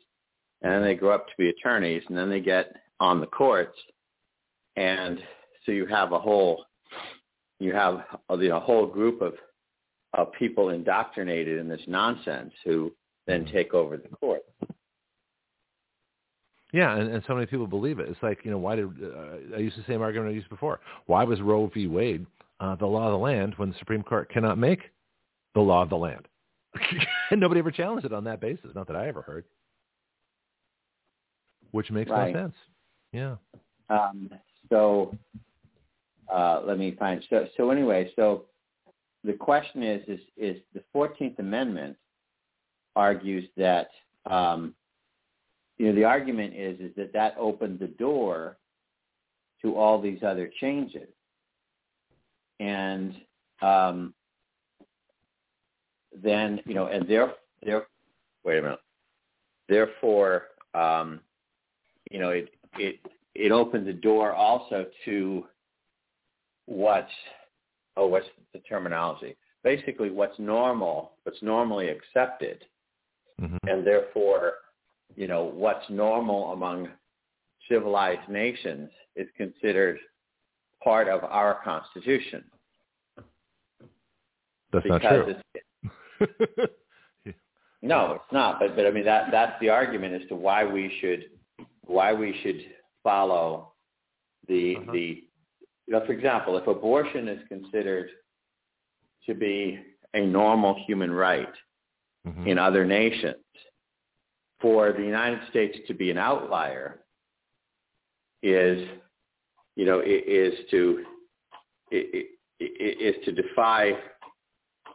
and then they grow up to be attorneys, and then they get on the courts, and so you have a whole you have a, a whole group of of people indoctrinated in this nonsense who then take over the court. Yeah, and, and so many people believe it. It's like, you know, why did, uh, I used the same argument I used before. Why was Roe v. Wade uh, the law of the land when the Supreme Court cannot make the law of the land? and nobody ever challenged it on that basis, not that I ever heard. Which makes right. no sense. Yeah. Um, so uh, let me find. So, so anyway, so the question is, is, is the 14th Amendment argues that, um, you know, the argument is, is that that opened the door to all these other changes. And um, then, you know, and there there. wait a minute. Therefore, um, you know, it it it opened the door also to what's oh, what's the terminology? Basically, what's normal, what's normally accepted, mm-hmm. and therefore, you know, what's normal among civilized nations is considered part of our constitution. That's not true. no, it's not. But but I mean that that's the argument as to why we should why we should follow the uh-huh. the you know for example if abortion is considered to be a normal human right mm-hmm. in other nations for the United States to be an outlier is you know is to is to defy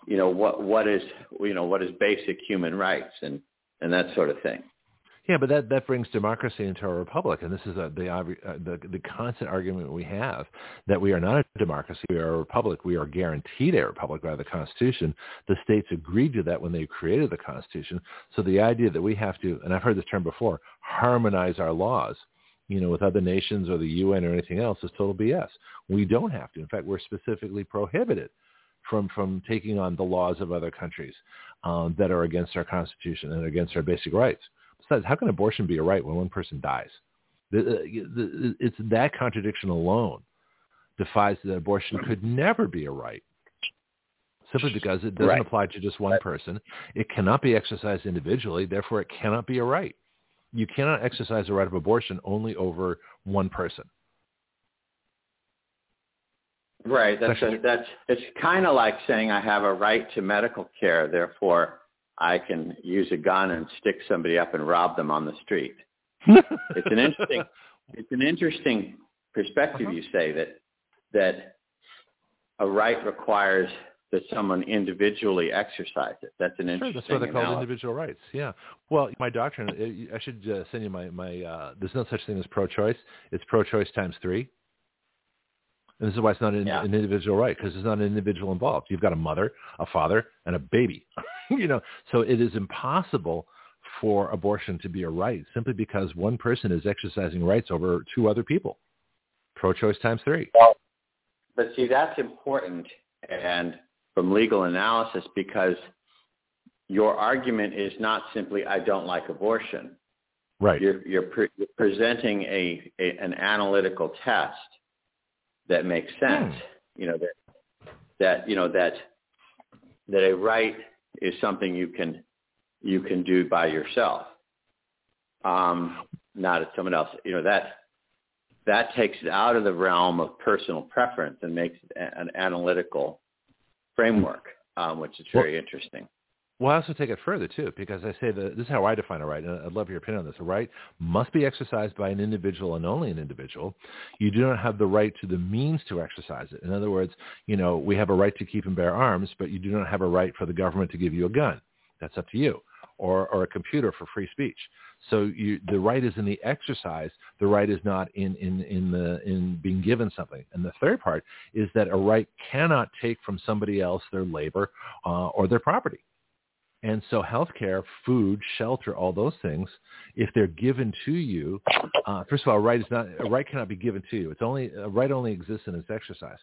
you know what what is you know what is basic human rights and and that sort of thing. Yeah, but that that brings democracy into a republic, and this is a, the, uh, the the constant argument we have that we are not a democracy, we are a republic. We are guaranteed a republic by the Constitution. The states agreed to that when they created the Constitution. So the idea that we have to, and I've heard this term before, harmonize our laws, you know, with other nations or the UN or anything else is total BS. We don't have to. In fact, we're specifically prohibited from from taking on the laws of other countries um, that are against our Constitution and against our basic rights. Besides, how can abortion be a right when one person dies? The, the, it's that contradiction alone defies that abortion could never be a right simply because it doesn't right. apply to just one person. It cannot be exercised individually, therefore it cannot be a right. You cannot exercise the right of abortion only over one person. Right. That's a, that's it's kind of like saying I have a right to medical care, therefore I can use a gun and stick somebody up and rob them on the street. it's an interesting it's an interesting perspective uh-huh. you say that that a right requires that someone individually exercise it. That's an interesting. Sure, that's what they call individual rights. Yeah. Well, my doctrine. I should uh, send you my my. Uh, there's no such thing as pro-choice. It's pro-choice times three. And this is why it's not an, yeah. an individual right because there's not an individual involved. You've got a mother, a father, and a baby. you know, so it is impossible for abortion to be a right simply because one person is exercising rights over two other people. Pro-choice times three. Well, but see, that's important, and from legal analysis because your argument is not simply I don't like abortion. Right. You're, you're, pre- you're presenting a, a, an analytical test that makes sense. Hmm. You know that that you know that that a right is something you can you can do by yourself, um, not as someone else. You know that that takes it out of the realm of personal preference and makes it an analytical framework, um, which is very well, interesting. Well, I also take it further too, because I say that this is how I define a right, and I'd love your opinion on this. A right must be exercised by an individual and only an individual. You do not have the right to the means to exercise it. In other words, you know, we have a right to keep and bear arms, but you do not have a right for the government to give you a gun. That's up to you, or or a computer for free speech. So you, the right is in the exercise. The right is not in, in, in, the, in being given something. And the third part is that a right cannot take from somebody else their labor uh, or their property. And so healthcare, food, shelter, all those things, if they're given to you, uh, first of all, a right is not a right cannot be given to you. It's only a right only exists in its exercise.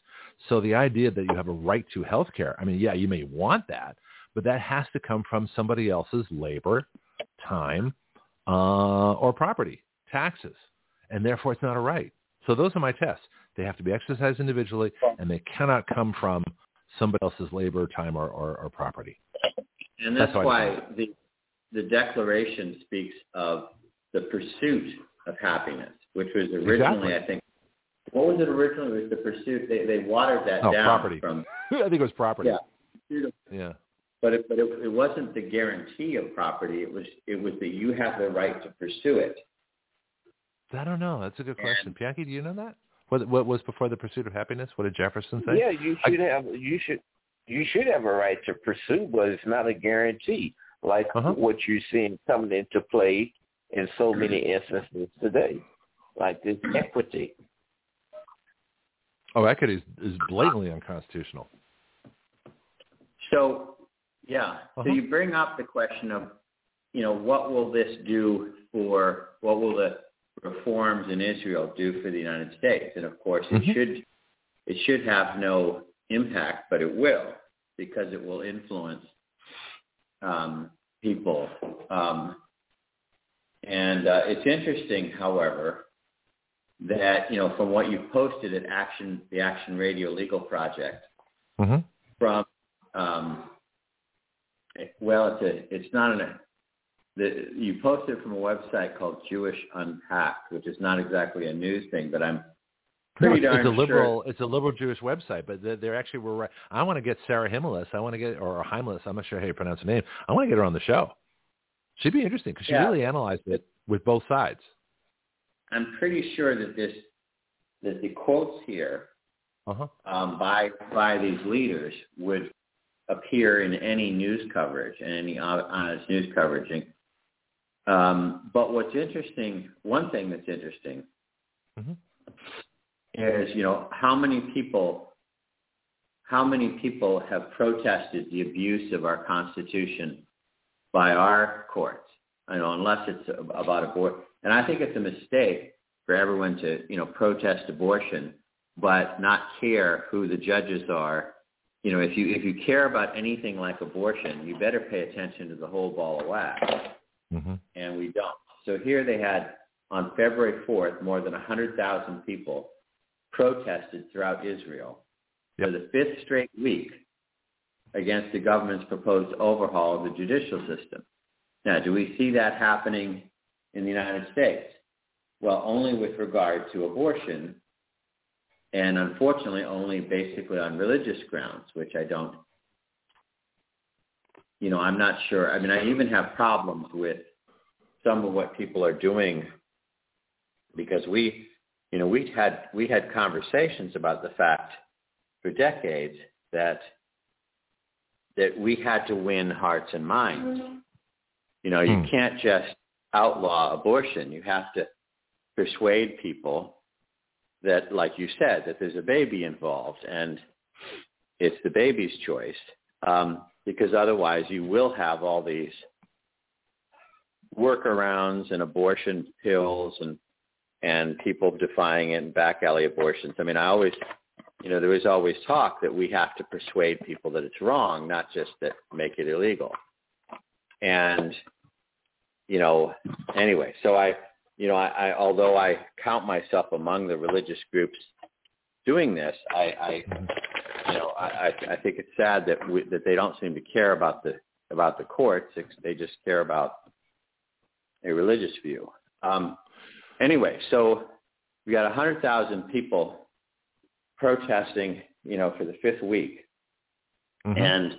So the idea that you have a right to healthcare, I mean, yeah, you may want that, but that has to come from somebody else's labor, time, uh, or property, taxes, and therefore it's not a right. So those are my tests. They have to be exercised individually, and they cannot come from somebody else's labor, time, or, or, or property. And that's, that's why the the Declaration speaks of the pursuit of happiness, which was originally, exactly. I think, what was it originally? It was the pursuit. They they watered that oh, down property. from. I think it was property. Yeah. Yeah. But it, but it, it wasn't the guarantee of property. It was it was that you have the right to pursue it. I don't know. That's a good question. And, Bianchi, do you know that? What what was before the pursuit of happiness? What did Jefferson say? Yeah, you should I, have you should you should have a right to pursue, but it's not a guarantee, like uh-huh. what you're seeing coming into play in so many instances today, like this equity. Oh, equity is, is blatantly unconstitutional. So, yeah. Uh-huh. So you bring up the question of you know, what will this do for what will the reforms in Israel do for the United States? And of course, it mm-hmm. should it should have no impact, but it will because it will influence um, people. Um, and uh, it's interesting, however, that you know from what you posted at Action, the Action Radio Legal Project, mm-hmm. from um, well, it's a, it's not an the, you posted from a website called Jewish Unpacked, which is not exactly a news thing, but I'm pretty no, darn it's a liberal, sure. It's a liberal Jewish website, but they're, they're actually were right. I want to get Sarah Himeles. I want to get or Heimlis. I'm not sure how you pronounce her name. I want to get her on the show. She'd be interesting because she yeah. really analyzed it with both sides. I'm pretty sure that this that the quotes here uh-huh. um, by by these leaders would appear in any news coverage and any honest news coverage. Um, but what's interesting, one thing that's interesting mm-hmm. is you know how many people how many people have protested the abuse of our Constitution by our courts. I know unless it's about abortion, and I think it's a mistake for everyone to you know protest abortion, but not care who the judges are. You know, if you if you care about anything like abortion, you better pay attention to the whole ball of wax. Mm-hmm. And we don't. So here they had on February 4th more than 100,000 people protested throughout Israel yep. for the fifth straight week against the government's proposed overhaul of the judicial system. Now, do we see that happening in the United States? Well, only with regard to abortion, and unfortunately only basically on religious grounds, which I don't, you know, I'm not sure. I mean, I even have problems with some of what people are doing because we, you know, we had we had conversations about the fact for decades that that we had to win hearts and minds. Mm-hmm. You know, you hmm. can't just outlaw abortion. You have to persuade people that, like you said, that there's a baby involved and it's the baby's choice. Um, because otherwise you will have all these workarounds and abortion pills and and people defying it and back alley abortions. I mean, I always you know, there is always talk that we have to persuade people that it's wrong, not just that make it illegal. And, you know, anyway, so I, you know, I, I although I count myself among the religious groups doing this, I, I you know, I, I think it's sad that we, that they don't seem to care about the about the courts. They just care about a religious view. Um, anyway, so we got a hundred thousand people protesting, you know, for the fifth week, mm-hmm. and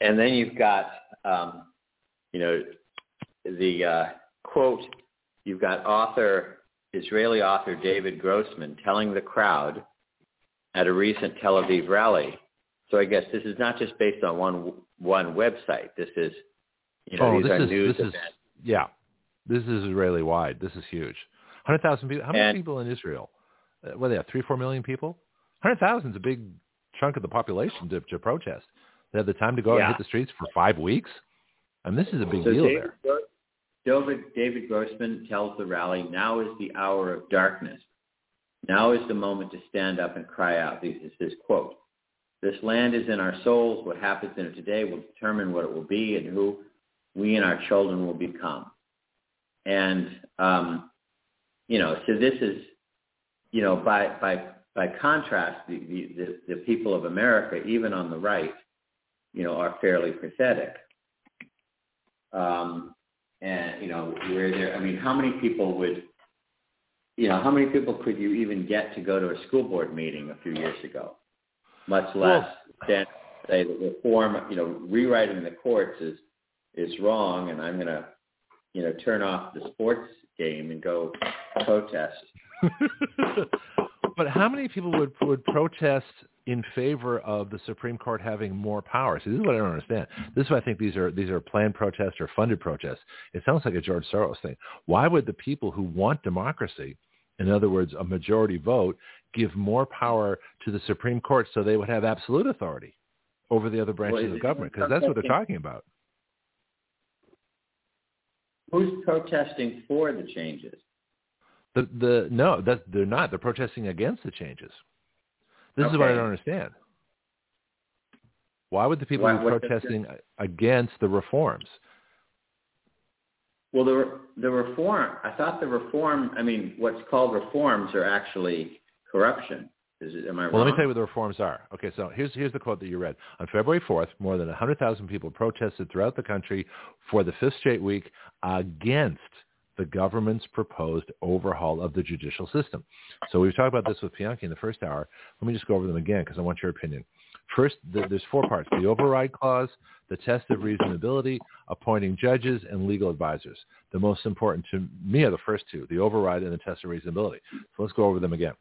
and then you've got, um, you know, the uh, quote. You've got author Israeli author David Grossman telling the crowd at a recent Tel Aviv rally. So I guess this is not just based on one one website. This is, you know, oh, these are is, news this events. Is, yeah, this is Israeli wide. This is huge. Hundred thousand people. How many and, people in Israel? Uh, what are they have? Three, four million people. Hundred thousand is a big chunk of the population to, to protest. They have the time to go yeah. and hit the streets for five weeks. And this is a big so deal David, there. David, Grossman tells the rally, now is the hour of darkness. Now is the moment to stand up and cry out. This is his quote. This land is in our souls. What happens in it today will determine what it will be and who we and our children will become. And, um, you know, so this is, you know, by, by by contrast, the, the, the people of America, even on the right, you know, are fairly pathetic. Um, and you know, where there, I mean, how many people would, you know, how many people could you even get to go to a school board meeting a few years ago? Much less well, than say that reform, you know, rewriting the courts is is wrong, and I'm going to, you know, turn off the sports game and go protest. but how many people would would protest in favor of the Supreme Court having more power? See, this is what I don't understand. This is why I think these are these are planned protests or funded protests. It sounds like a George Soros thing. Why would the people who want democracy, in other words, a majority vote, give more power to the Supreme Court so they would have absolute authority over the other branches well, of government? Because that's what they're talking about. Who's protesting for the changes? The the no, that they're not. They're protesting against the changes. This okay. is what I don't understand. Why would the people Why, be protesting against the reforms? Well, the the reform. I thought the reform. I mean, what's called reforms are actually corruption. Is it, am I wrong? Well, let me tell you what the reforms are. Okay, so here's here's the quote that you read. On February 4th, more than 100,000 people protested throughout the country for the fifth straight week against the government's proposed overhaul of the judicial system. So we've talked about this with Bianchi in the first hour. Let me just go over them again because I want your opinion. First, the, there's four parts. The override clause, the test of reasonability, appointing judges, and legal advisors. The most important to me are the first two, the override and the test of reasonability. So let's go over them again.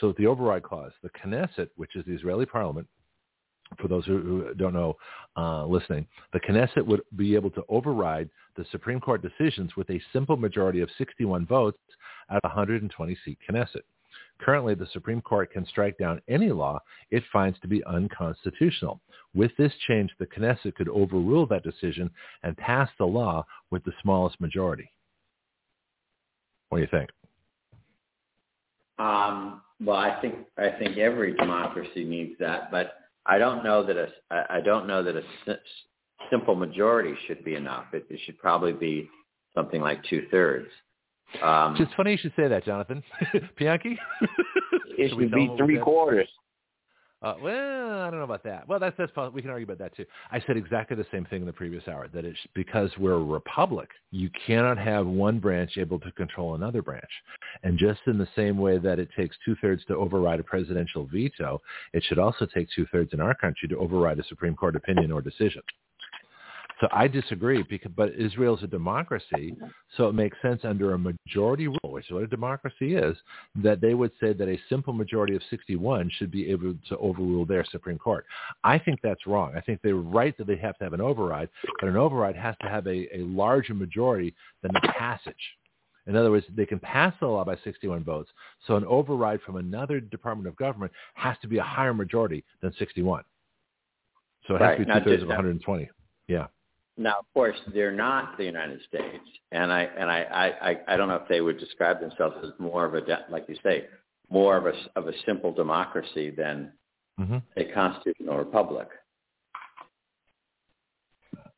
So the override clause, the Knesset, which is the Israeli parliament, for those who, don't know uh, listening, the Knesset would be able to override the Supreme Court decisions with a simple majority of 61 votes at 120-seat Knesset. Currently, the Supreme Court can strike down any law it finds to be unconstitutional. With this change, the Knesset could overrule that decision and pass the law with the smallest majority. What do you think? Um, well, I think I think every democracy needs that, but I don't know that a I don't know that a simple majority should be enough. It, it should probably be something like two thirds. Um, it's funny you should say that, Jonathon. Bianchi? it should be three quarters. Uh, well, I don't know about that. Well, that's that's possible. we can argue about that too. I said exactly the same thing in the previous hour that it's because we're a republic, you cannot have one branch able to control another branch. And just in the same way that it takes two thirds to override a presidential veto, it should also take two thirds in our country to override a Supreme Court opinion or decision. So I disagree, because, but Israel is a democracy, so it makes sense under a majority rule, which is what a democracy is, that they would say that a simple majority of 61 should be able to overrule their Supreme Court. I think that's wrong. I think they're right that they have to have an override, but an override has to have a, a larger majority than the passage. In other words, they can pass the law by 61 votes. So an override from another department of government has to be a higher majority than 61. So it has right. to be two-thirds of 120. Yeah. Now, of course, they're not the United States, and I and I, I I don't know if they would describe themselves as more of a like you say, more of a of a simple democracy than mm-hmm. a constitutional republic.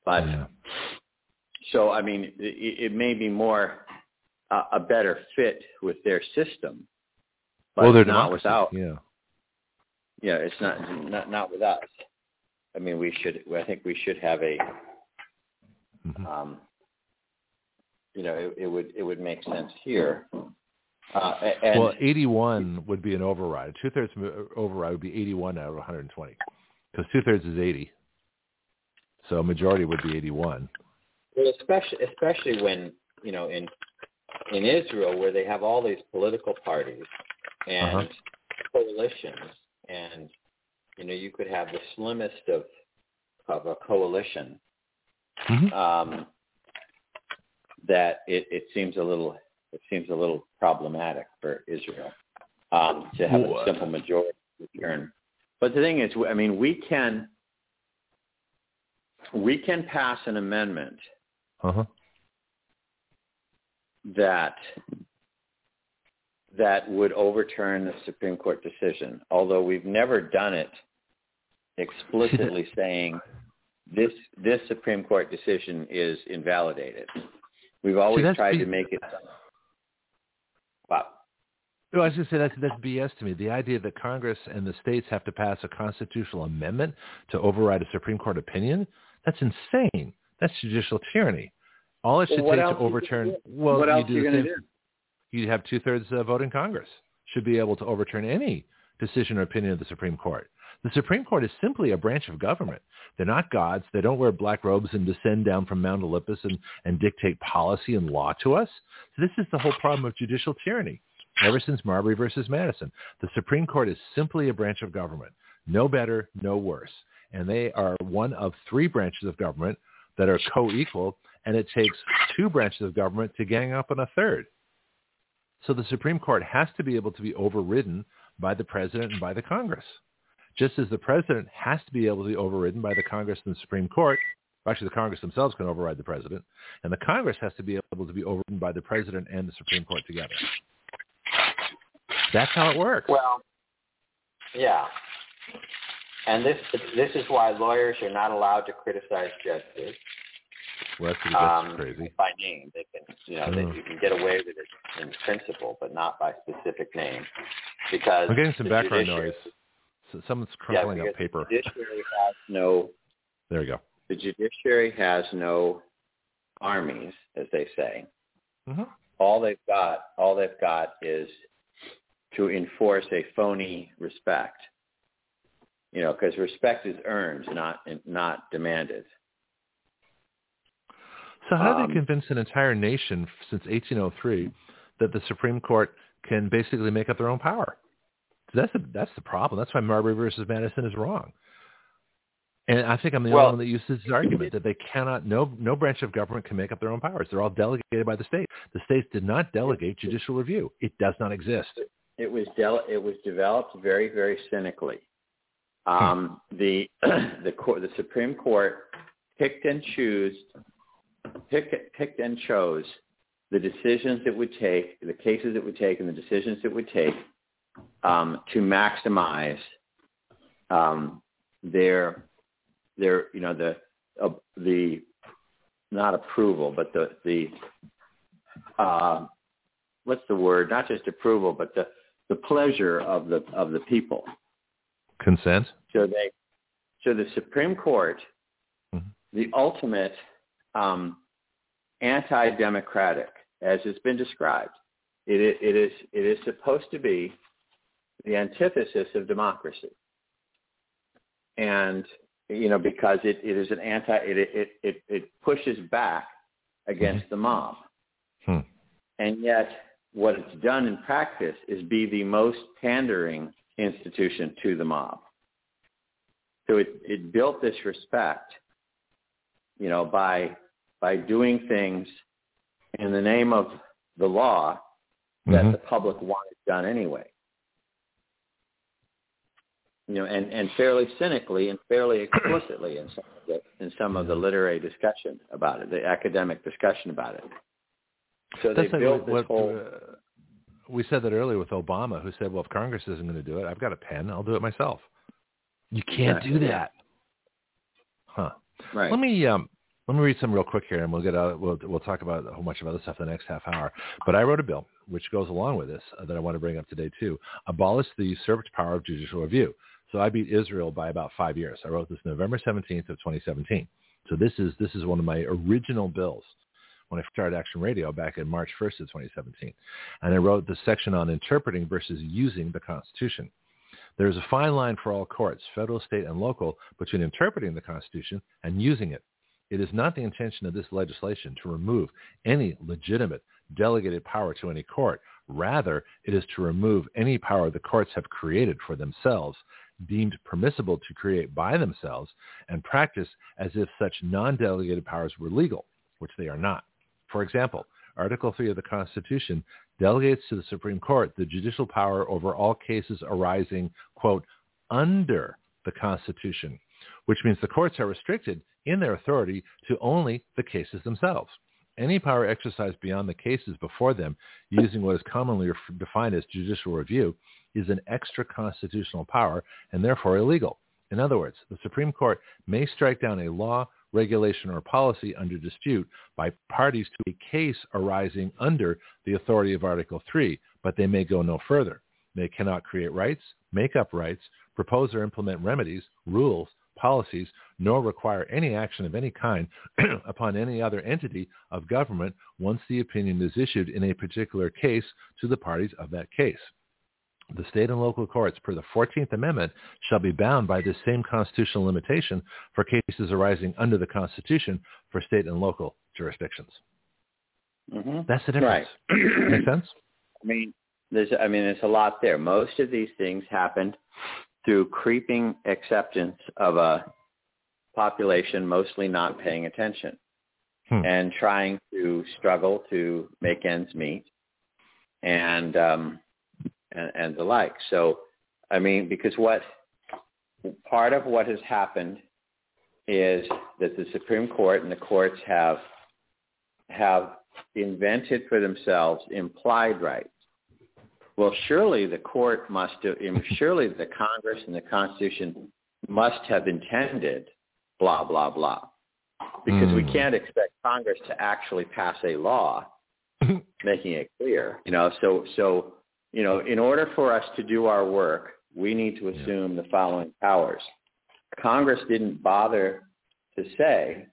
But yeah. so I mean, it, it may be more uh, a better fit with their system, but well, they're not democracy. without. Yeah, yeah, it's not not not with us. I mean, we should. I think we should have a Mm-hmm. Um, you know, it, it, would it would make sense here. Uh, and, well, 81 would be an override. Two thirds override would be 81 out of 120, because two thirds is 80. So a majority would be 81. Well, especially especially when you know in in Israel where they have all these political parties and uh-huh. coalitions, and you know you could have the slimmest of of a coalition mm-hmm. um, that it, it seems a little it seems a little problematic for Israel um, to have a simple majority return. But the thing is, I mean, we can we can pass an amendment uh-huh. that that would overturn the Supreme Court decision, although we've never done it explicitly saying this this Supreme Court decision is invalidated. We've always tried B- to make it. Wow. No, I was going to say that's that's BS to me. The idea that Congress and the states have to pass a constitutional amendment to override a Supreme Court opinion, that's insane. That's judicial tyranny. All it should well, take to overturn well, what else you do the same. Do? You'd have two thirds uh, vote in Congress should be able to overturn any decision or opinion of the Supreme Court. The Supreme Court is simply a branch of government. They're not gods. They don't wear black robes and descend down from Mount Olympus and, and dictate policy and law to us. So this is the whole problem of judicial tyranny. Ever since Marbury versus Madison, the Supreme Court is simply a branch of government. No better, no worse. And they are one of three branches of government that are co-equal, and it takes two branches of government to gang up on a third. So the Supreme Court has to be able to be overridden by the president and by the Congress just as the president has to be able to be overridden by the Congress and the Supreme Court, Actually, the Congress themselves can override the president, and the Congress has to be able to be overridden by the president and the Supreme Court together. That's how it works. Well, yeah. And this this is why lawyers are not allowed to criticize judges. Well, that's, that's um, crazy. By name, they can you know they, you can get away with it in principle, but not by specific name, because I'm getting some background noise. So someone's crumpling yeah, up paper. The judiciary has no. There you go. The judiciary has no armies, as they say. Mm-hmm. All they've got, all they've got is to enforce a phony respect. You know, because respect is earned, not not demanded. So how do um, they convince an entire nation since 1803 that the Supreme Court can basically make up their own power? That's the that's the problem. That's why Marbury versus Madison is wrong. And I think I'm the well, only one that uses this argument that they cannot, no, no branch of government can make up their own powers. They're all delegated by the state. The states did not delegate judicial review. It does not exist. It was it was developed very very cynically. Um, hmm. the the court, the Supreme Court picked and chose picked picked and chose the decisions it would take, the cases it would take, and the decisions it would take um, to maximize um, their their you know the uh, the not approval, but the the uh, what's the word? Not just approval, but the the pleasure of the of the people. Consent. So they, so the Supreme Court, mm-hmm. the ultimate um, anti-democratic, as it's been described. It, it is it is supposed to be the antithesis of democracy, and you know because it, it is an anti it it it, it pushes back against the mob, hmm. and yet what it's done in practice is be the most pandering institution to the mob. So it, it built this respect, you know, by by doing things in the name of the law that mm-hmm. the public wanted done anyway. You know, and, and fairly cynically and fairly explicitly in some of the in some of the literary discussion about it, the academic discussion about it. So they built what, this whole. Uh, we said that earlier with Obama, who said, "Well, if Congress isn't going to do it, I've got a pen. I'll do it myself." You can't exactly. do that, huh? Right. Let me um, let me read some real quick here, and we'll get out. We'll we'll talk about a whole bunch of other stuff in the next half hour. But I wrote a bill which goes along with this uh, that I want to bring up today too. Abolish the usurped power of judicial review. So I beat Israel by about five years. I wrote this November 17th of 2017. So this is this is one of my original bills when I started Action Radio back in March 1st of 2017. And I wrote the section on interpreting versus using the Constitution. There is a fine line for all courts, federal, state, and local, between interpreting the Constitution and using it. It is not the intention of this legislation to remove any legitimate delegated power to any court. Rather, it is to remove any power the courts have created for themselves, deemed permissible to create by themselves, and practice as if such non-delegated powers were legal, which they are not. For example, Article 3 of the Constitution delegates to the Supreme Court the judicial power over all cases arising, quote, under the Constitution, which means the courts are restricted in their authority to only the cases themselves. Any power exercised beyond the cases before them using what is commonly defined as judicial review is an extra constitutional power and therefore illegal. In other words, the Supreme Court may strike down a law, regulation, or policy under dispute by parties to a case arising under the authority of Article 3, but they may go no further. They cannot create rights, make up rights, propose or implement remedies, rules, policies, nor require any action of any kind upon any other entity of government once the opinion is issued in a particular case to the parties of that case. The state and local courts, per the 14th Amendment, shall be bound by this same constitutional limitation for cases arising under the Constitution for state and local jurisdictions. Mm-hmm. That's the difference. Right. Make sense? I mean, there's, I mean, there's a lot there. Most of these things happened through creeping acceptance of a population mostly not paying attention hmm. and trying to struggle to make ends meet and um, and, and the like. So, I mean, because what part of what has happened is that the Supreme Court and the courts have have invented for themselves implied rights. Well, surely the court must do, surely the Congress and the Constitution must have intended blah, blah, blah. Because mm. we hmm. can't expect Congress to actually pass a law making it clear. You know, so so you know, in order for us to do our work, we need to assume yeah. the following powers. Congress didn't bother to say,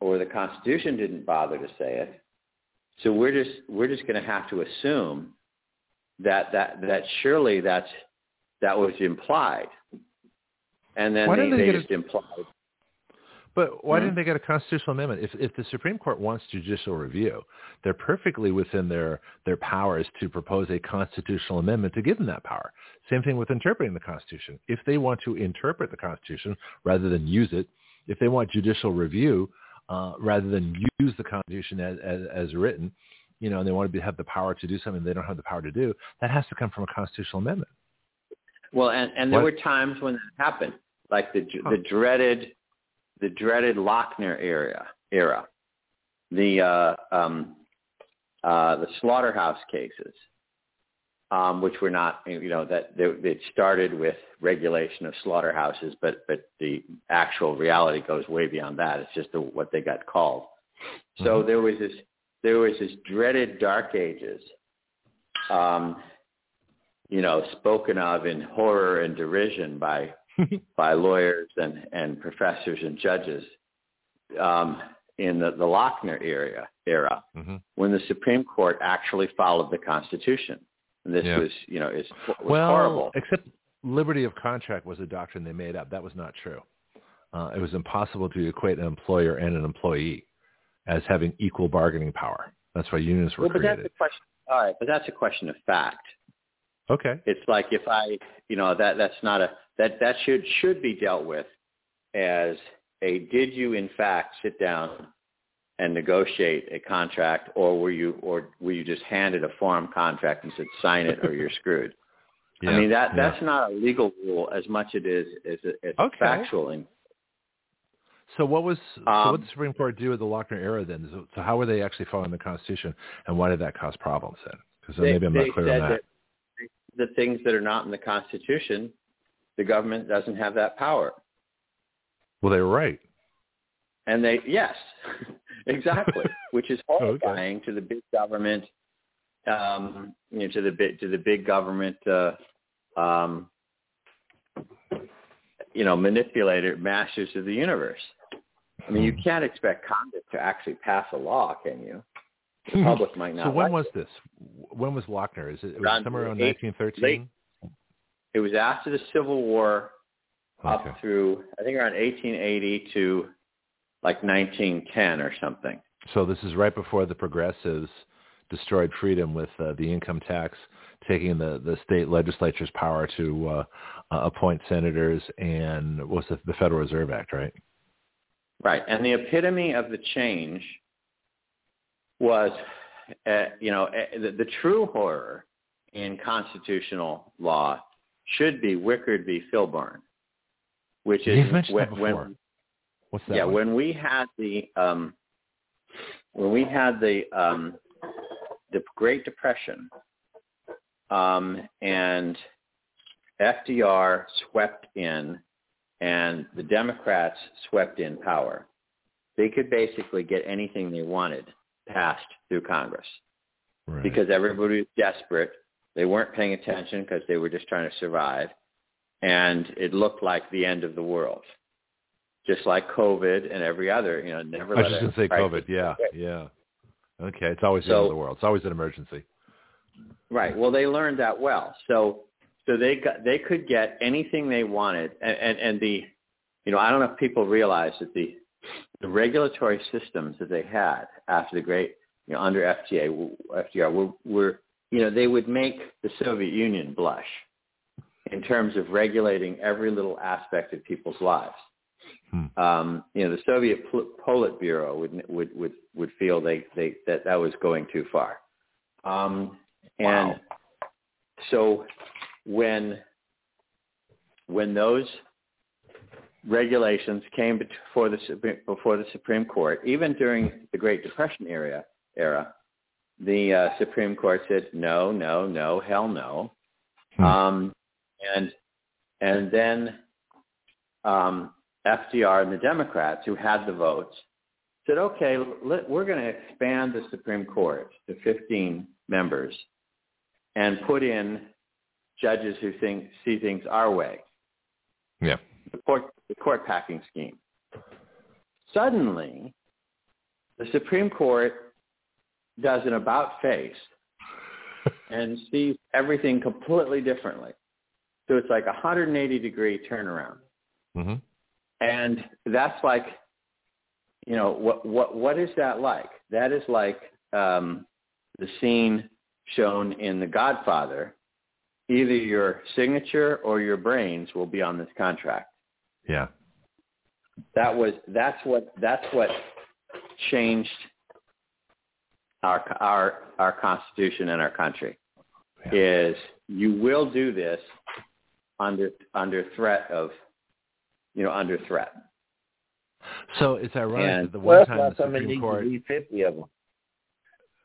or the Constitution didn't bother to say it. So we're just we're just going to have to assume that that that surely that's that was implied, and then they, they, they just implied but why mm-hmm. didn't they get a constitutional amendment? If if the Supreme Court wants judicial review, they're perfectly within their their powers to propose a constitutional amendment to give them that power. Same thing with interpreting the Constitution. If they want to interpret the Constitution rather than use it, if they want judicial review uh, rather than use the Constitution as, as, as written, you know, and they want to be, have the power to do something they don't have the power to do, that has to come from a constitutional amendment. Well, and, and there what? were times when that happened, like the huh. the dreaded the dreaded Lochner era, era, the uh, um, uh, the slaughterhouse cases, um, which were not, you know, that they, it started with regulation of slaughterhouses, but but the actual reality goes way beyond that. It's just the, what they got called. So mm-hmm. there was this there was this dreaded dark ages, um, you know, spoken of in horror and derision by by lawyers and, and professors and judges um, in the, the Lochner era, era mm-hmm. when the Supreme Court actually followed the Constitution. And this yeah. was, you know, is, was well, horrible. Except liberty of contract was a doctrine they made up. That was not true. Uh, it was impossible to equate an employer and an employee as having equal bargaining power. That's why unions were well, but created. That's a question, all right, but that's a question of fact. Okay. It's like if I, you know, that that's not a that that should should be dealt with as a did you in fact sit down and negotiate a contract or were you or were you just handed a form contract and said sign it or you're screwed yeah, i mean that that's not a legal rule as much it is as it's okay. factual so what was um, so what did the Supreme Court do with the Lochner era then? So, so, how were they actually following the Constitution, and why did that cause problems then? Because maybe I'm not clear on that. that. The things that are not in the Constitution the government doesn't have that power. Well, they were right. And they, yes, exactly, which is horrifying okay. to the big government, um, you know, to the big to the big government, uh, um, you know, manipulator masters of the universe. I mean, you hmm. can't expect Congress to actually pass a law, can you? The hmm. public might not. So when like was it. this? When was Lochner? Is it, it was somewhere around 1913? It was after the Civil War up okay. through I think around 1880 to like 1910 or something. So this is right before the progressives destroyed freedom with uh, the income tax, taking the, the state legislature's power to uh, uh, appoint senators and was the, the Federal Reserve Act, right? Right, and the epitome of the change was, uh, you know, uh, the, the true horror in constitutional law should be Wickard v. Filburn, which is You've mentioned when, that before. when What's that yeah one? when we had the um, when we had the um, the Great Depression um, and FDR swept in and the Democrats swept in power, they could basically get anything they wanted passed through Congress right. because everybody was desperate they weren't paying attention because they were just trying to survive. And it looked like the end of the world. Just like COVID and every other, you know, never I was just going to say COVID. Yeah, yeah. Okay, it's always the end of the world. It's always an emergency. Right. Well, they learned that well. So, so they got they could get anything they wanted, and and, and the, you know, I don't know if people realize that the the regulatory systems that they had after the great, you know, under FTA, FDR were were you know, they would make the Soviet Union blush in terms of regulating every little aspect of people's lives. Hmm. Um, you know, the Soviet Politburo would would would would feel they, they that that was going too far. Um, and wow. so when when those regulations came before the before the Supreme Court, even during the Great Depression era, era, the uh, Supreme Court said no, no, no, hell no, hmm. um, and and then um, FDR and the Democrats, who had the votes, said, okay, let, we're going to expand the Supreme Court to 15 members and put in judges who think see things our way. Yeah. The court the court packing scheme. Suddenly, the Supreme Court does an about face and sees everything completely differently. So it's like a 180 degree turnaround. Mm-hmm. And that's like, you know, what what what is that like? That is like um, the scene shown in The Godfather. Either your signature or your brains will be on this contract. Yeah. That was that's what that's what changed our our our constitution and our country. Yeah. Is you will do this under under threat of you know under threat. So it's ironic and, that the one time the Supreme Court fifty of them.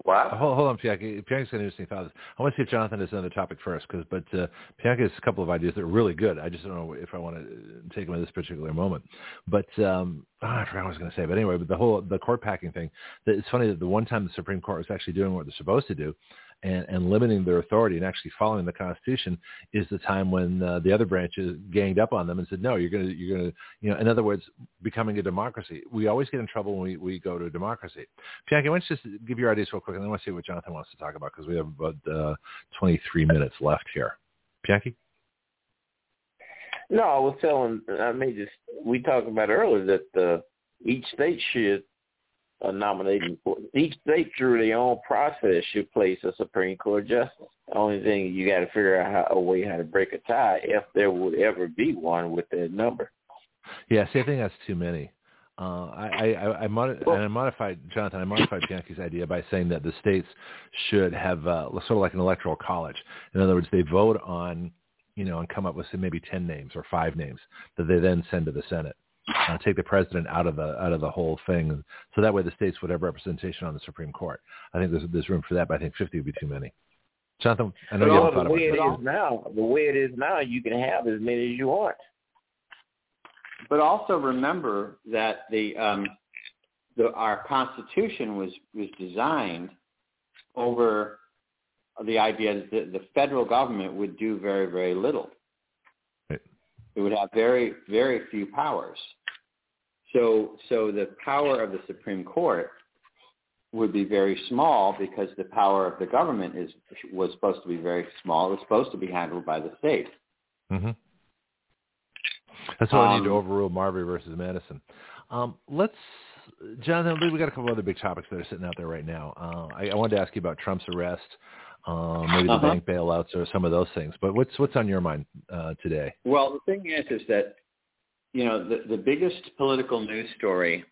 Wow. Hold, hold on, Pianki. Pianki's got an interesting thought. I want to see if Jonathon has another topic first, because but uh, Pianki has a couple of ideas that are really good. I just don't know if I want to take them at this particular moment. But um, oh, I forgot what I was going to say. But anyway, but the whole the court packing thing. It's funny that the one time the Supreme Court was actually doing what they're supposed to do, and, and limiting their authority and actually following the Constitution is the time when uh, the other branches ganged up on them and said, no, you're going to, you're going to, you know, in other words, becoming a democracy. We always get in trouble when we, we go to a democracy. Pianki, why don't you just give your ideas real quick and then I want to see what Jonathon wants to talk about because we have about uh, 23 minutes left here. Pianki? No, I was telling, I mean, just, we talked about earlier that uh, each state should uh, nominating for each state through their own process should place a Supreme Court justice. The only thing you got to figure out how, a way how to break a tie if there would ever be one with that number. Yeah, see, I think that's too many. Uh, I, I, I, mod- and I modified, Jonathon, I modified Pianki's idea by saying that the states should have uh, sort of like an electoral college. In other words, they vote on, you know, and come up with say, maybe 10 names or five names that they then send to the Senate uh, take the president out of the out of the whole thing, so that way the states would have representation on the Supreme Court. I think there's there's room for that, but I think 50 would be too many. Jonathon, I know you haven't thought the way about it is now, the way it is now, you can have as many as you want. But also remember that the um, the our Constitution was was designed over the idea that the federal government would do very very little. It would have very, very few powers. So, so the power of the Supreme Court would be very small because the power of the government is was supposed to be very small. It's supposed to be handled by the state. Mm-hmm. That's why um, we need to um, overrule Marbury versus Madison. Um, let's, Jonathon, we've got a couple other big topics that are sitting out there right now. Uh, I, I wanted to ask you about Trump's arrest um, maybe the uh-huh. bank bailouts or some of those things. But what's what's on your mind uh, today? Well, the thing is, is that you know the the biggest political news story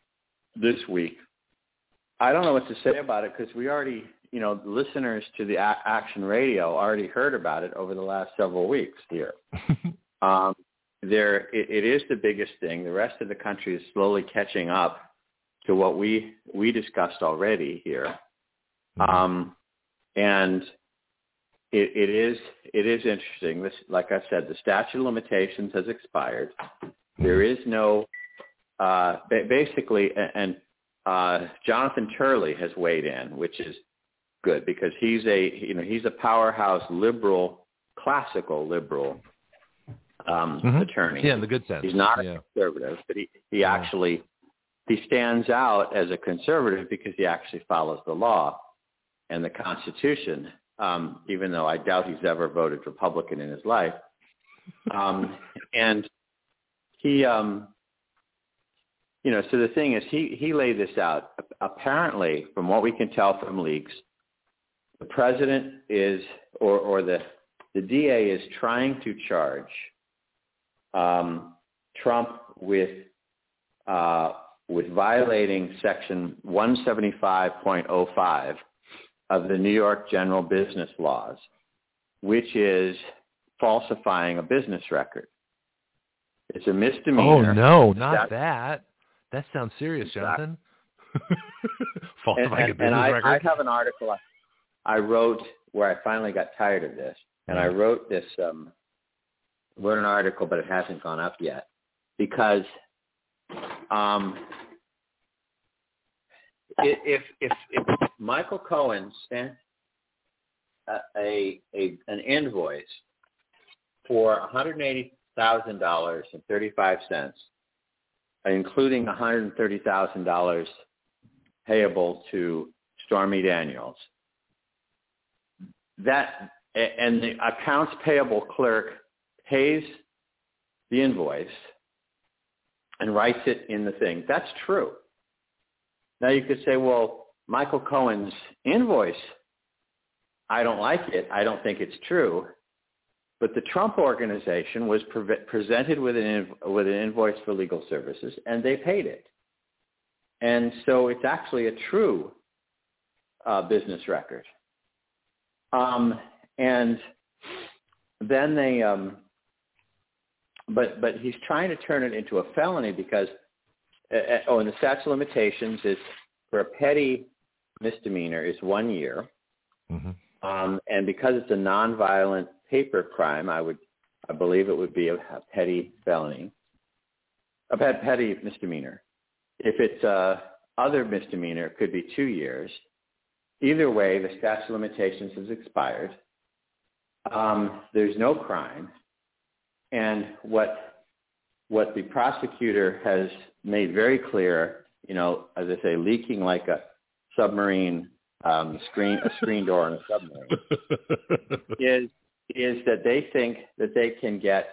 this week. I don't know what to say about it because we already, you know, listeners to the a- Action Radio already heard about it over the last several weeks here. um, there, it, it is the biggest thing. The rest of the country is slowly catching up to what we we discussed already here. Mm-hmm. Um, and it, it is it is interesting. This, like I said, the statute of limitations has expired. There is no uh, basically, and uh, Jonathan Turley has weighed in, which is good because he's a you know he's a powerhouse liberal, classical liberal um, mm-hmm. attorney. Yeah, in the good sense. He's not yeah. a conservative, but he he yeah. actually he stands out as a conservative because he actually follows the law and the Constitution um, even though I doubt he's ever voted Republican in his life. Um, and he, um, you know, so the thing is, he he laid this out. Apparently, from what we can tell from leaks, the president is, or or the the DA is trying to charge um, Trump with uh, with violating Section 175.05 of the New York General Business Laws, which is falsifying a business record. It's a misdemeanor. Oh no, not that. That sounds serious, Jonathon. Falsifying and, a business and I, record. I have an article I wrote where I finally got tired of this, and I wrote this um, wrote an article, but it hasn't gone up yet because um, if if if Michael Cohen sent a, a, a an invoice for one hundred eighty thousand dollars and thirty five cents, including one hundred thirty thousand dollars payable to Stormy Daniels, that and the accounts payable clerk pays the invoice and writes it in the thing. That's true. Now you could say, well, Michael Cohen's invoice, I don't like it. I don't think it's true. But the Trump organization was pre- presented with an, with an invoice for legal services, and they paid it. And so it's actually a true uh, business record. Um, and then they, um, but but he's trying to turn it into a felony because uh, uh, oh, and the statute of limitations is for a petty misdemeanor is one year, mm-hmm. um, and because it's a nonviolent paper crime, I would I believe it would be a, a petty felony, a petty misdemeanor. If it's a other misdemeanor, it could be two years. Either way, the statute of limitations has expired. Um, there's no crime. And what what the prosecutor has made very clear, you know, as I say, leaking like a submarine um, screen a screen door on a submarine, is is that they think that they can get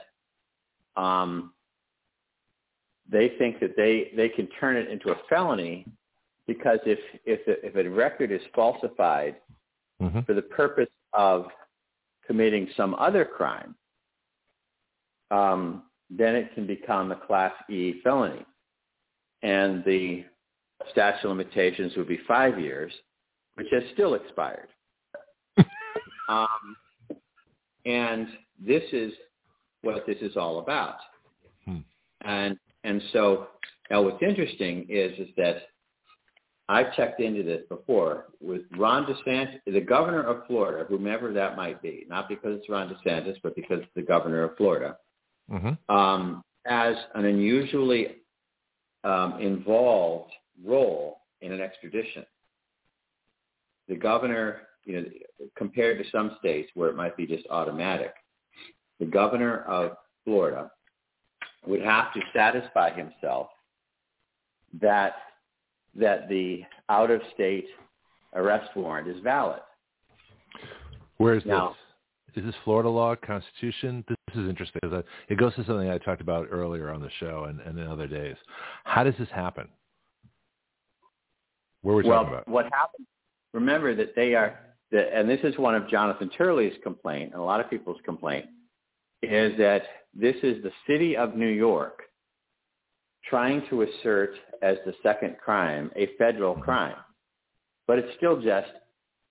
um, they think that they they can turn it into a felony because if if if a record is falsified mm-hmm. for the purpose of committing some other crime, um, then it can become a Class E felony. And the statute of limitations would be five years, which has still expired. um, and this is what this is all about. Hmm. And and so now what's interesting is is that I've checked into this before with Ron DeSantis, the governor of Florida, whomever that might be, not because it's Ron DeSantis, but because it's the governor of Florida mm-hmm. um, has an unusually um, involved role in an extradition. The governor, you know, compared to some states where it might be just automatic, the governor of Florida would have to satisfy himself that that the out-of-state arrest warrant is valid. Where is now, this? is this Florida law, Constitution? This is interesting because it goes to something I talked about earlier on the show and, and in other days. How does this happen? Where are we well, talking about? what happened? Remember that they are, that, and this is one of Jonathan Turley's complaint and a lot of people's complaint, is that this is the city of New York trying to assert as the second crime a federal Mm-hmm. crime, but it's still just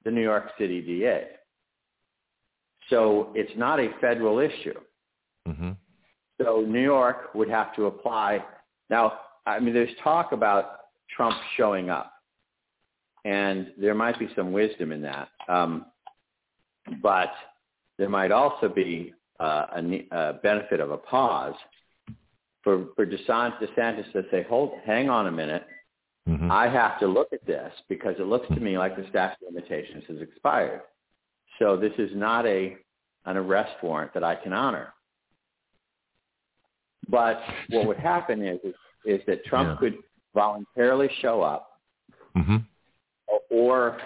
the New York City DA. So it's not a federal issue. Mm-hmm. So New York would have to apply. Now, I mean, there's talk about Trump showing up, and there might be some wisdom in that. Um, but there might also be uh, a, a benefit of a pause for for DeSantis to say, "Hold, hang on a minute. Mm-hmm. I have to look at this because it looks to me like the statute of limitations has expired. So this is not a an arrest warrant that I can honor. But what would happen is is, is that Trump Yeah. could voluntarily show up, Mm-hmm. Or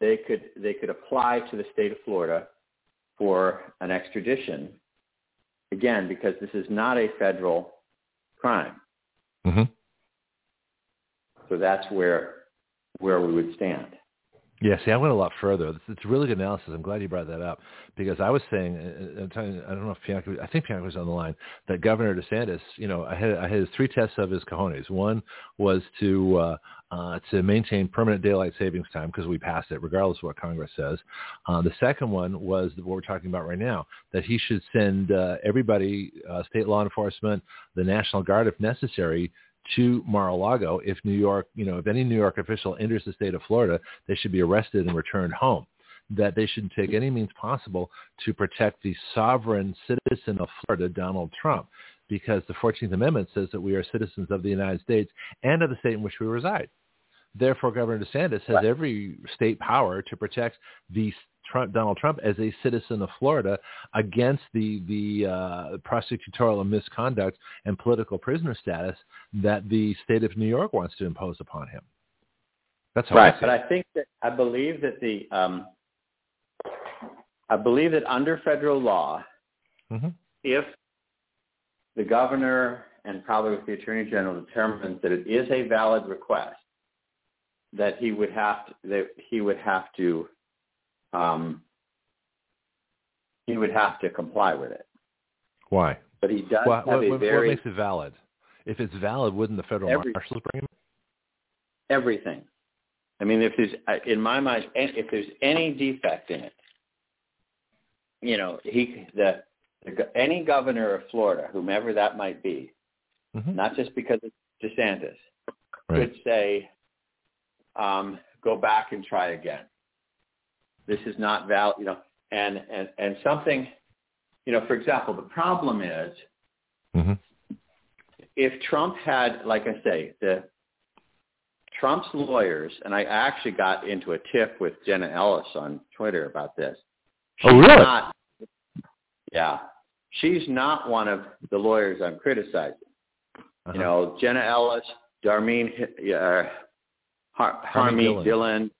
they could they could apply to the state of Florida for an extradition. Again, because this is not a federal crime. Mm-hmm. So that's where where we would stand. Yeah, see, I went a lot further. It's, it's really good analysis. I'm glad you brought that up because I was saying, I'm telling, I don't know if Bianca, I think Bianca was on the line, that Governor DeSantis, you know, I had I had three tests of his cojones. One was to uh, uh, to maintain permanent daylight savings time because we passed it, regardless of what Congress says. Uh, the second one was what we're talking about right now, that he should send uh, everybody, uh, state law enforcement, the National Guard, if necessary, to Mar-a-Lago. If New York, you know, if any New York official enters the state of Florida, they should be arrested and returned home. That they should take any means possible to protect the sovereign citizen of Florida, Donald Trump, because the 14th Amendment says that we are citizens of the United States and of the state in which we reside. Therefore, Governor DeSantis has right. every state power to protect the Trump, Donald Trump as a citizen of Florida against the the uh, prosecutorial misconduct and political prisoner status that the state of New York wants to impose upon him. That's right. I but I think that I believe that the um, I believe that under federal law, mm-hmm. if the governor and probably with the attorney general determines that it is a valid request, that he would have to, that he would have to um, he would have to comply with it. Why? But he does well, have what, a very what makes it valid? If it's valid, wouldn't the federal every, marshals bring him? Everything. I mean, if there's in my mind, if there's any defect in it, you know, he the, the any governor of Florida, whomever that might be, mm-hmm. not just because it's DeSantis, right. could say, um, go back and try again. This is not valid, you know, and, and, and something, you know, for example, the problem is mm-hmm. if Trump had, like I say, the Trump's lawyers, and I actually got into a tip with Jenna Ellis on Twitter about this. She's oh, really? Not, yeah. She's not one of the lawyers I'm criticizing. Uh-huh. You know, Jenna Ellis, Darmeen, uh, Har- Harmeet Dillon,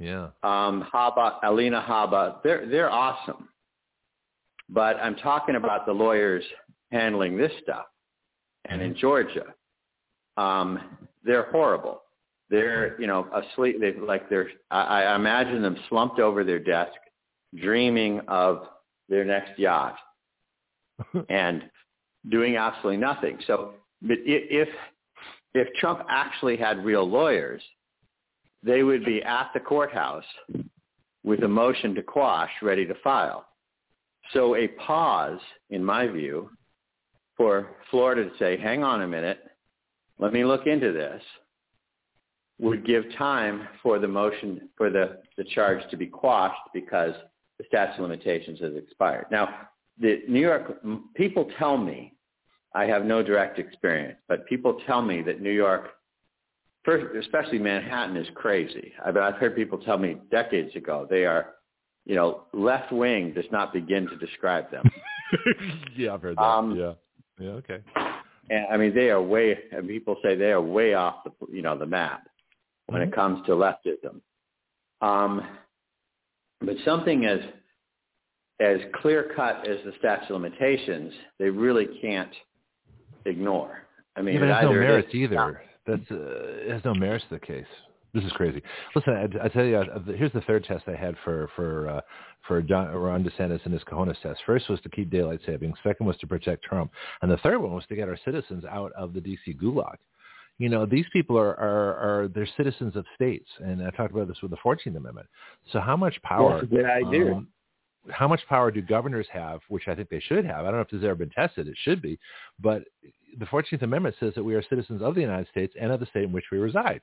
yeah. Um, Habba, Alina Habba, they're they're awesome. But I'm talking about the lawyers handling this stuff. And in mm-hmm. Georgia, um, they're horrible. They're, you know, asleep. They like they're. I, I imagine them slumped over their desk, dreaming of their next yacht, and doing absolutely nothing. So, but if if Trump actually had real lawyers, they would be at the courthouse with a motion to quash ready to file. So a pause, in my view, for Florida to say, hang on a minute, let me look into this, would give time for the motion, for the, the charge to be quashed because the statute of limitations has expired. Now, the New York, people tell me, I have no direct experience, but people tell me that New York first, especially Manhattan is crazy. I've, I've heard people tell me decades ago they are, you know, left wing does not begin to describe them. yeah, I've heard that. Um, yeah, yeah, okay. And I mean, they are way. And people say they are way off the, you know, the map when mm-hmm. it comes to leftism. Um, but something as as clear cut as the statute of limitations, they really can't ignore. I mean, yeah, but it it has no merits either. That's uh, it has no merits to the case. This is crazy. Listen, I, I tell you, uh, here's the third test I had for for uh, for John, Ron DeSantis and his cojones test. First was to keep daylight savings. Second was to protect Trump, and the third one was to get our citizens out of the D.C. gulag. You know, these people are are, are they're citizens of states, and I talked about this with the Fourteenth Amendment. So how much power? That's a good idea. Um, how much power do governors have, which I think they should have? I don't know if this has ever been tested. It should be. But the 14th Amendment says that we are citizens of the United States and of the state in which we reside.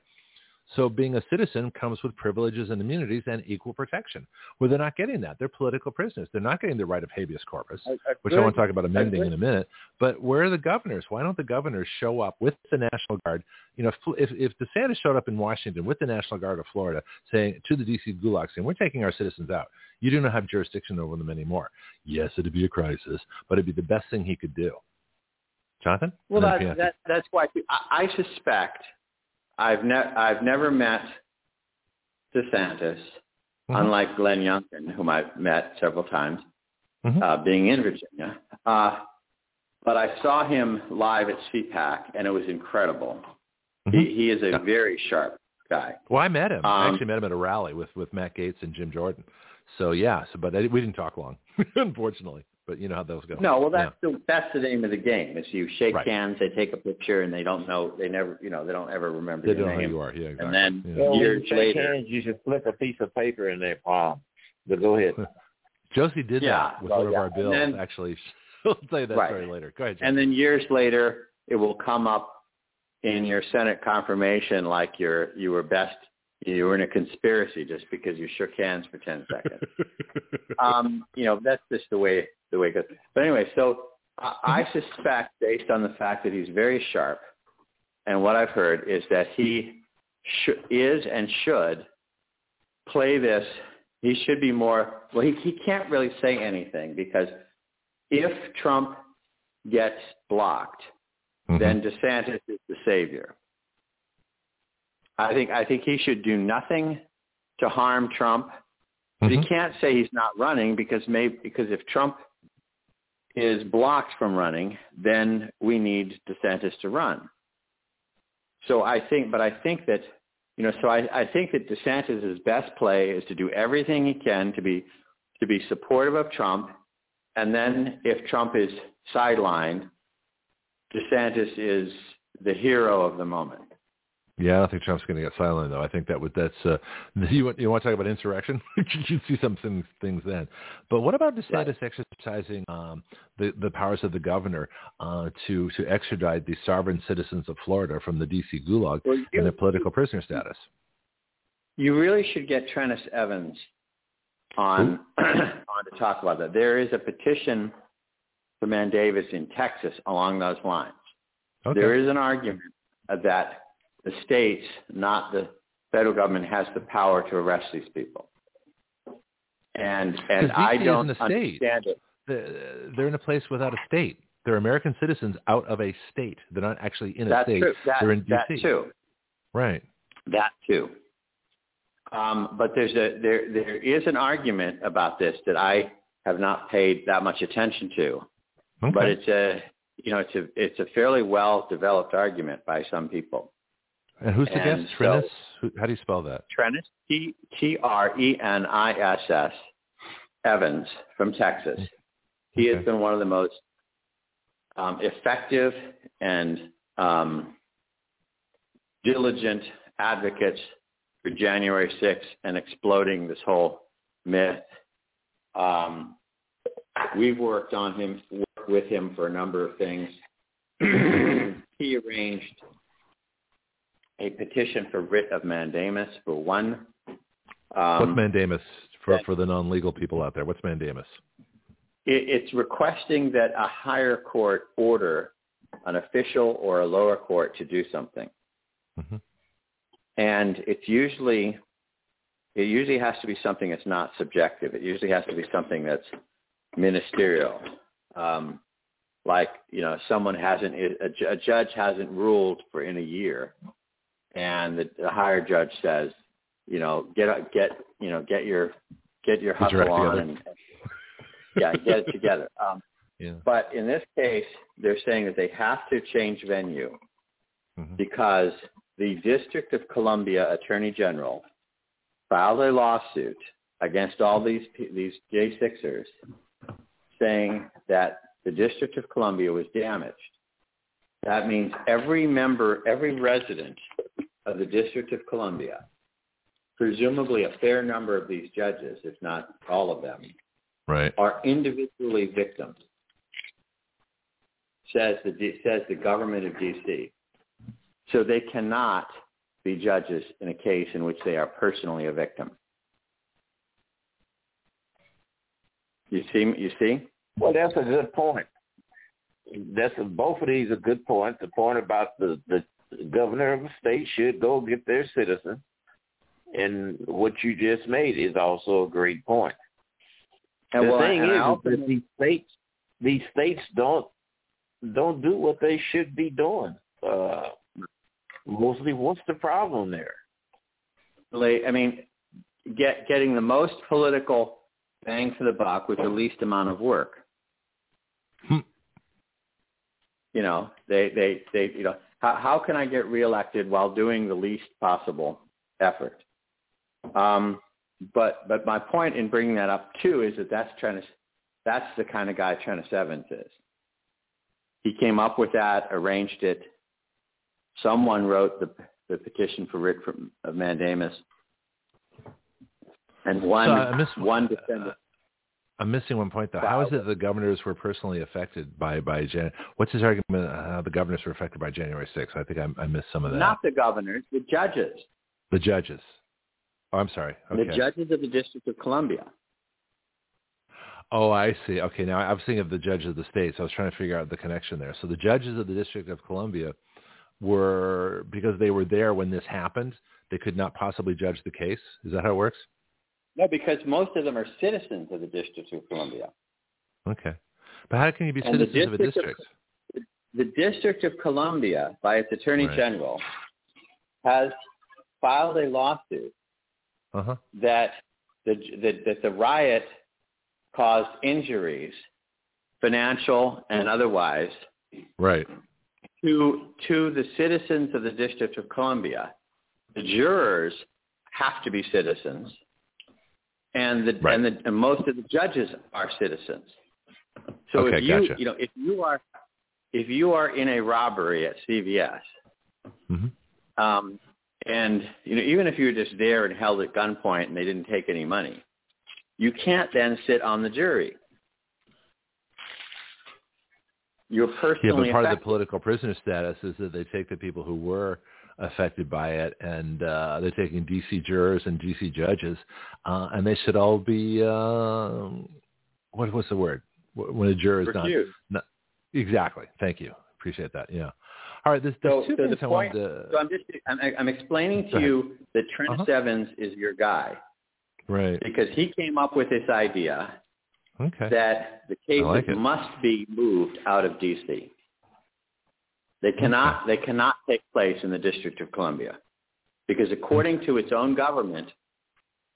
So being a citizen comes with privileges and immunities and equal protection. Well, they're not getting that. They're political prisoners. They're not getting the right of habeas corpus, I, I which I want to talk about amending in a minute. But where are the governors? Why don't the governors show up with the National Guard? You know, if, if DeSantis showed up in Washington with the National Guard of Florida saying to the D.C. gulag, saying, we're taking our citizens out. You do not have jurisdiction over them anymore. Yes, it'd be a crisis, but it'd be the best thing he could do. Jonathon? Well, that, that, that's why I, I suspect I've, ne- I've never met DeSantis, mm-hmm. unlike Glenn Youngkin, whom I've met several times, mm-hmm. uh, being in Virginia. Uh, but I saw him live at CPAC, and it was incredible. Mm-hmm. He, he is a very sharp guy. Well, I met him. Um, I actually met him at a rally with with Matt Gaetz and Jim Jordan. So yeah, so but I, we didn't talk long, unfortunately. But you know how those go. No, well, that's yeah. the that's the name of the game. Is you shake Right. hands, they take a picture, and they don't know, they never, you know, they don't ever remember They your don't know name. who you are. Yeah, exactly. And then Yeah. Well, years you shake later, hands, you should flick a piece of paper in their palm. But go ahead. Josie did Yeah, that with well, one of yeah. our bills. then- actually, I'll tell you that Right. story later. Go ahead. Josie. and then years later, it will come up in your Senate confirmation like you're you were best, you were in a conspiracy just because you shook hands for ten seconds. um, you know, that's just the way the way it goes. But anyway, so I, I suspect, based on the fact that he's very sharp, and what I've heard is that he sh- is and should play this. He should be more. Well, he he can't really say anything because if Trump gets blocked, Mhm. then DeSantis is the savior. I think I think he should do nothing to harm Trump. But he Mhm. can't say he's not running because maybe because if Trump is blocked from running, then we need DeSantis to run. So I think, but I think that you know, so I, I think that DeSantis' best play is to do everything he can to be to be supportive of Trump, and then if Trump is sidelined, DeSantis is the hero of the moment. Yeah, I don't think Trump's going to get silent though. I think that would that's uh, you want you want to talk about insurrection? You'd see some things things then. But what about DeSantis exercising um, the the powers of the governor uh, to to extradite the sovereign citizens of Florida from the D.C. gulag Well, you- and their political prisoner status? You really should get Trennis Evans on on to talk about that. There is a petition for mandamus in Texas along those lines. Okay. There is an argument that the states, not the federal government, has the power to arrest these people. And and I don't a state. understand it. They're in a place without a state. They're American citizens out of a state. They're not actually in a That's state. true. That, They're in that D.C. too. Right. That too. Um, but there's a there there is an argument about this that I have not paid that much attention to. Okay. But it's a you know it's a it's a fairly well developed argument by some people. And who's the and guest? so- Trennis? Who, how do you spell that? Trennis T T R E N I S S Evans from Texas. He has been one of the most um, effective and um, diligent advocates for January 6th and exploding this whole myth. Um, we've worked on him, worked with him for a number of things. he arranged a petition for writ of mandamus for one. Um, What's mandamus for, that- for the non-legal people out there? What's mandamus? it, it's requesting that a higher court order an official or a lower court to do something. hmm And it's usually, it usually has to be something that's not subjective. It usually has to be something that's ministerial. Um, like, you know, someone hasn't, a, a judge hasn't ruled for in a year and the, the higher judge says, you know, get, get, you know, get your, get your Get hustle act on together. and, yeah, get it together. Um, Yeah. but in this case, they're saying that they have to change venue hmm because the District of Columbia Attorney General filed a lawsuit against all these these J6ers saying that the District of Columbia was damaged. That means every member, every resident of the District of Columbia, presumably a fair number of these judges, if not all of them, Right. are individually victims. Says the says the government of DC. So they cannot be judges in a case in which they are personally a victim. You see? You see? Well, that's a good point. That's a, both of these are good points. The point about the the governor of a state should go get their citizens, and what you just made is also a great point. And the well, thing is, is that these states these states don't don't do what they should be doing. Uh, mostly, what's the problem there? I mean, get getting the most political bang for the buck with the least amount of work. Hmm. You know, they they they you know how how can I get reelected while doing the least possible effort. Um, but but my point in bringing that up too is that that's Trennis, that's the kind of guy Trennis Evans is. He came up with that, arranged it. Someone wrote the the petition for writ from, of mandamus, and one so miss, one defendant. Uh, I'm missing one point though. How is it the governors were personally affected by by Jan? What's his argument? How the governors were affected by January 6th? I think I, I missed some of that. Not the governors, the judges. The judges. Oh, I'm sorry. Okay. The judges of the District of Columbia. Oh, I see. Okay, now I was thinking of the judges of the states. I was trying to figure out the connection there. So the judges of the District of Columbia were because they were there when this happened. They could not possibly judge the case. Is that how it works? No, because most of them are citizens of the District of Columbia. Okay, but how can you be and citizens of a district? Of, the District of Columbia, by its Attorney right. General, has filed a lawsuit uh-huh. that the that, that the riot caused injuries, financial and otherwise, right, to to the citizens of the District of Columbia. The jurors have to be citizens, and the right. and, the, and most of the judges are citizens. So okay, if you gotcha. you know if you are if you are in a robbery at CVS, mm-hmm. um, and you know, even if you were just there and held at gunpoint and they didn't take any money, you can't then sit on the jury. You're personally yeah, but part affected. of the political prisoner status is that they take the people who were affected by it, and uh, they're taking DC jurors and DC judges, uh, and they should all be uh, what was the word when a juror is not, not exactly. Thank you, appreciate that. Yeah. All right, there's, there's so, two so I point, to... So I'm just I'm, I'm explaining to you that Trent uh-huh. Evans is your guy, right? Because he came up with this idea okay. that the cases like must be moved out of D.C. They cannot they cannot take place in the District of Columbia because according to its own government,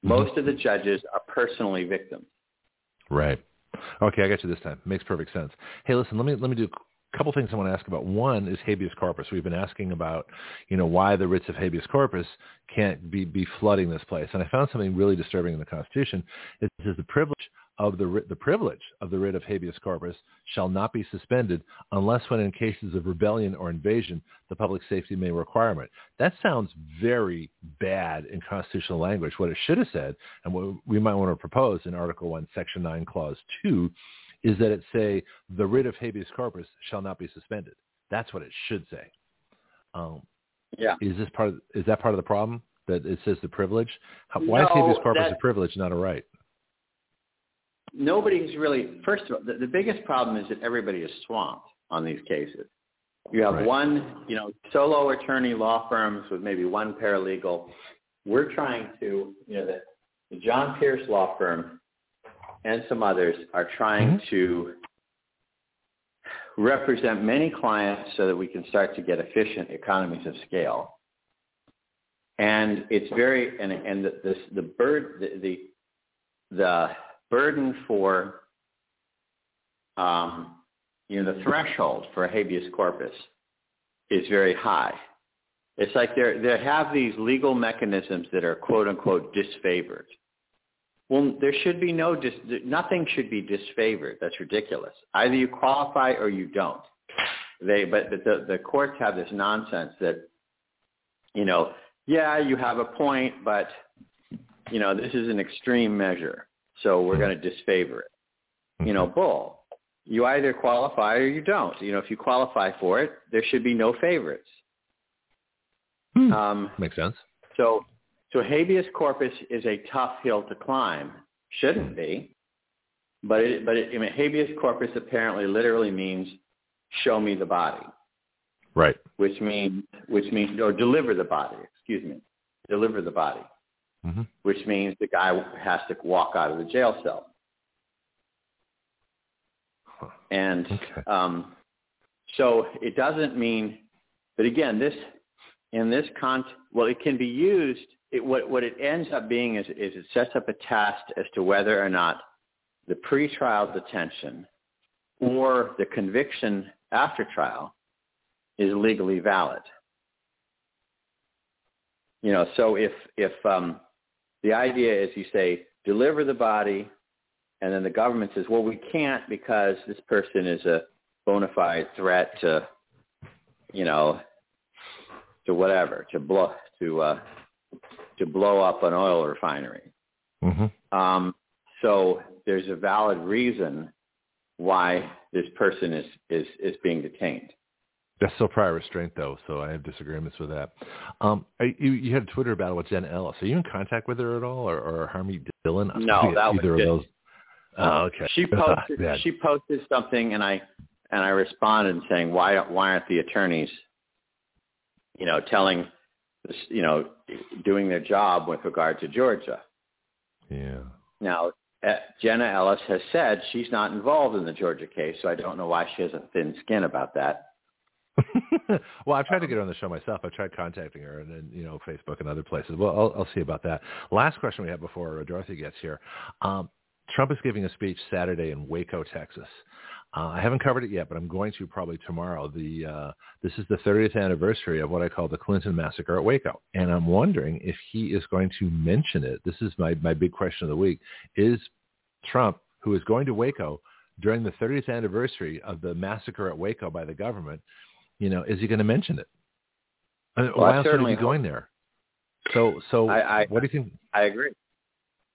most of the judges are personally victims. Right. Okay, I got you this time. Makes perfect sense. Hey, listen, let me let me do a couple things I want to ask about. One is habeas corpus. We've been asking about, you know, why the writs of habeas corpus can't be, be flooding this place. And I found something really disturbing in the Constitution. It says the privilege of the, the privilege of the writ of habeas corpus shall not be suspended unless when in cases of rebellion or invasion the public safety may require it. That sounds very bad in constitutional language. What it should have said, and what we might want to propose in Article 1, Section 9, Clause 2, is that it say the writ of habeas corpus shall not be suspended. That's what it should say. Um, yeah. Is this part? Of, is that part of the problem that it says the privilege? How, no, why is habeas corpus that, a privilege, not a right? Nobody's really. First of all, the, the biggest problem is that everybody is swamped on these cases. You have right. one, you know, solo attorney law firms with maybe one paralegal. We're trying to, you know, the, the John Pierce law firm and some others are trying mm-hmm. to represent many clients so that we can start to get efficient economies of scale. And it's very and and the the, the bird the, the the burden for um, you know the threshold for habeas corpus is very high. It's like they they have these legal mechanisms that are quote unquote disfavored. Well, there should be no, dis- nothing should be disfavored. That's ridiculous. Either you qualify or you don't. They, but, but the, the courts have this nonsense that, you know, yeah, you have a point, but, you know, this is an extreme measure, so we're going to disfavor it. You know, bull. You either qualify or you don't. You know, if you qualify for it, there should be no favorites. Hmm. Um, Makes sense. So so habeas corpus is a tough hill to climb. Shouldn't be. But it, but it, I mean, habeas corpus apparently literally means show me the body. Right. Which means which means or deliver the body. Excuse me, deliver the body. Mm-hmm. Which means the guy has to walk out of the jail cell. And okay. um, so it doesn't mean. But again, this in this con well, it can be used it, what, what it ends up being is, is it sets up a test as to whether or not the pretrial detention or the conviction after trial is legally valid. you know, so if if um, the idea is you say deliver the body, and then the government says, well, we can't because this person is a bona fide threat to, you know, to whatever, to blow to uh, to blow up an oil refinery. Mm-hmm. Um, so there's a valid reason why this person is is is being detained. That's still prior restraint, though, so I have disagreements with that. Um, you, you had a Twitter battle with Jenna Ellis. Are you in contact with her at all, or, or Harmeet Dillon? No, that either was of those. Oh, okay. She posted she posted something, and I and I responded saying, why why aren't the attorneys, you know, telling, you know, doing their job with regard to Georgia? Yeah. Now, uh, Jenna Ellis has said she's not involved in the Georgia case, so I don't know why she has a thin skin about that. well, I've tried to get her on the show myself. I've tried contacting her and then, you know, Facebook and other places. Well, I'll, I'll see about that. Last question we have before Dorothy gets here. Um, Trump is giving a speech Saturday in Waco, Texas. Uh, I haven't covered it yet, but I'm going to probably tomorrow. The uh, this is the 30th anniversary of what I call the Clinton massacre at Waco, and I'm wondering if he is going to mention it. This is my my big question of the week: Is Trump, who is going to Waco during the 30th anniversary of the massacre at Waco by the government, you know, is he going to mention it? Well, Why else would he be going there? So, so I, I, what do you think? I agree.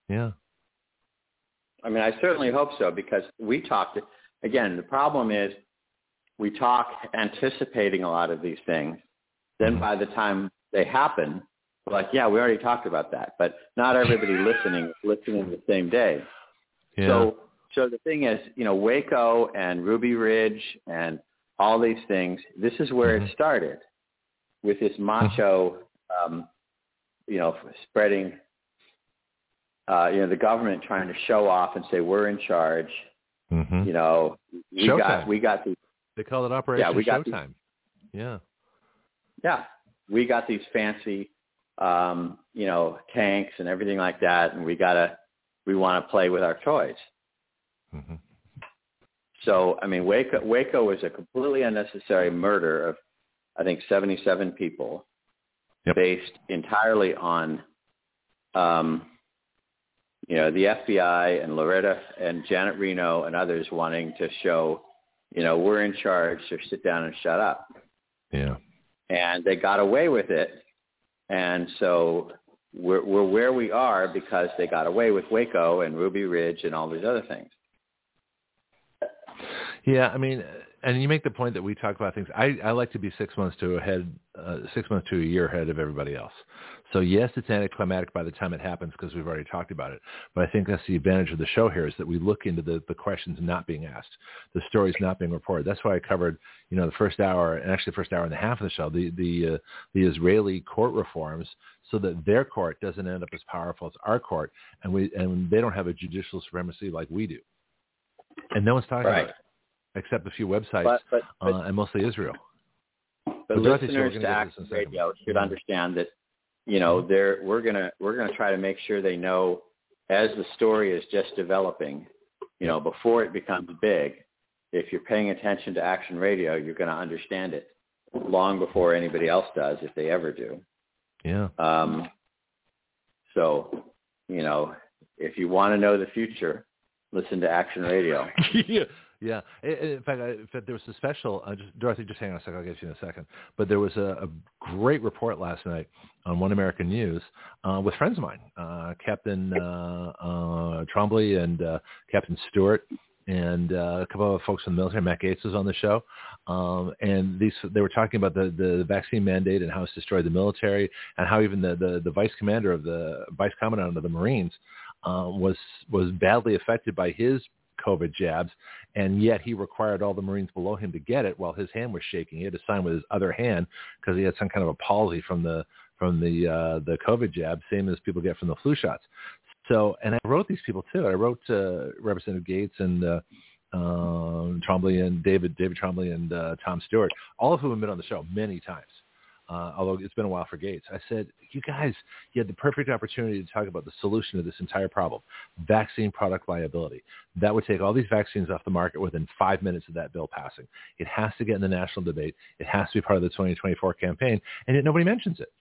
Yeah. I mean, I certainly hope so because we talked. Again, the problem is we talk anticipating a lot of these things. Then mm-hmm. by the time they happen, we're like, yeah, we already talked about that. But not everybody listening is listening the same day. Yeah. So, so the thing is, you know, Waco and Ruby Ridge and all these things. This is where mm-hmm. it started with this macho, um, you know, spreading, uh, you know, the government trying to show off and say we're in charge. Mm-hmm. You know, we Showtime. got we got the they call it Operation yeah, we got Showtime. The, yeah, yeah, we got these fancy, um, you know, tanks and everything like that, and we gotta we want to play with our toys. Mm-hmm. So, I mean, Waco, Waco was a completely unnecessary murder of, I think, 77 people yep. based entirely on, um, you know, the FBI and Loretta and Janet Reno and others wanting to show, you know, we're in charge, so sit down and shut up. Yeah. And they got away with it. And so we're, we're where we are because they got away with Waco and Ruby Ridge and all these other things. Yeah, I mean, and you make the point that we talk about things. I, I like to be six months to ahead, uh, six months to a year ahead of everybody else. So yes, it's anticlimactic by the time it happens because we've already talked about it. But I think that's the advantage of the show here is that we look into the, the questions not being asked, the stories not being reported. That's why I covered, you know, the first hour and actually the first hour and a half of the show, the the uh, the Israeli court reforms, so that their court doesn't end up as powerful as our court, and we and they don't have a judicial supremacy like we do, and no one's talking right. about it except a few websites, but, but, but, uh, and mostly Israel. But, listeners to Action Radio should mm-hmm. understand that, you know, mm-hmm. they're, we're gonna we're gonna try to make sure they know as the story is just developing, you know, before it becomes big. If you're paying attention to Action Radio, you're going to understand it long before anybody else does, if they ever do. Yeah. Um, so, you know, if you want to know the future, listen to Action Radio. yeah. Yeah. In fact, I, in fact, there was a special. Uh, just, Dorothy, just hang on a second. I'll get you in a second. But there was a, a great report last night on One American News uh, with friends of mine, uh, Captain uh, uh, Trombley and uh, Captain Stewart, and uh, a couple of folks from the military. Matt Gaetz was on the show, um, and these they were talking about the, the vaccine mandate and how it's destroyed the military, and how even the, the, the vice commander of the vice commandant of the Marines uh, was was badly affected by his COVID jabs, and yet he required all the Marines below him to get it while his hand was shaking. He had to sign with his other hand because he had some kind of a palsy from the from the uh, the COVID jab, same as people get from the flu shots. So, and I wrote these people too. I wrote uh, Representative Gaetz and uh, um, Trombley and David David Trombley and uh, Tom Stewart, all of whom have been on the show many times uh, although it's been a while for Gaetz. I said, you guys, you had the perfect opportunity to talk about the solution to this entire problem, vaccine product liability. That would take all these vaccines off the market within five minutes of that bill passing. It has to get in the national debate. It has to be part of the 2024 campaign, and yet nobody mentions it.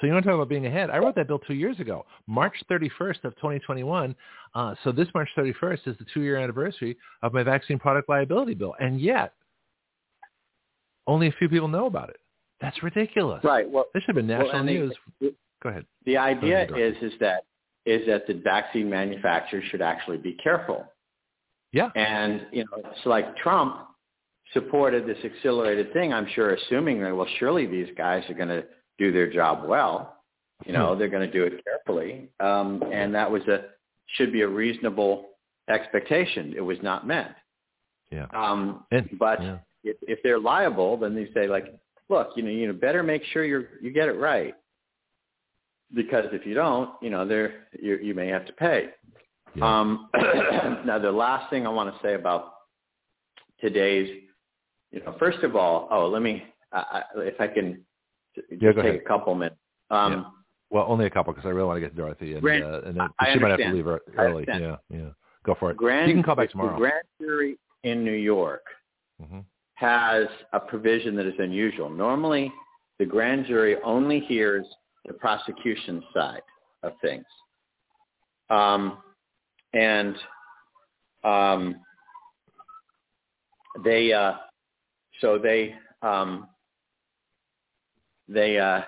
So you want to talk about being ahead? I wrote that bill two years ago, March 31st of 2021. Uh, so this March 31st is the two-year anniversary of my vaccine product liability bill, and yet only a few people know about it. That's ridiculous. Right. Well, this should have been national well, news. Go ahead. The idea ahead, is is that is that the vaccine manufacturers should actually be careful. Yeah. And you know, it's like Trump supported this accelerated thing. I'm sure, assuming that well, surely these guys are going to do their job well. You know, hmm. they're going to do it carefully, um, and that was a should be a reasonable expectation. It was not met. Yeah. Um, and, but yeah. If, if they're liable, then they say like, look, you know, you know, better make sure you you get it right, because if you don't, you know, there you you may have to pay. Yeah. Um, now, the last thing I want to say about today's, you know, first of all, oh, let me, I, if I can, just yeah, take ahead. a couple minutes. Um, yeah. Well, only a couple because I really want to get to Dorothy, and uh, and then she might have to leave early. Yeah, yeah. Go for it. Grand, you can call back tomorrow. Grand jury in New York mm-hmm. Has a provision that is unusual. Normally, the grand jury only hears the prosecution side of things. Um, and um, they uh, so they um, they, uh,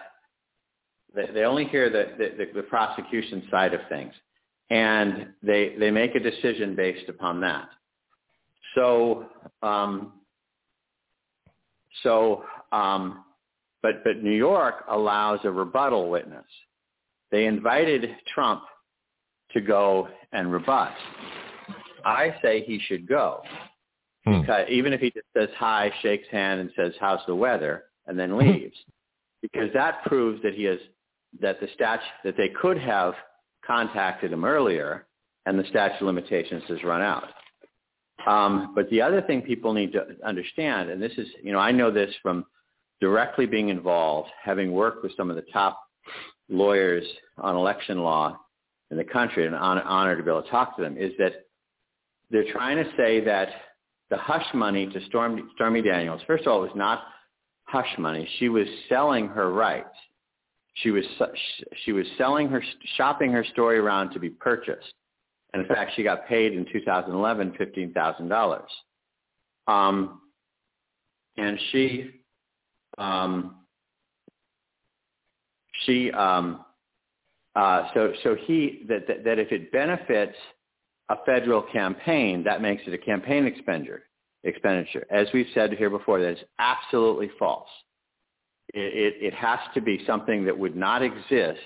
they only hear the, the, the prosecution side of things, and they they make a decision based upon that. So um, so um, but but New York allows a rebuttal witness. They invited Trump to go and rebut. I say he should go. Hmm. Because even if he just says hi, shakes hand, and says how's the weather, and then leaves, because that proves that he has that the statute that they could have contacted him earlier, and the statute of limitations has run out. Um, but the other thing people need to understand, and this is, you know, I know this from directly being involved, having worked with some of the top lawyers on election law in the country, and an honor to be able to talk to them, is that they're trying to say that the hush money to Stormy, Stormy Daniels, first of all, was not hush money. She was selling her rights. She was she was selling her shopping her story around to be purchased, and in fact, she got paid in 2011 fifteen thousand dollars. Um, and she um, she um, uh, so, so he that, that, that if it benefits a federal campaign, that makes it a campaign expenditure. Expenditure, as we've said here before, that is absolutely false. It, it, it has to be something that would not exist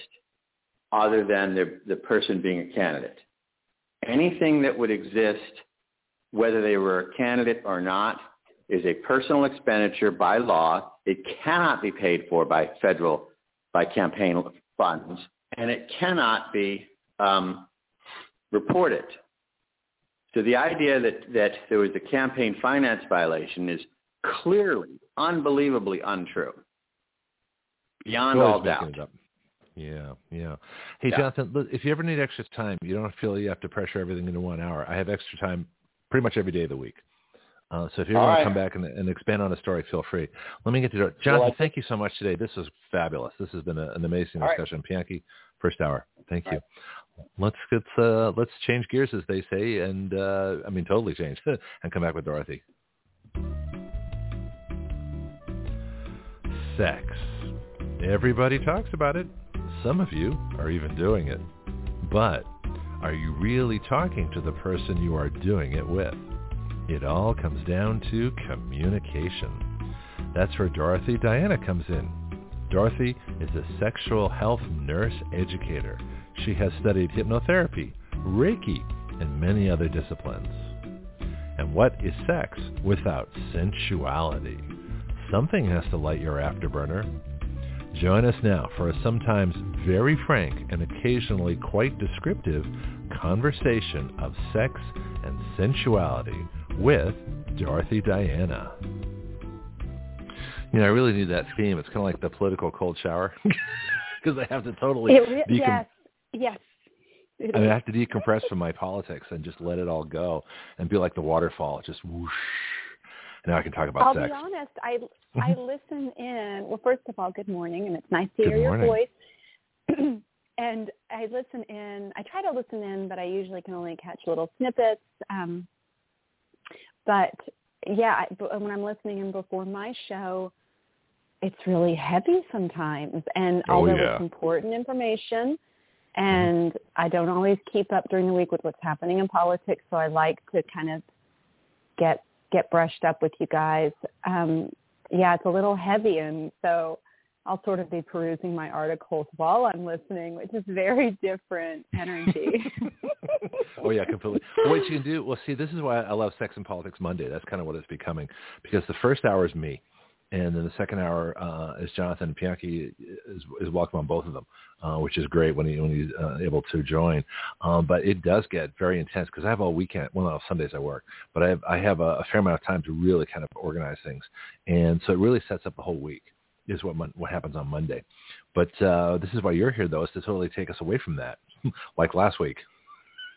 other than the, the person being a candidate. Anything that would exist, whether they were a candidate or not, is a personal expenditure by law. It cannot be paid for by federal, by campaign funds and it cannot be um, reported. So the idea that, that there was a campaign finance violation is clearly, unbelievably untrue, beyond all doubt. Yeah, yeah. Hey, yeah. Jonathon, if you ever need extra time, you don't feel you have to pressure everything into one hour. I have extra time pretty much every day of the week. Uh, so if you want right. to come back and, and, expand on a story, feel free. Let me get to it. Jonathon, well, thank you so much today. This was fabulous. This has been a, an amazing All discussion. Right. Pianki, first hour. Thank All you. Right. Let's get uh, let's change gears, as they say, and uh, I mean totally change, and come back with Dorothy. Sex. Everybody talks about it. Some of you are even doing it. But are you really talking to the person you are doing it with? It all comes down to communication. That's where Dorothy Diana comes in. Dorothy is a sexual health nurse educator. She has studied hypnotherapy, Reiki, and many other disciplines. And what is sex without sensuality? Something has to light your afterburner. Join us now for a sometimes very frank and occasionally quite descriptive conversation of sex and sensuality with Dorothy Diana. You know, I really need that theme. It's kind of like the political cold shower because I have to totally it, decom- yes, yes. I, mean, I have to decompress from my politics and just let it all go and be like the waterfall, just whoosh. Now I can talk about I'll sex. I'll be honest. I I listen in. Well, first of all, good morning, and it's nice to good hear morning. your voice. and I listen in. I try to listen in, but I usually can only catch little snippets. Um, but yeah, I, when I'm listening in before my show, it's really heavy sometimes. And oh, although yeah. it's important information, and I don't always keep up during the week with what's happening in politics, so I like to kind of get get brushed up with you guys. Um, yeah, it's a little heavy, and so I'll sort of be perusing my articles while I'm listening, which is very different energy. oh yeah, completely. What you can do, well, see, this is why I love Sex and Politics Monday. That's kind of what it's becoming, because the first hour is me, and then the second hour uh, is Jonathon Pianki is, is welcome on both of them, uh, which is great when he when he's uh, able to join. Um, but it does get very intense because I have all weekend. Well, not Sundays I work, but I have I have a, a fair amount of time to really kind of organize things, and so it really sets up the whole week is what what happens on Monday. But uh, this is why you're here, though, is to totally take us away from that, like last week.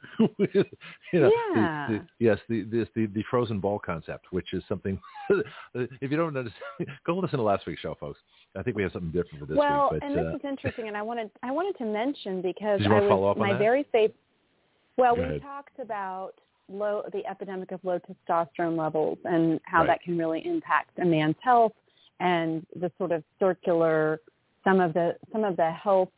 you know, yeah. the, the, yes, the, the the the frozen ball concept, which is something. if you don't understand, go listen to last week's show, folks. I think we have something different for this well, week. But, and this uh, is interesting, and I wanted I wanted to mention because I was my that? very favorite. Well, Go we ahead. talked about low the epidemic of low testosterone levels and how Right. that can really impact a man's health and the sort of circular some of the some of the health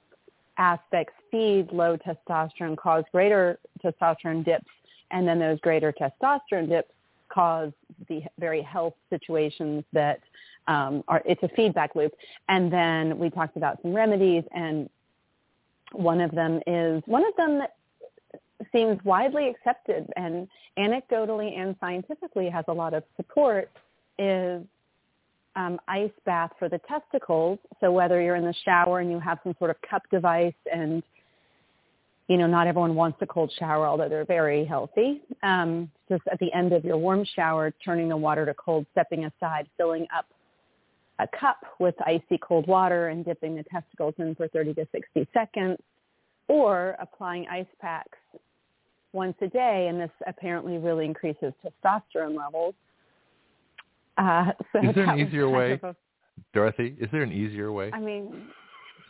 aspects feed low testosterone cause greater testosterone dips and then those greater testosterone dips cause the very health situations that um, are it's a feedback loop and then we talked about some remedies and one of them is one of them that seems widely accepted and anecdotally and scientifically has a lot of support is um, ice bath for the testicles. So whether you're in the shower and you have some sort of cup device and you know, not everyone wants a cold shower, although they're very healthy. Um, just at the end of your warm shower, turning the water to cold, stepping aside, filling up a cup with icy cold water and dipping the testicles in for 30 to 60 seconds, or applying ice packs once a day, and this apparently really increases testosterone levels. Uh, so Is there an easier way? a- Dorothy, is there an easier way? I mean,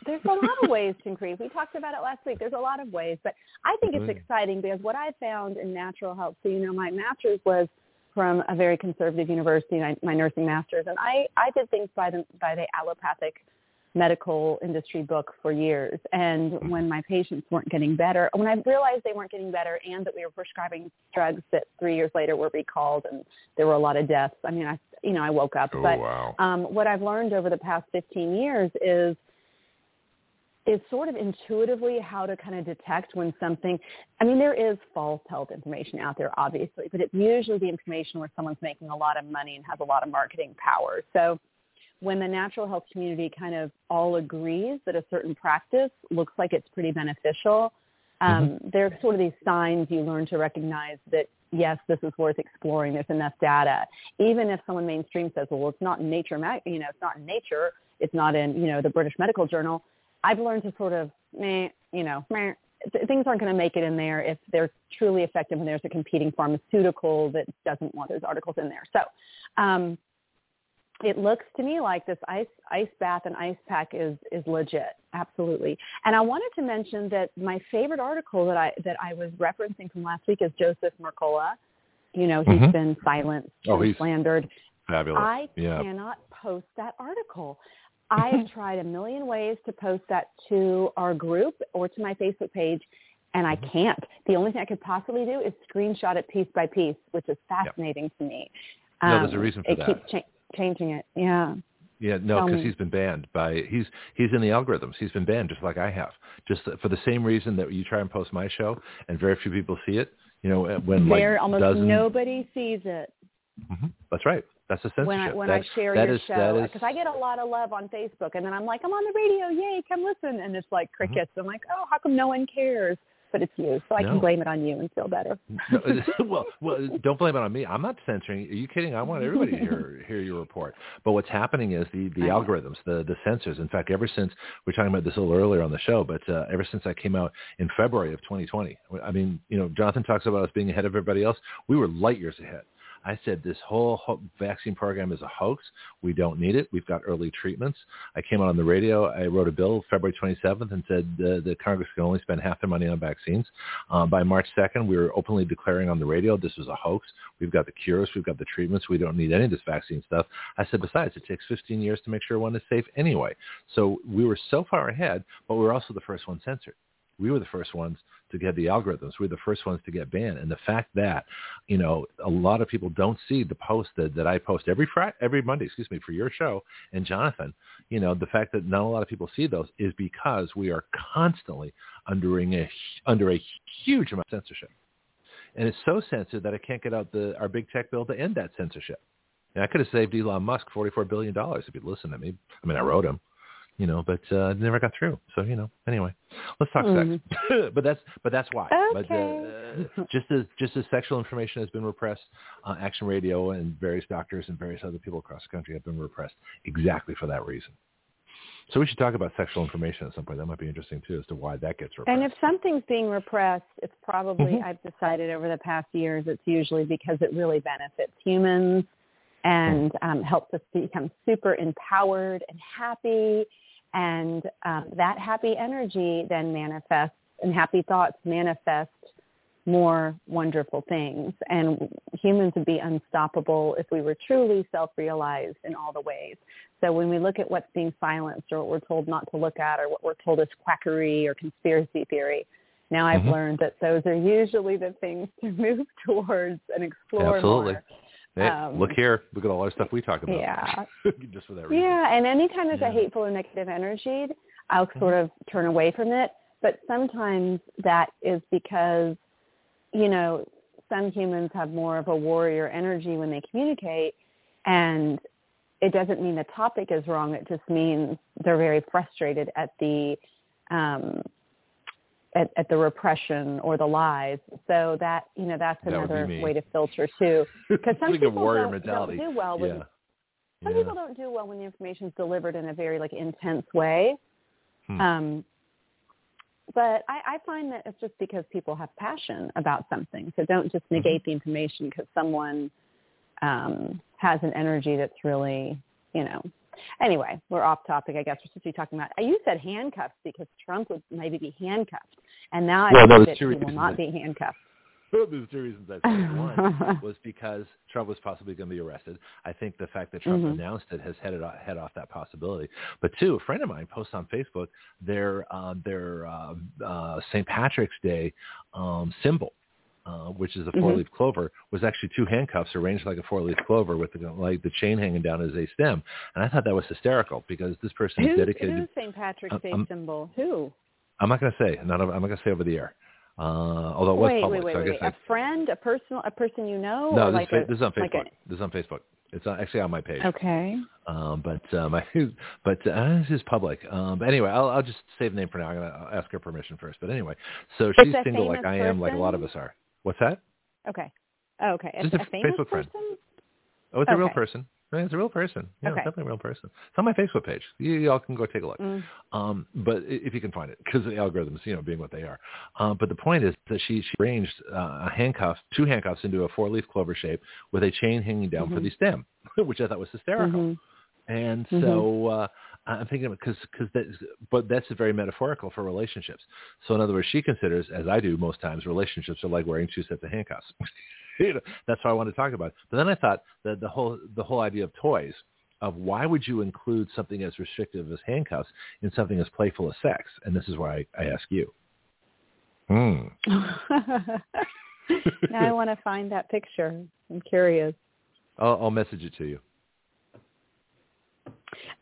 there's a lot of ways to increase. We talked about it last week. There's a lot of ways, but I think it's exciting because what I found in natural health. So you know, my master's was from a very conservative university, my, my nursing master's, and I I did things by the by the allopathic medical industry book for years. And when my patients weren't getting better, when I realized they weren't getting better and that we were prescribing drugs that three years later were recalled and there were a lot of deaths, I mean, I, you know, I woke up. oh but wow. um, what I've learned over the past 15 years is is sort of intuitively how to kind of detect when something I mean there is false health information out there obviously, but it's usually the information where someone's making a lot of money and has a lot of marketing power. So when the natural health community kind of all agrees that a certain practice looks like it's pretty beneficial, um, there are sort of these signs you learn to recognize that yes, this is worth exploring. There's enough data, even if someone mainstream says, well, it's not in Nature, you know, it's not in Nature, it's not in you know the British Medical Journal. I've learned to sort of, meh, you know, meh, th- things aren't going to make it in there if they're truly effective and there's a competing pharmaceutical that doesn't want those articles in there. So um, it looks to me like this ice ice bath and ice pack is is legit, absolutely. And I wanted to mention that my favorite article that I that I was referencing from last week is Joseph Mercola. You know, he's Mhm. been silenced Oh, and he's- slandered. Fabulous. I yeah. cannot post that article. I have tried a million ways to post that to our group or to my Facebook page, and I can't. The only thing I could possibly do is screenshot it piece by piece, which is fascinating to me. No, there's a Um, reason for it that. keeps cha- changing it. Yeah. Yeah, no, because he's been banned by he's he's in the algorithms. He's been banned just like I have, just for the same reason that you try and post my show and very few people see it. You know, when there like almost dozen, nobody sees it Mhm. That's right. That's the censorship. when I when That's- I share that your is- show that is- because I get a lot of love on Facebook, and then I'm like, I'm on the radio, yay, come listen, and it's like Mm-hmm. crickets. I'm like, oh, how come no one cares? But it's you, so I No. can blame it on you and feel better. No, well, well, don't blame it on me. I'm not censoring. Are you kidding? I want everybody to hear hear your report. But what's happening is the the algorithms, the the censors. In fact, ever since we were talking about this a little earlier on the show, but uh, ever since I came out in February of 2020, I mean, you know, Jonathon talks about us being ahead of everybody else. We were light years ahead. I said this whole ho- vaccine program is a hoax. We don't need it. We've got early treatments. I came out on the radio. I wrote a bill February 27th and said uh, the Congress can only spend half their money on vaccines. Uh, by March 2nd, we were openly declaring on the radio this was a hoax. We've got the cures. We've got the treatments. We don't need any of this vaccine stuff. I said, besides, it takes 15 years to make sure one is safe anyway. So we were so far ahead, but we were also the first one censored we were the first ones to get the algorithms. We're the first ones to get banned. And the fact that, you know, a lot of people don't see the post that, that I post every Friday, every Monday, excuse me, for your show and Jonathon, you know, the fact that not a lot of people see those is because we are constantly under a, under a huge amount of censorship. And it's so censored that I can't get out the, our big tech bill to end that censorship. And I could have saved Elon Musk $44 billion if he'd listened to me. I mean, I wrote him you know, but uh, never got through. So you know, anyway, let's talk mm. sex. but that's but that's why. Okay. But uh, just as just as sexual information has been repressed, uh, Action Radio and various doctors and various other people across the country have been repressed exactly for that reason. So we should talk about sexual information at some point. That might be interesting too, as to why that gets repressed. And if something's being repressed, it's probably mm-hmm. I've decided over the past years it's usually because it really benefits humans and mm. um, helps us become super empowered and happy and um, that happy energy then manifests and happy thoughts manifest more wonderful things. And humans would be unstoppable if we were truly self-realized in all the ways. So when we look at what's being silenced or what we're told not to look at or what we're told is quackery or conspiracy theory, now I've mm-hmm. learned that those are usually the things to move towards and explore Absolutely. more. Hey, um, look here. Look at all our stuff we talk about. Yeah. Just for that reason. Yeah, and anytime there's yeah. a hateful or negative energy, I'll sort of turn away from it. But sometimes that is because, you know, some humans have more of a warrior energy when they communicate, and it doesn't mean the topic is wrong. It just means they're very frustrated at the um, at, at the repression or the lies. So that you know that's that another way to filter too. Because some people don't, don't, do well with. Yeah. Some yeah. people don't do well when the information is delivered in a very like intense way. Hmm. Um, but I, I find that it's just because people have passion about something. So don't just mm-hmm. negate mm-hmm. the information because someone um, has an energy that's really, you know, Anyway, we're off topic. I guess we're supposed to be talking about. You said handcuffs because Trump would maybe be handcuffed, and now I well, know that he will not be handcuffed. There's two reasons I said One was because Trump was possibly going to be arrested. I think the fact that Trump mm-hmm. announced it has headed off, head off that possibility. But two, a friend of mine posts on Facebook their uh, their uh, uh, St. Patrick's Day um, symbol uh, which is a four-leaf mm-hmm. clover, was actually two handcuffs arranged like a four-leaf clover with the, like the chain hanging down as a stem. And I thought that was hysterical because this person who's, is dedicated. Who's St. Patrick's Day um, symbol? Who? I'm not going to say. Not, I'm not going to say over the air. Uh, although it was wait, public, wait, wait, so I wait. guess a friend, a personal, a person you know. No, this, like is, a, this is on Facebook. Like a, this is on Facebook. It's actually on my page. Okay. Um, but um, I, but uh, this is public. Um, but anyway, I'll, I'll just save the name for now. I'm gonna ask her permission first. But anyway, so it's she's single like I am, like a lot of us are. What's that? Okay. Oh, okay. Just a, a famous Facebook person? friend. Oh, it's okay. a real person. It's a real person. Yeah, okay. it's definitely a real person. It's on my Facebook page. You, y'all can go take a look. Mm. Um, but if you can find it, because the algorithms, you know, being what they are. Um, but the point is that she, she arranged uh, a handcuff, two handcuffs into a four-leaf clover shape with a chain hanging down mm-hmm. for the stem, which I thought was hysterical. Mm-hmm. And mm-hmm. so uh, I'm thinking because because that, but that's very metaphorical for relationships. So in other words, she considers, as I do most times, relationships are like wearing two sets of handcuffs. you know, that's what I want to talk about. But then I thought that the whole the whole idea of toys of why would you include something as restrictive as handcuffs in something as playful as sex? And this is why I, I ask you. Hmm. now I want to find that picture. I'm curious. I'll, I'll message it to you.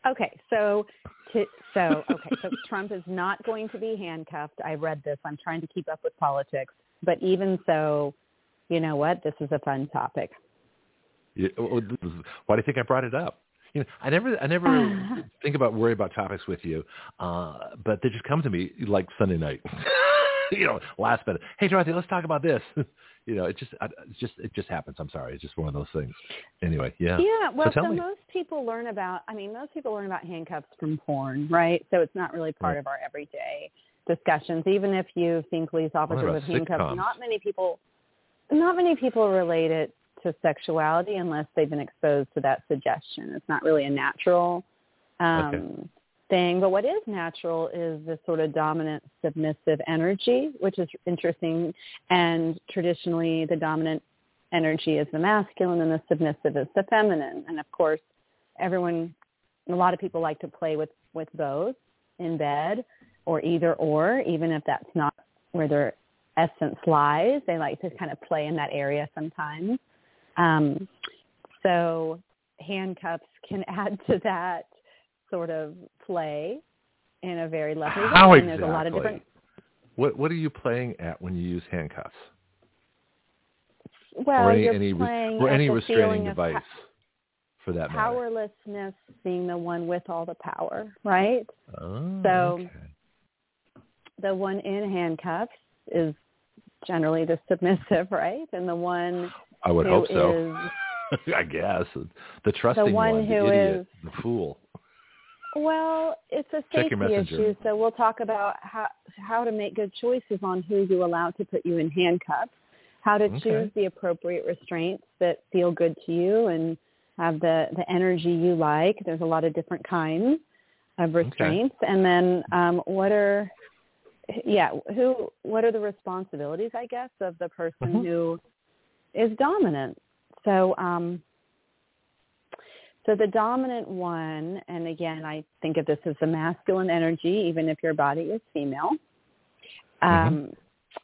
Okay, so to, so okay, so Trump is not going to be handcuffed. I read this. I'm trying to keep up with politics, but even so, you know what? This is a fun topic. Yeah, why do you think I brought it up? You know, I never, I never think about worry about topics with you, uh, but they just come to me like Sunday night. you know, last minute. Hey, Dorothy, let's talk about this. You know, it just, it just, it just happens. I'm sorry. It's just one of those things. Anyway, yeah. Yeah. Well, so, so most people learn about. I mean, most people learn about handcuffs from porn, right? So it's not really part right. of our everyday discussions. Even if you've seen police officers with handcuffs, sitcoms. not many people, not many people relate it to sexuality unless they've been exposed to that suggestion. It's not really a natural um, okay. Thing. But what is natural is this sort of dominant submissive energy, which is interesting. And traditionally, the dominant energy is the masculine and the submissive is the feminine. And of course, everyone, a lot of people like to play with, with both in bed or either or, even if that's not where their essence lies. They like to kind of play in that area sometimes. Um, so handcuffs can add to that sort of play in a very lovely way. How and there's a lot of different what what are you playing at when you use handcuffs? Well, or any, you're any, playing or any the restraining device pa- for that matter. powerlessness being the one with all the power, right? Oh, so okay. the one in handcuffs is generally the submissive, right? And the one I would hope so. is I guess the trusting the one, the who idiot, is the fool. Well, it's a safety issue, so we'll talk about how how to make good choices on who you allow to put you in handcuffs, how to Okay. choose the appropriate restraints that feel good to you and have the the energy you like. There's a lot of different kinds of restraints, and then um, what are yeah who what are the responsibilities I guess of the person Mhm. who is dominant. So um, so the dominant one, and again, I think of this as the masculine energy, even if your body is female, um,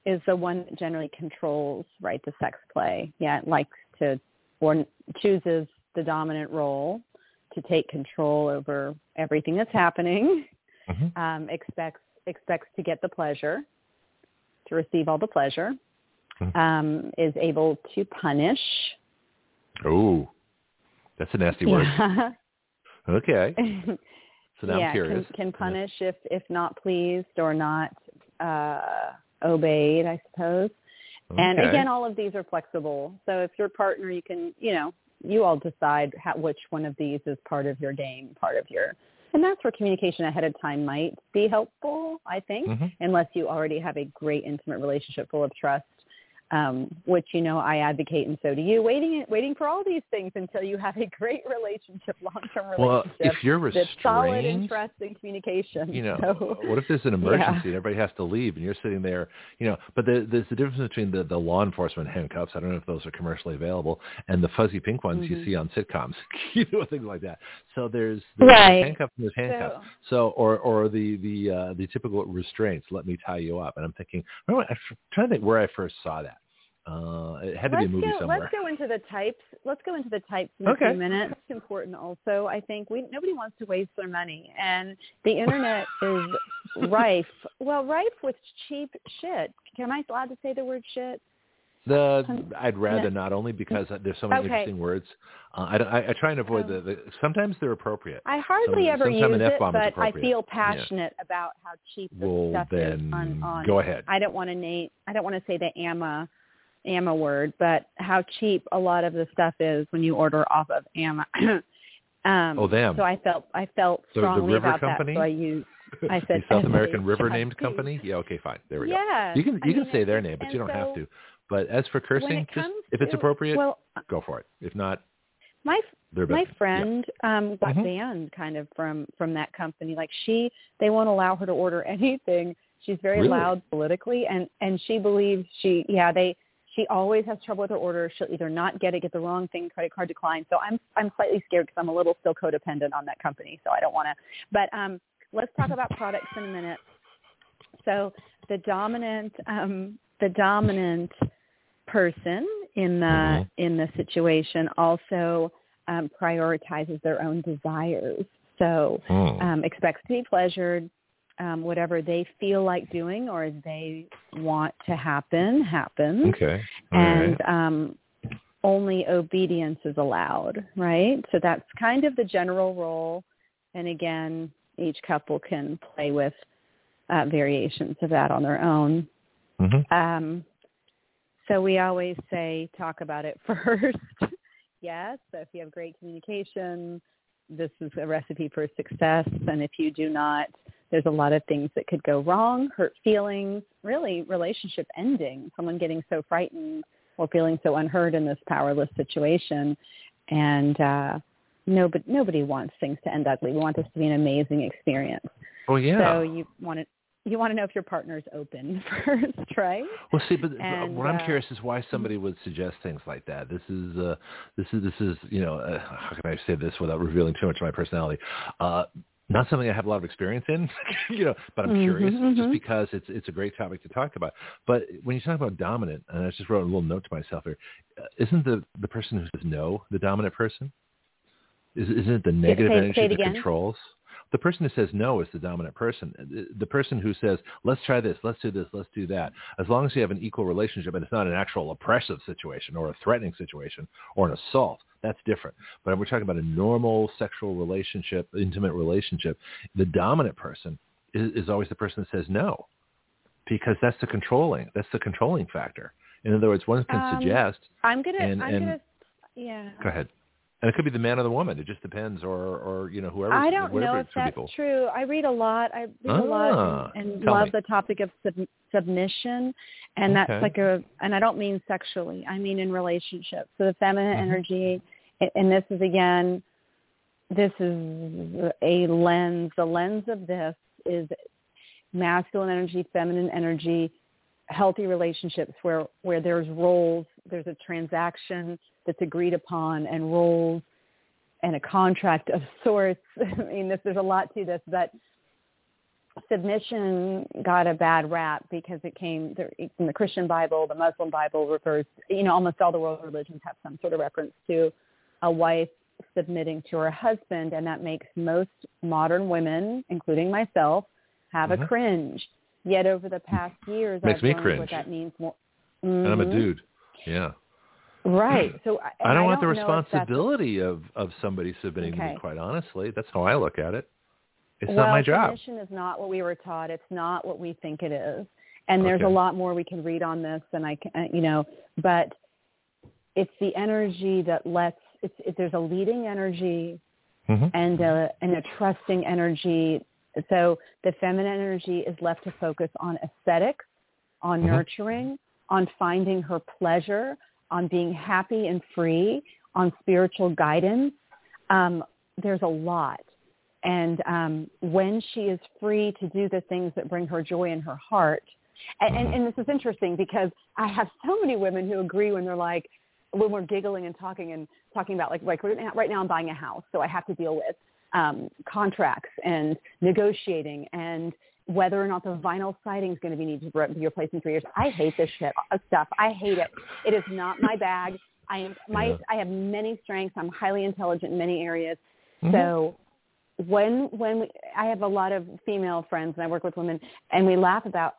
is the one that generally controls, right, the sex play. Yeah, it likes to, or chooses the dominant role to take control over everything that's happening. Mhm. Um, expects expects to get the pleasure, to receive all the pleasure. Mhm. Um, is able to punish. Oh, that's a nasty word. Yeah. Okay, so now yeah, I'm curious. Can, can punish if if not pleased or not uh, obeyed, I suppose. And again, all of these are flexible. So if your partner, you can, you know, you all decide how, which one of these is part of your game, part of your, and that's where communication ahead of time might be helpful, I think, Mhm. unless you already have a great intimate relationship full of trust um, which you know I advocate, and so do you. Waiting, waiting for all these things until you have a great relationship, long-term relationship. Well, if you're that's solid in restrained, trust and communication. you know, So, what if there's an emergency Yeah. and everybody has to leave and you're sitting there, you know, but the, there's the difference between the, the law enforcement handcuffs, I don't know if those are commercially available, and the fuzzy pink ones you Mhm. see on sitcoms, you know, things like that. So there's, there's Right. handcuffs and there's handcuffs. so So, or or the the uh, the typical restraints. Let me tie you up. And I'm thinking, remember, I'm trying to think where I first saw that. Uh, it had to be a let's movie go, somewhere. Let's go into the types. Let's go into the types in Okay. a few minutes. It's important also. I think we nobody wants to waste their money, and the internet is rife. Well, rife with cheap shit. Am I allowed to say the word shit? The I'd rather not only because there's so many Okay. interesting words. Uh, I, I I try and avoid Oh. the, the. Sometimes they're appropriate. I hardly Some- ever use it, but I feel Yeah. passionate about how cheap this Well, stuff then is on, on go ahead. I don't want to name I don't want to say the AMA AMA word, but how cheap a lot of the stuff is when you order off of AMA. um Oh, them. So I felt I felt the strongly river about company? that. So I used I said the South American. River named company. Yeah, okay, fine. There we go. yeah. You can I you can mean, say their name, but you don't have to. But as for cursing, it just if it's to- appropriate, Well, go for it. If not, my my friend um got Mhm. banned kind of from from that company like she they won't allow her to order anything she's very Really? loud politically and and she believes she yeah they she always has trouble with her order she'll either not get it get the wrong thing credit card decline so i'm i'm slightly scared because i'm a little still codependent on that company so i don't want to but um let's talk about products in a minute so the dominant um the dominant person in the Mhm. in the situation also um, prioritizes their own desires. So Hmm. um, expects to be pleasured, um, whatever they feel like doing or they want to happen happens, okay. All and right. um, only obedience is allowed. Right. So that's kind of the general role. And again, each couple can play with uh, variations of that on their own. Mhm. Um, so we always say talk about it first. yes. So if you have great communication, this is a recipe for success. And if you do not, there's a lot of things that could go wrong, hurt feelings, really relationship ending, someone getting so frightened or feeling so unheard in this powerless situation. And uh, nobody nobody wants things to end ugly. We want this to be an amazing experience. Oh yeah. So you want to you want to know if your partner's open first, right? Well, see, but and, what I'm uh, curious is why somebody would suggest things like that. This is, uh, this is, this is, you know, uh, how can I say this without revealing too much of my personality? Uh, not something I have a lot of experience in, you know, but I'm Mm-hmm, curious mhm. just because it's it's a great topic to talk about. But when you talk about dominant, and I just wrote a little note to myself here, uh, isn't the the person who says no the dominant person? Is, isn't it the negative say- energy say it that again. controls? The person who says no is the dominant person. The- person who says, let's try this, let's do this, let's do that. As long as you have an equal relationship and it's not an actual oppressive situation or a threatening situation or an assault, that's different. But if we're talking about a normal sexual relationship, intimate relationship. The dominant person is, is always the person that says no because that's the controlling, that's the controlling factor. In other words, one can Um, suggest, I'm I'm gonna yeah. go ahead. And it could be the man or the woman. It just depends, or, or you know, whoever. I don't know if that's people. true. I read a lot. I read a Ah, lot and, and love me. the topic of sub- submission, and that's like a. And I don't mean sexually. I mean in relationships. So the feminine Mhm. energy, and- and this is again, this is a lens. The lens of this is masculine energy, feminine energy, healthy relationships where where there's roles, there's a transaction that's agreed upon, and roles and a contract of sorts. I mean, this, there's a lot to this, but submission got a bad rap because it came from the Christian Bible, the Muslim Bible refers, you know, almost all the world religions have some sort of reference to a wife submitting to her husband, and that makes most modern women, including myself, have Mhm. a cringe. Yet over the past years, Makes I've me learned cringe. what that means more. And I'm a Mhm. dude. Yeah. Right. So I, I don't want the if that's- responsibility of of somebody submitting to Okay. me. Quite honestly, that's how I look at it. It's well, not my job. submission is not what we were taught. It's not what we think it is. And there's Okay. a lot more we can read on this than I can, you know, but it's the energy that lets, it's, it, there's a leading energy Mhm. and a, and a trusting energy. So the feminine energy is left to focus on aesthetics, on Mhm. nurturing, on finding her pleasure, on being happy and free, on spiritual guidance. Um, there's a lot. And um, when she is free to do the things that bring her joy in her heart, and, and, and this is interesting because I have so many women who agree when they're like, when we're giggling and talking and talking about like, like right now- I'm buying a house, so I have to deal with um, contracts and negotiating and whether or not the vinyl siding is going to be needed to be replaced in three years. I hate this shit uh, stuff. I hate it. It is not my bag. I am my Yeah. I have many strengths. I'm highly intelligent in many areas. Mhm. So when when we, I have a lot of female friends and I work with women and we laugh about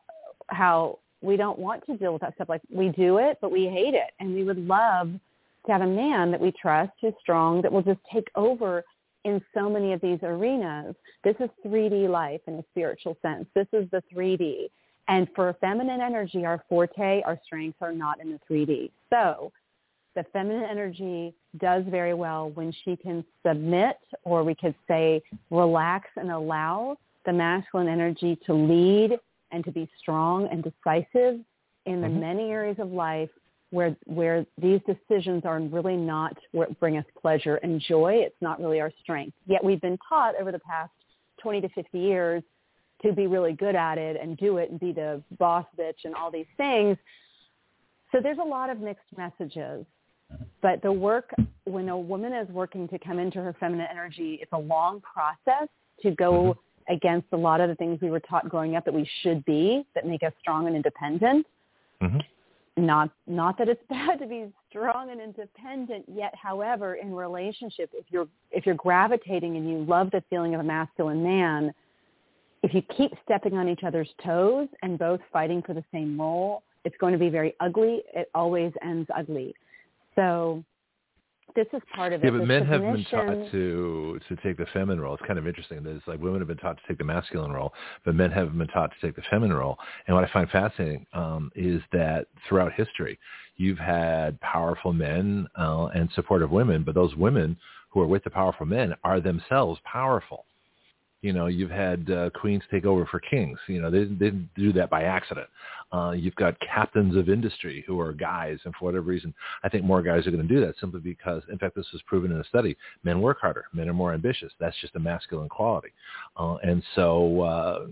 how we don't want to deal with that stuff. Like we do it, but we hate it, and we would love to have a man that we trust, who's strong, that will just take over in so many of these arenas. This is 3D life in a spiritual sense. This is the 3D. And for feminine energy, our forte, our strengths are not in the 3D. So the feminine energy does very well when she can submit, or we could say relax and allow the masculine energy to lead and to be strong and decisive in the Mhm. many areas of life where where these decisions are really not what bring us pleasure and joy. It's not really our strength. Yet we've been taught over the past 20 to 50 years to be really good at it and do it and be the boss bitch and all these things. So there's a lot of mixed messages. But the work, when a woman is working to come into her feminine energy, it's a long process to go against a lot of the things we were taught growing up that we should be that make us strong and independent. Mhm. Not not that it's bad to be strong and independent yet, however, in relationship, if you're if you're gravitating and you love the feeling of a masculine man, if you keep stepping on each other's toes and both fighting for the same role, it's going to be very ugly. It always ends ugly. So this is part of it. Yeah, but The men have been taught to to take the feminine role. It's kind of interesting that it's like women have been taught to take the masculine role, but men have been taught to take the feminine role. And what I find fascinating um, is that throughout history, you've had powerful men uh, and supportive women, but those women who are with the powerful men are themselves powerful. You know, you've had uh, queens take over for kings. You know, they, they didn't do that by accident. Uh, you've got captains of industry who are guys, and for whatever reason, I think more guys are going to do that simply because, in fact, this was proven in a study. Men work harder. Men are more ambitious. That's just a masculine quality. Uh, and so, uh,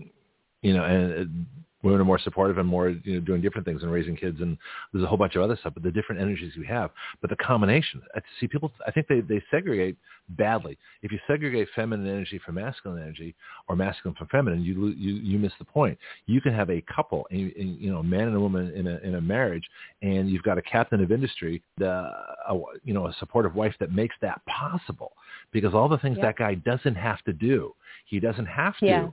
you know, and women are more supportive and more you know doing different things and raising kids and there's a whole bunch of other stuff but the different energies we have. But the combination i see people i think they they segregate badly. If you segregate feminine energy from masculine energy or masculine from feminine you you you miss the point. You can have a couple you know a man and a woman in a in a marriage and you've got a captain of industry the a, you know a supportive wife that makes that possible. Because all the things that guy doesn't have to do he doesn't have to yeah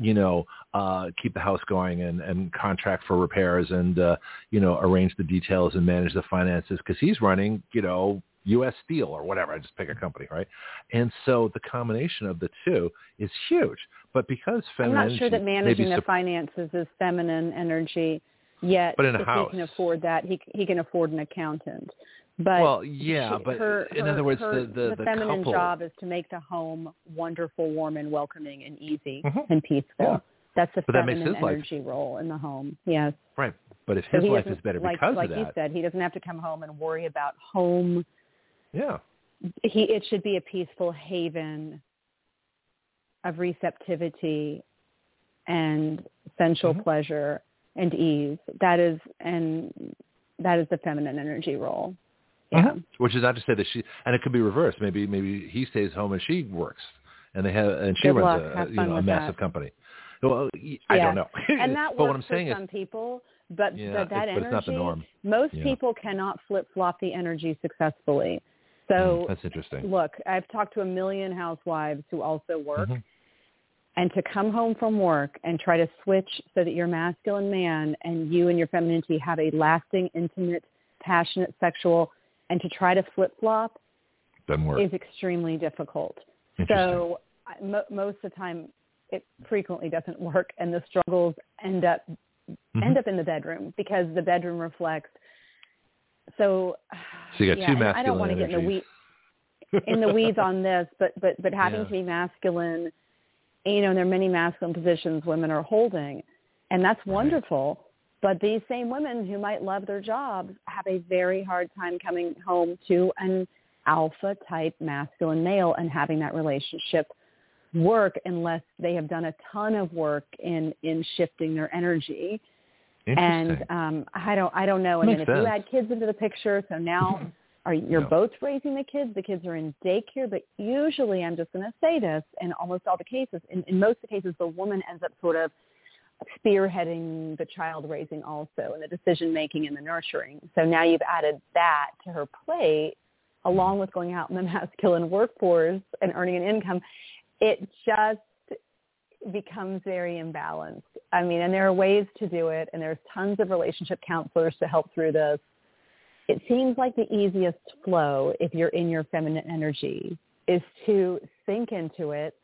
you know, uh, keep the house going and, and contract for repairs and, uh, you know, arrange the details and manage the finances because he's running, you know, U.S. Steel or whatever. I just pick a company, right? And so the combination of the two is huge. But because feminine, I'm not sure that managing the finances is feminine energy yet. But in a if house, he can afford that, he he can afford an accountant. But well, yeah, she, but her, in her, other words, her, the the, the feminine couple, job is to make the home wonderful, warm, and welcoming, and easy mm-hmm. and peaceful. Yeah. That's the but that feminine makes energy life. role in the home. Yes. Right. But if So his he life is better like, because like of you said, he doesn't have to come home and worry about home. yeah, He it should be a peaceful haven of receptivity and sensual Mhm. pleasure and ease. That is and that is the feminine energy role. Yeah. Mhm. which is not to say that she, and it could be reversed. Maybe maybe he stays home and she works, and they have and she Good runs luck. a, you know a massive that. company. Well, I Yeah. don't know. and that but works what I'm saying for is, some people, but yeah, but that energy, but it's not the norm. most Yeah. people cannot flip flop the energy successfully. So Mm, that's interesting. look, I've talked to a million housewives who also work, Mhm. and to come home from work and try to switch so that your masculine man and you and your femininity have a lasting, intimate, passionate, sexual, and to try to flip flop Doesn't work. is extremely difficult. So I- mo- most of the time, it frequently doesn't work, and the struggles end up Mhm. end up in the bedroom because the bedroom reflects. So, So you got yeah, two and I don't want to get in the weeds in the weeds on this, but but but having Yeah. to be masculine, you know, and there are many masculine positions women are holding, and that's wonderful. But these same women who might love their jobs have a very hard time coming home to an alpha type masculine male and having that relationship work unless they have done a ton of work in in shifting their energy. And um i don't i don't know. And Makes then if you add kids into the picture so now are you're Yeah. both raising the kids. The kids are in daycare. But usually i'm just going to say this in almost all the cases in, in most of the cases the woman ends up sort of spearheading the child raising also and the decision making and the nurturing so now you've added that to her plate along with going out in the masculine workforce and earning an income it just becomes very imbalanced. I mean, and there are ways to do it, and there's tons of relationship counselors to help through this. It seems like the easiest flow, if you're in your feminine energy, is to sink into it,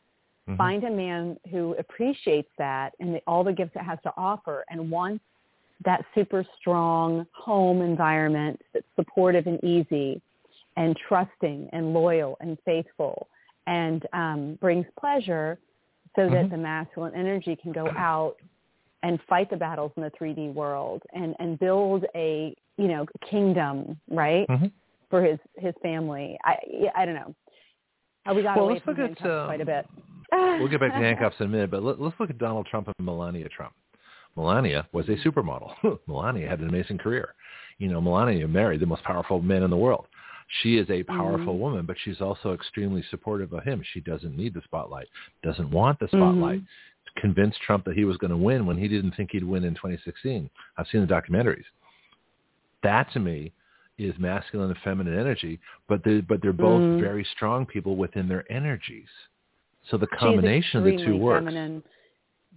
Mhm. find a man who appreciates that and the, all the gifts it has to offer, and wants that super strong home environment that's supportive and easy, and trusting and loyal and faithful, and um, brings pleasure so that Mhm. the masculine energy can go out and fight the battles in the 3D world and, and build a, you know, kingdom, right, Mhm. for his, his family. I, I don't know. We got Well, away from at, quite a um, bit. We'll get back to handcuffs in a minute, but let, let's look at Donald Trump and Melania Trump. Melania was a supermodel. Melania had an amazing career. You know, Melania married the most powerful man in the world. She is a powerful Mhm. woman, but she's also extremely supportive of him. She doesn't need the spotlight, doesn't want the spotlight. Convinced Trump that he was going to win when he didn't think he'd win in 2016. I've seen the documentaries. That to me is masculine and feminine energy, but they but they're both Mhm. very strong people within their energies. So the combination of the two works. feminine.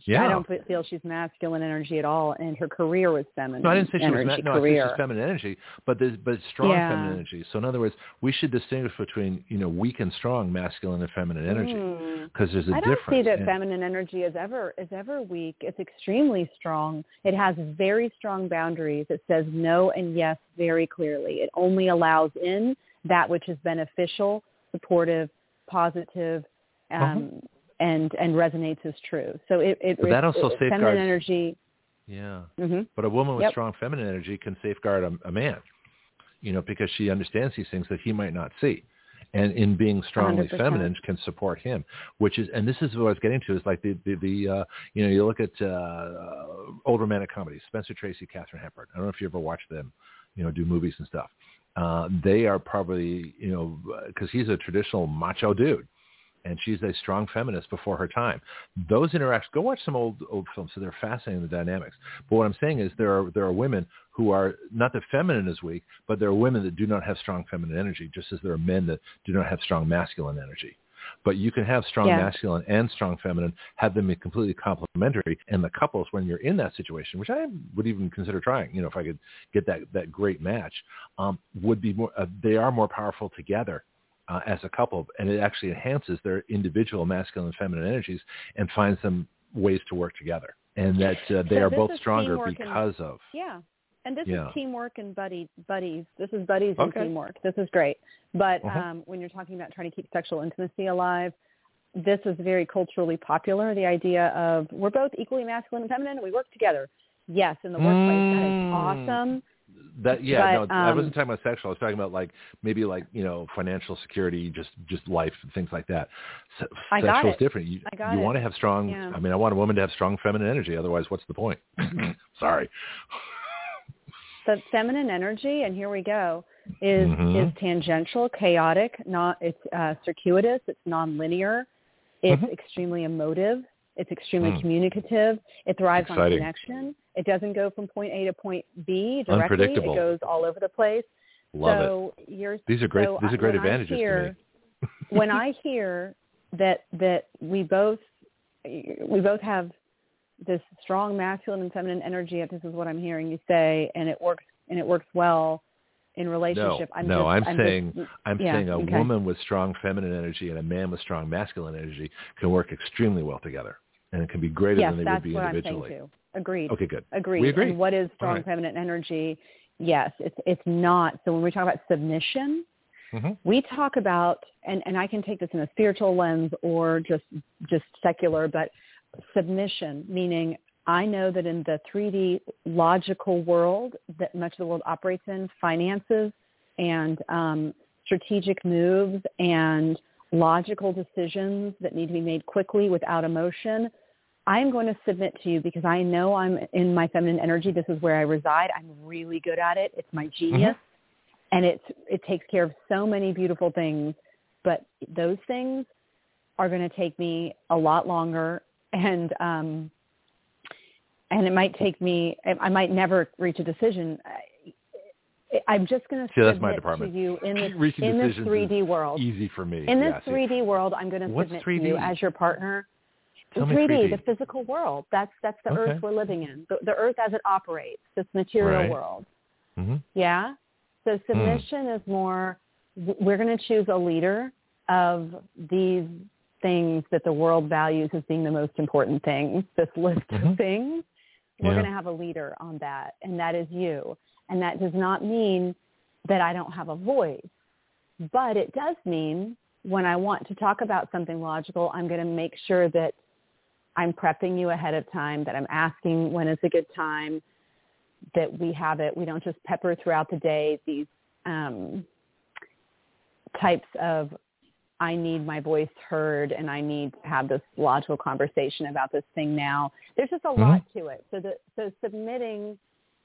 Yeah. I don't feel she's masculine energy at all, and her career was feminine. No, I didn't say she was. Ma- no, I said she's feminine energy, but there's but strong Yeah. feminine energy. So in other words, we should distinguish between you know weak and strong masculine and feminine energy Mm. because there's a I difference. I don't see that And- feminine energy is ever is ever weak. It's extremely strong. It has very strong boundaries. It says no and yes very clearly. It only allows in that which is beneficial, supportive, positive, um, and and resonates as true. So it it, that also it, safeguards feminine energy. Yeah, mm-hmm. but a woman with yep. strong feminine energy can safeguard a, a man, you know, because she understands these things that he might not see and in being strongly 100%. feminine can support him which is and this is what i was getting to is like the the, the uh you know you look at uh old romantic comedies spencer tracy katharine hepburn i don't know if you ever watched them you know do movies and stuff uh they are probably you know because he's a traditional macho dude and she's a strong feminist before her time. Those interactions, go watch some old old films. So they're fascinating the dynamics. But what I'm saying is there are there are women who are not that feminine is weak, but there are women that do not have strong feminine energy, just as there are men that do not have strong masculine energy. But you can have strong Yeah. masculine and strong feminine, have them be completely complementary. And the couples, when you're in that situation, which I would even consider trying, you know, if I could get that that great match, um, would be more. Uh, they are more powerful together uh, as a couple, and it actually enhances their individual masculine and feminine energies and finds them ways to work together, and that uh, they So are both stronger teamwork and- because of. Yeah. And this Yeah. is teamwork and buddy buddies. This is buddies and teamwork. This is great. But Uh-huh. um, when you're talking about trying to keep sexual intimacy alive, this is very culturally popular. The idea of we're both equally masculine and feminine. and We work together. Yes, in the workplace, that is Mm. awesome. That yeah, But, no, I um, wasn't talking about sexual. I was talking about like maybe like you know financial security, just just life things like that. Se- I got sexual is it. different. You I got you it. want to have strong. Yeah. I mean, I want a woman to have strong feminine energy. Otherwise, what's the point? Sorry. The feminine energy, and here we go, is Mhm. is tangential, chaotic, not it's uh, circuitous, it's nonlinear, it's Mhm. extremely emotive, it's extremely Mm. communicative, it thrives on connection. It doesn't go from point A to point B directly. Unpredictable. It goes all over the place. Love it. so you're These are great. so these are great advantages hear- to me. when I hear that that we both we both have this strong masculine and feminine energy, if this is what I'm hearing you say, and it works and it works well in no, relationship. I'm no, just, I'm, just- saying I'm yeah, saying a okay. woman with strong feminine energy and a man with strong masculine energy can work extremely well together, and it can be greater yes, than they would be what I'm individually. saying too. Agreed. Okay, good. Agreed. We agree. And what is strong right. feminine energy? Yes, it's it's not. So when we talk about submission, Mhm. we talk about and, and I can take this in a spiritual lens or just just secular, but submission meaning I know that in the 3D logical world that much of the world operates in, finances and um, strategic moves and logical decisions that need to be made quickly without emotion, I'm going to submit to you because I know I'm in my feminine energy. This is where I reside. I'm really good at it. It's my genius. And it's, it takes care of so many beautiful things. But those things are going to take me a lot longer. And, um, and it might take me, I might never reach a decision. I, I'm just going to See, that's my submit department. to you in this, Reaching in this 3D world. Easy for me. In this yeah, 3D world, I'm going to What's submit 3D? to you as your partner. Tell the 3D, 3D. the physical world. That's that's the Okay. earth we're living in. The, the earth as it operates, this material Right. world. hmm Yeah. So submission is more. We're going to choose a leader of these things that the world values as being the most important things. This list Mhm. of things. We're Yeah. going to have a leader on that, and that is you. And that does not mean that I don't have a voice, but it does mean when I want to talk about something logical, I'm going to make sure that I'm prepping you ahead of time, that I'm asking when is a good time, that we have it. We don't just pepper throughout the day these um, types of I need my voice heard and I need to have this logical conversation about this thing now. There's just a Mhm. lot to it. So the, so submitting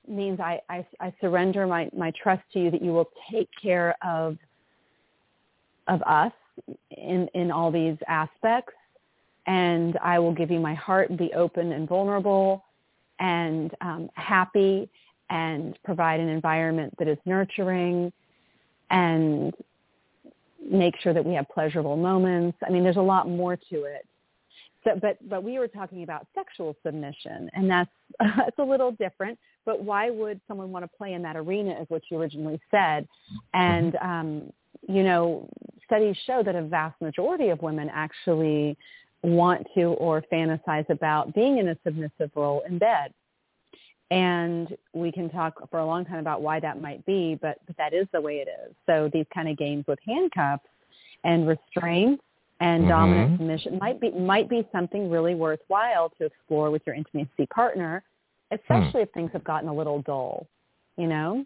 means I, I, I surrender my, my trust to you that you will take care of of us in, in all these aspects and I will give you my heart and be open and vulnerable and um, happy and provide an environment that is nurturing and make sure that we have pleasurable moments. I mean, there's a lot more to it. So, but but we were talking about sexual submission, and that's that's a little different. But why would someone want to play in that arena, is what you originally said. And um, you know, studies show that a vast majority of women actually want to or fantasize about being in a submissive role in bed. And we can talk for a long time about why that might be, but, but that is the way it is. So these kind of games with handcuffs and restraints and mm-hmm. dominant submission might be might be something really worthwhile to explore with your intimacy partner, especially hmm. if things have gotten a little dull, you know.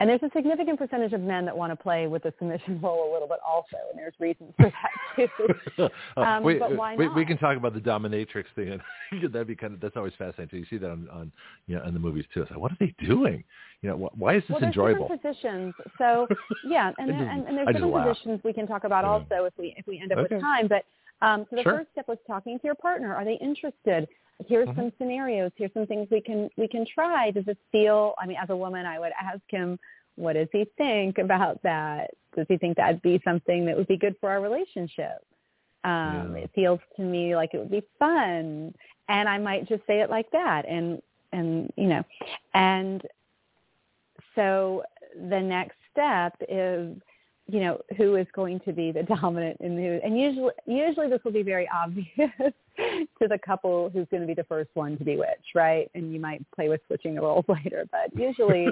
And there's a significant percentage of men that want to play with the submission role a little bit also, and there's reasons for that too. um, wait, but why not? We, we can talk about the dominatrix thing. That'd be kind of that's always fascinating. You see that on, on you know in the movies too. It's like, what are they doing? You know, why is this well, enjoyable? Different positions. So yeah, and there, and, and there's different laugh. positions we can talk about yeah. also if we if we end up okay. with time. But um, so the sure. first step was talking to your partner. Are they interested? Here's mm-hmm. some scenarios. Here's some things we can we can try. Does this feel? I mean, as a woman, I would ask him what does he think about that? Does he think that'd be something that would be good for our relationship? Um, yeah. It feels to me like it would be fun, and I might just say it like that, and and you know, and so the next step is you know, who is going to be the dominant in who. And usually, usually this will be very obvious to the couple who's going to be the first one to be which, right? And you might play with switching the roles later, but usually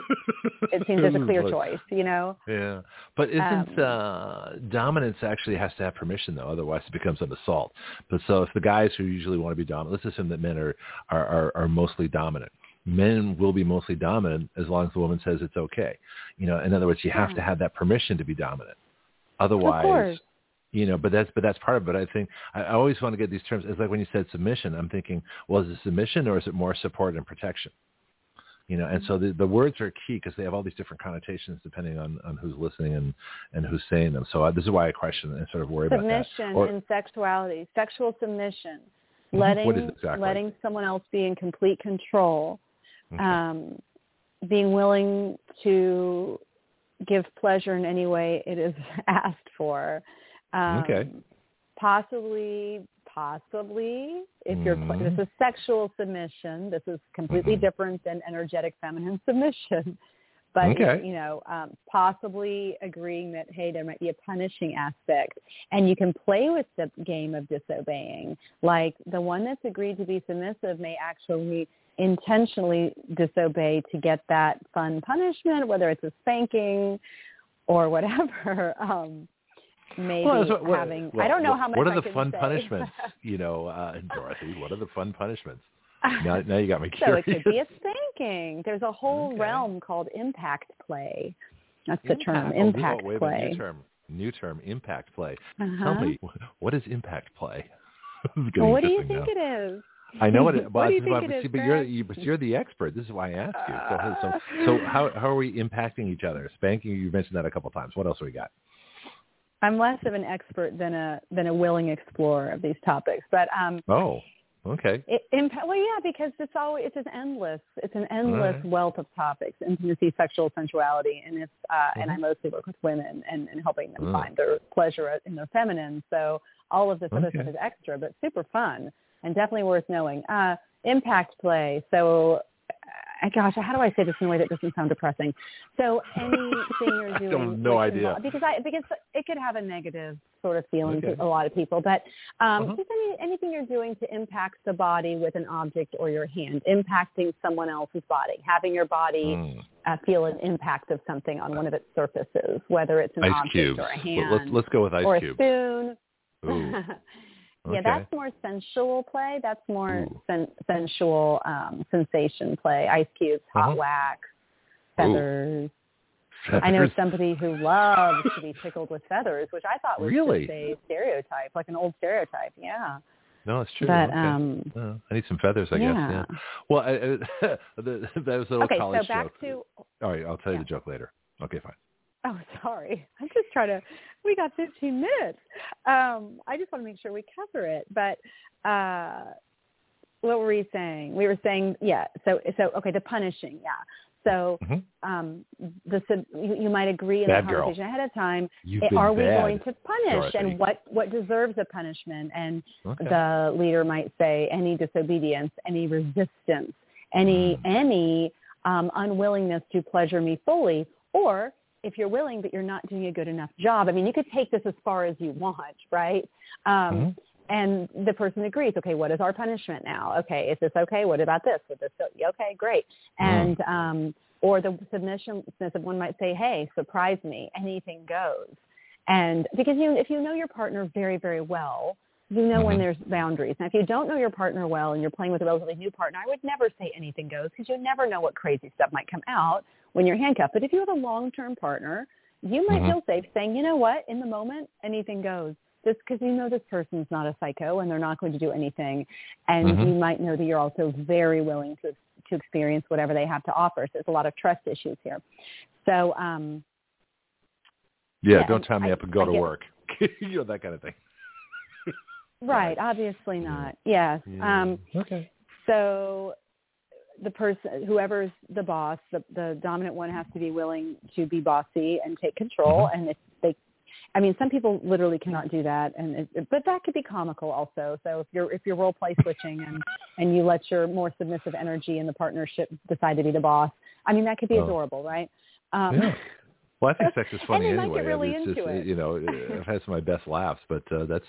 it seems there's a clear choice, you know? Yeah. But isn't Um, uh, dominance actually has to have permission, though? Otherwise it becomes an assault. But so if the guys who usually want to be dominant, let's assume that men are, are, are, are mostly dominant men will be mostly dominant as long as the woman says it's okay. You know, in other words, you have Yeah. to have that permission to be dominant. Otherwise, you know, but that's but that's part of it. I think I, I always want to get these terms. It's like when you said submission, I'm thinking, well, is it submission or is it more support and protection? You know, and so the, the words are key because they have all these different connotations depending on, on who's listening and, and who's saying them. So uh, this is why I question and sort of worry submission about that. Or, and sexuality, sexual submission, Mhm. letting What is it exactly? letting someone else be in complete control, Okay. um, being willing to give pleasure in any way it is asked for. Um, Okay. Possibly, possibly, if you're Mhm. this is sexual submission. This is completely Mhm. different than energetic feminine submission. But Okay. you know, um, possibly agreeing that hey, there might be a punishing aspect, and you can play with the game of disobeying. Like the one that's agreed to be submissive may actually intentionally disobey to get that fun punishment, whether it's a spanking or whatever. Um, maybe well, what- what- having well, I don't know what- how much What are I the fun say. punishments? You know, uh, Dorothy, what are the fun punishments? Now, now you got me curious. so it could be a spanking. There's a whole Okay. realm called impact play. That's the term, Oh, impact wait, play. New term. New term. Impact play. Uh-huh. Tell me, what is impact play? This is getting Well, what do you think now. it is? I know what it. What do you is think it but, see, but you're you, but you're the expert. This is why I asked you. So, so, so how how are we impacting each other? Spanking. You mentioned that a couple times. What else do we got? I'm less of an expert than a than a willing explorer of these topics, but um, Oh, okay. it, impa- well, yeah, because it's always it's an endless it's an endless right. wealth of topics: intimacy, sexual sensuality, and if uh, and I Mhm. mostly work with women and, and helping them Mm. find their pleasure in their feminine. So all of this other Okay. stuff is extra, but super fun and definitely worth knowing. Uh, impact play. So, uh, gosh, how do I say this in a way that doesn't sound depressing? So anything you're I doing, don't- no idea. involve- because I because it could have a negative sort of feeling Okay. to a lot of people, but um, Uh-huh. just any, anything you're doing to impact the body with an object or your hand, impacting someone else's body, having your body Mm. uh, feel an impact of something on one of its surfaces, whether it's an Ice object cubes. or a hand Let's let's go with ice or a cubes. spoon. Yeah, that's more sensual play. That's more sen- sensual um, sensation play. Ice cubes, hot Uh-huh. wax, Ooh. feathers. I know somebody who loves to be tickled with feathers, which I thought was Really? just a stereotype, like an old stereotype. Yeah, No, it's true. but okay. um, Uh, I need some feathers, I yeah. guess. Yeah. Well, I, I, the, that was a little Okay, so back joke. to All right, I'll tell you yeah. the joke later. Okay, fine. Oh, sorry. I'm just trying to. We got 15 minutes. Um, I just want to make sure we cover it. But uh, what were we saying? We were saying, yeah. So, so okay, the punishing, yeah. So, Mhm. um, the you, you might agree in Bad the girl. conversation ahead of time. You've eh, are we bad, going to punish, Dorothy. and what what deserves a punishment? And Okay. the leader might say any disobedience, any resistance, any Mm. any um, unwillingness to pleasure me fully, or if you're willing but you're not doing a good enough job. I mean, you could take this as far as you want, right? Um, Mhm. And the person agrees. Okay, what is our punishment now? Okay, is this okay? What about this? With this, okay, great. And um, or the submission submissive one might say, "Hey, surprise me. Anything goes." And because you, if you know your partner very, very well, you know mm-hmm. when there's boundaries. Now, if you don't know your partner well and you're playing with a relatively new partner, I would never say anything goes because you never know what crazy stuff might come out when you're handcuffed. But if you have a long-term partner, you might mm-hmm. feel safe saying, you know what, in the moment, anything goes. Just because you know this person's not a psycho and they're not going to do anything, and mm-hmm. you might know that you're also very willing to to experience whatever they have to offer. So there's a lot of trust issues here. So um, yeah, yeah don't tie me I, up and go I to work. you know that kind of thing. right. Obviously not. Yes. Yeah. Um, okay. So the person, whoever's the boss, the, the dominant one has to be willing to be bossy and take control. Mm-hmm. And if they, I mean, some people literally cannot do that, and it, but that could be comical also. So if you're if you're role play switching and and you let your more submissive energy in the partnership decide to be the boss, I mean, that could be oh. adorable, right? Um, yeah. Well, I think sex is funny and anyway. Really it's just, it. you know, I've had some of my best laughs, but uh, that's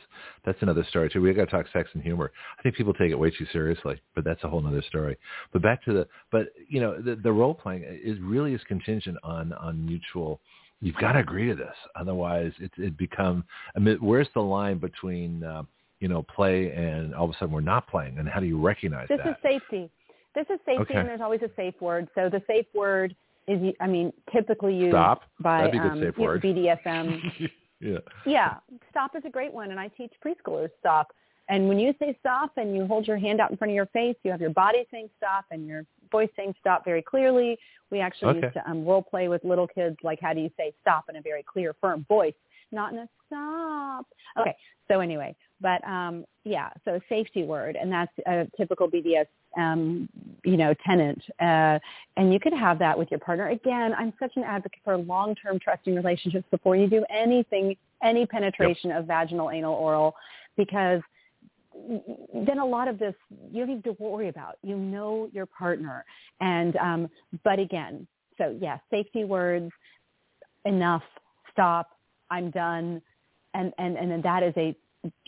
that's another story too. We got to talk sex and humor. I think people take it way too seriously, but that's a whole other story. But back to the, but you know, the, the role playing is really is contingent on on mutual. You've got to agree to this, otherwise it it become. I mean, where's the line between uh, you know play and all of a sudden we're not playing, and how do you recognize this that? This is safety. This is safety, okay. and there's always a safe word. So the safe word is I mean typically used stop. by um, BDSM. yeah. Yeah, stop is a great one, and I teach preschoolers stop. And when you say stop and you hold your hand out in front of your face, you have your body saying stop and your voice saying stop very clearly. We actually okay. used to um, role play with little kids, like how do you say stop in a very clear, firm voice, not in a stop. Okay, so anyway, but um, yeah, so a safety word, and that's a typical BDS um, you know, tenant. Uh, and you could have that with your partner. Again, I'm such an advocate for long-term trusting relationships before you do anything, any penetration yep. of vaginal, anal, oral, because then a lot of this you don't need to worry about. You know your partner. And, um, but again, so yeah, safety words, enough, stop, I'm done. And, and, and that is a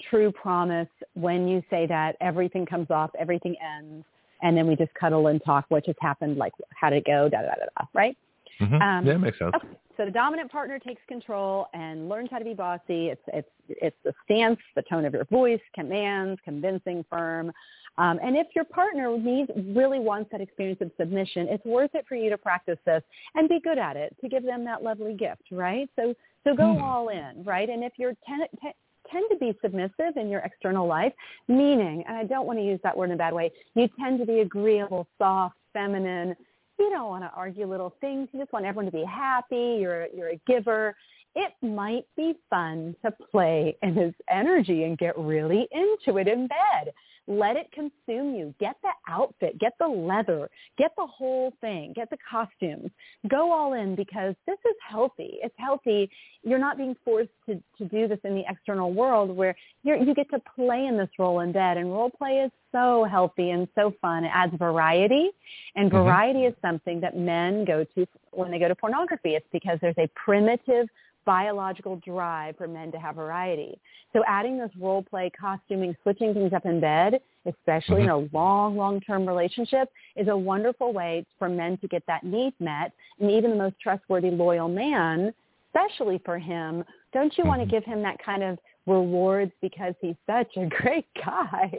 true promise when you say that everything comes off, everything ends, and then we just cuddle and talk what just happened, like how did it go, da da da da, right? Mm-hmm. Um, yeah, makes sense. Okay. So the dominant partner takes control and learns how to be bossy. It's it's it's the stance, the tone of your voice, commands, convincing, firm. Um, and if your partner needs really wants that experience of submission, it's worth it for you to practice this and be good at it to give them that lovely gift, right? So so go mm. all in, right? And if you're ten, ten, tend to be submissive in your external life, meaning, and I don't want to use that word in a bad way, you tend to be agreeable, soft, feminine. You don't want to argue little things. You just want everyone to be happy. You're, you're a giver. It might be fun to play in his energy and get really into it in bed. Let it consume you. Get the outfit, get the leather, get the whole thing, get the costumes. Go all in because this is healthy. It's healthy. You're not being forced to, to do this in the external world where you're, you get to play in this role in bed. And role play is so healthy and so fun. It adds variety. And mm-hmm. variety mm-hmm. is something that men go to when they go to pornography. It's because there's a primitive biological drive for men to have variety. So adding this role play, costuming, switching things up in bed, especially mm-hmm. in a long, long-term relationship, is a wonderful way for men to get that need met. And even the most trustworthy, loyal man, especially for him, don't you want to mm-hmm. give him that kind of rewards because he's such a great guy.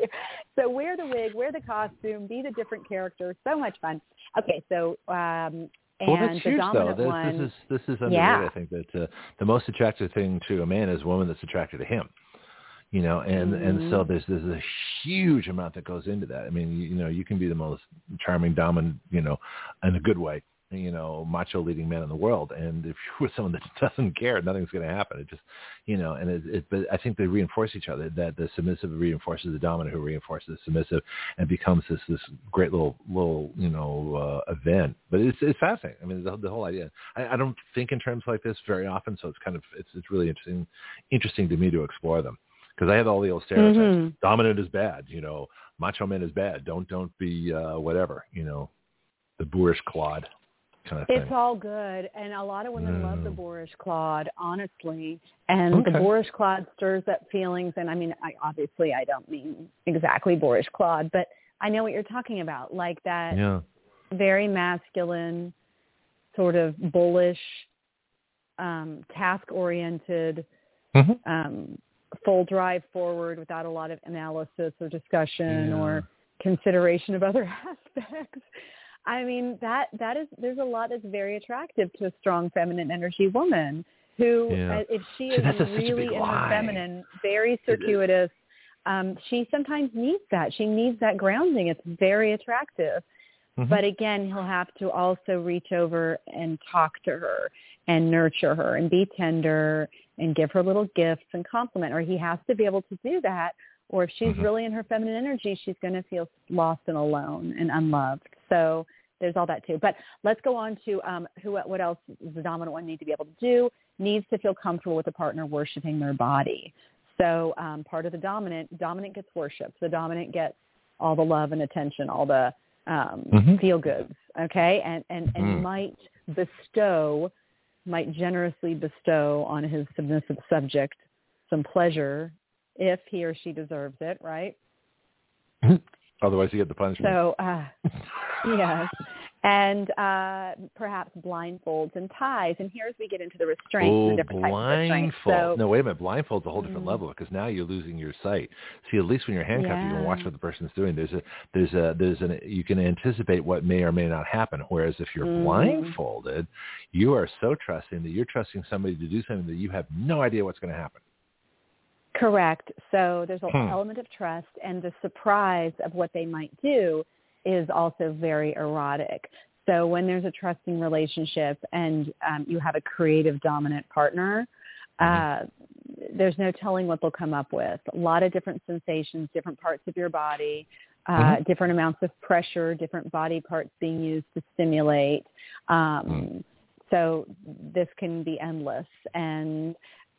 So wear the wig, wear the costume, be the different character. So much fun. Okay, so um, and well, that's huge, though. This, one, this is this is underrated. yeah. I think that uh, the most attractive thing to a man is a woman that's attracted to him. You know, and mm-hmm. and so there's there's a huge amount that goes into that. I mean, you, you know, you can be the most charming, dominant, you know, in a good way, you know, macho leading man in the world. And if you're with someone that doesn't care, nothing's going to happen. It just, you know, and it, it, but I think they reinforce each other. That the submissive reinforces the dominant, who reinforces the submissive, and becomes this this great little little you know uh, event. But it's it's fascinating. I mean, the, the whole idea. I, I don't think in terms like this very often, so it's kind of it's it's really interesting interesting to me to explore them because I have all the old stereotypes. Mm-hmm. Dominant is bad, you know. Macho man is bad. Don't don't be uh, whatever, you know. The boorish clod kind of it's all good, and a lot of women mm. love the boorish clod, honestly. And okay. the boorish clod stirs up feelings, and I mean, I obviously I don't mean exactly boorish clod, but I know what you're talking about, like that yeah. very masculine, sort of bullish, um, task-oriented mm-hmm. um, full drive forward without a lot of analysis or discussion yeah. or consideration of other aspects. I mean that that is there's a lot that's very attractive to a strong feminine energy woman who yeah. uh, if she is really in her feminine, very circuitous, um, she sometimes needs that. She needs that grounding. It's very attractive. Mm-hmm. But again, he'll have to also reach over and talk to her and nurture her and be tender and give her little gifts and compliment. Or he has to be able to do that. Or if she's mm-hmm. really in her feminine energy, she's going to feel lost and alone and unloved. So there's all that too. But let's go on to um, who, what else does the dominant one need to be able to do? Needs to feel comfortable with the partner worshiping their body. So um, part of the dominant, dominant gets worshipped. The dominant gets all the love and attention, all the um, mm-hmm. feel goods, okay, and and and mm. might bestow, might generously bestow on his submissive subject some pleasure if he or she deserves it, right? Otherwise, you get the punishment. So, uh, yes and uh, perhaps blindfolds and ties. And here as we get into the restraints oh, and the different types. So, no, wait a minute. Blindfold's a whole different mm-hmm. level because now you're losing your sight. See, at least when you're handcuffed, yeah. you can watch what the person's doing. There's a, there's a, there's an, you can anticipate what may or may not happen. Whereas if you're mm. blindfolded, you are so trusting that you're trusting somebody to do something that you have no idea what's going to happen. Correct. So there's an hmm. element of trust and the surprise of what they might do is also very erotic. So when there's a trusting relationship and um, you have a creative dominant partner, mm-hmm. uh, there's no telling what they'll come up with. A lot of different sensations, different parts of your body, uh, mm-hmm. different amounts of pressure, different body parts being used to stimulate. Um, mm. So this can be endless, and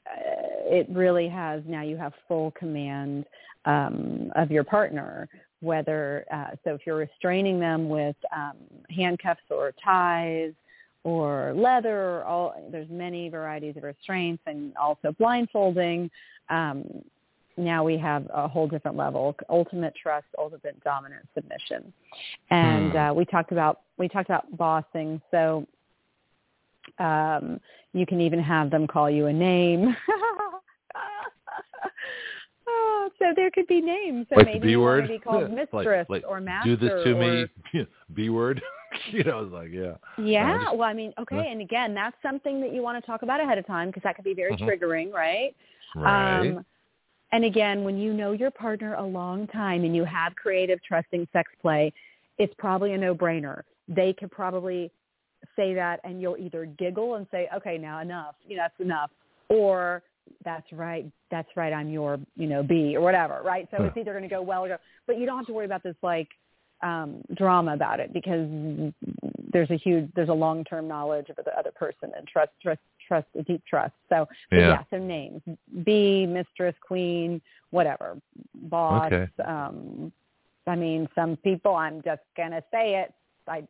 it really has. Now you have full command um, of your partner whether uh, so if you're restraining them with um, handcuffs or ties or leather or all there's many varieties of restraints and also blindfolding um, now we have a whole different level ultimate trust ultimate dominant submission and hmm. uh, we talked about we talked about bossing so um, you can even have them call you a name Oh, so there could be names. So like maybe B word, be called yeah. mistress like, like, or master. Do this to or, me, B word. you know, it's like yeah. Yeah. just, well, I mean, okay, huh? and again, that's something that you want to talk about ahead of time because that could be very mm-hmm. triggering, right? Right. Um, and again, when you know your partner a long time and you have creative, trusting sex play, it's probably a no-brainer. They could probably say that, and you'll either giggle and say, "Okay, now enough. You know, that's enough," or that's right, that's right, I'm your, you know, B or whatever, right? So it's either going to go well or go, but you don't have to worry about this like um, drama about it because there's a huge, there's a long-term knowledge of the other person and trust, trust, trust, a deep trust. So yeah. yeah, so names, B, mistress, queen, whatever, boss. Okay. Um, I mean, some people, I'm just going to say it. I,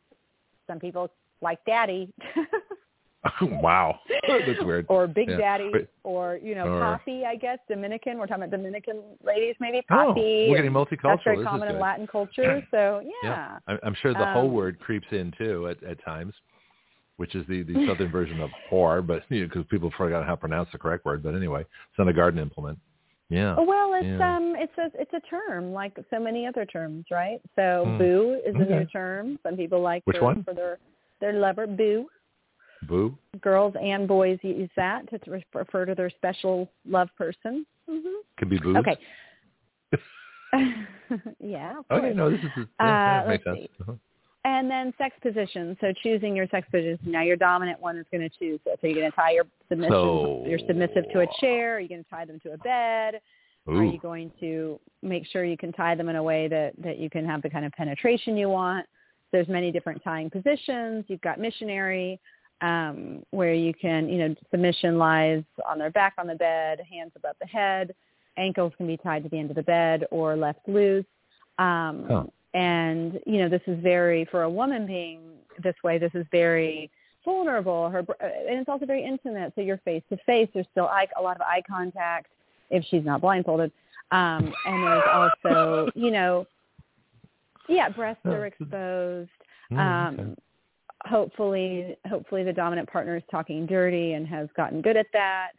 some people like daddy. wow, that's weird. or Big yeah. Daddy, but, or you know, or, Poppy. I guess Dominican. We're talking about Dominican ladies, maybe oh, Poppy. we're getting multicultural. That's very this common in. Latin culture. So yeah, yeah. I'm sure the whole Um, word creeps in too at, at times, which is the the southern version of whore, but you know, because people forgot how to pronounce the correct word. But anyway, it's not a garden implement. Yeah. Oh, well, it's yeah. um, it's a it's a term like so many other terms, right? So Hmm. boo is a new term. Some people like Which one? for their their lover boo. Boo. Girls and boys use that to refer to their special love person. hmm Could be boobs. Okay. yeah. Okay. No, this is yeah, Uh, that makes sense. Uh-huh. And then sex position. So choosing your sex position. Now your dominant one is going to choose it. So you're going to tie your submissive, So- you're submissive to a chair. Are you going to tie them to a bed? Are you going to make sure you can tie them in a way that that you can have the kind of penetration you want? There's many different tying positions. You've got missionary, um, where you can, you know, submission lies on their back on the bed, hands above the head. Ankles can be tied to the end of the bed or left loose. Um. And you know, this is very for a woman being this way. This is very vulnerable. Her and it's also very intimate. So you're face to face. There's still eye, a lot of eye contact if she's not blindfolded. Um, and there's also, you know, yeah, breasts are exposed. Mm, Um, okay. Hopefully, hopefully the dominant partner is talking dirty and has gotten good at that.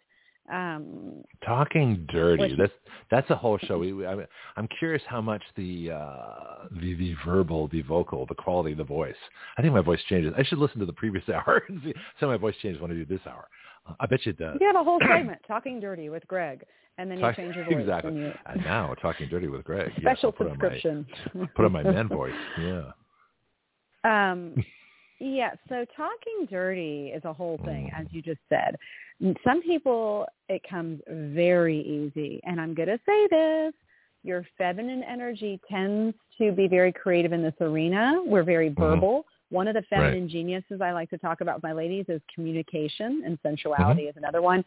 Um, Talking dirty. That's that's a whole show. We, I, I'm curious how much the, uh, the the verbal, the vocal, the quality of the voice. I think my voice changes. I should listen to the previous hour and see how my voice changes when I do this hour. Uh, I bet you it does. You have a whole segment, Talking Dirty with Greg, and then you Talk, change your voice. Exactly. You... and now, Talking Dirty with Greg. Special yes, subscription. On my, put on my man voice. Yeah. Um, yeah, so talking dirty is a whole thing, as you just said. Some people, it comes very easy. And I'm going to say this. Your feminine energy tends to be very creative in this arena. We're very verbal. Mm-hmm. One of the feminine right. geniuses I like to talk about with my ladies is communication and sensuality mm-hmm. is another one.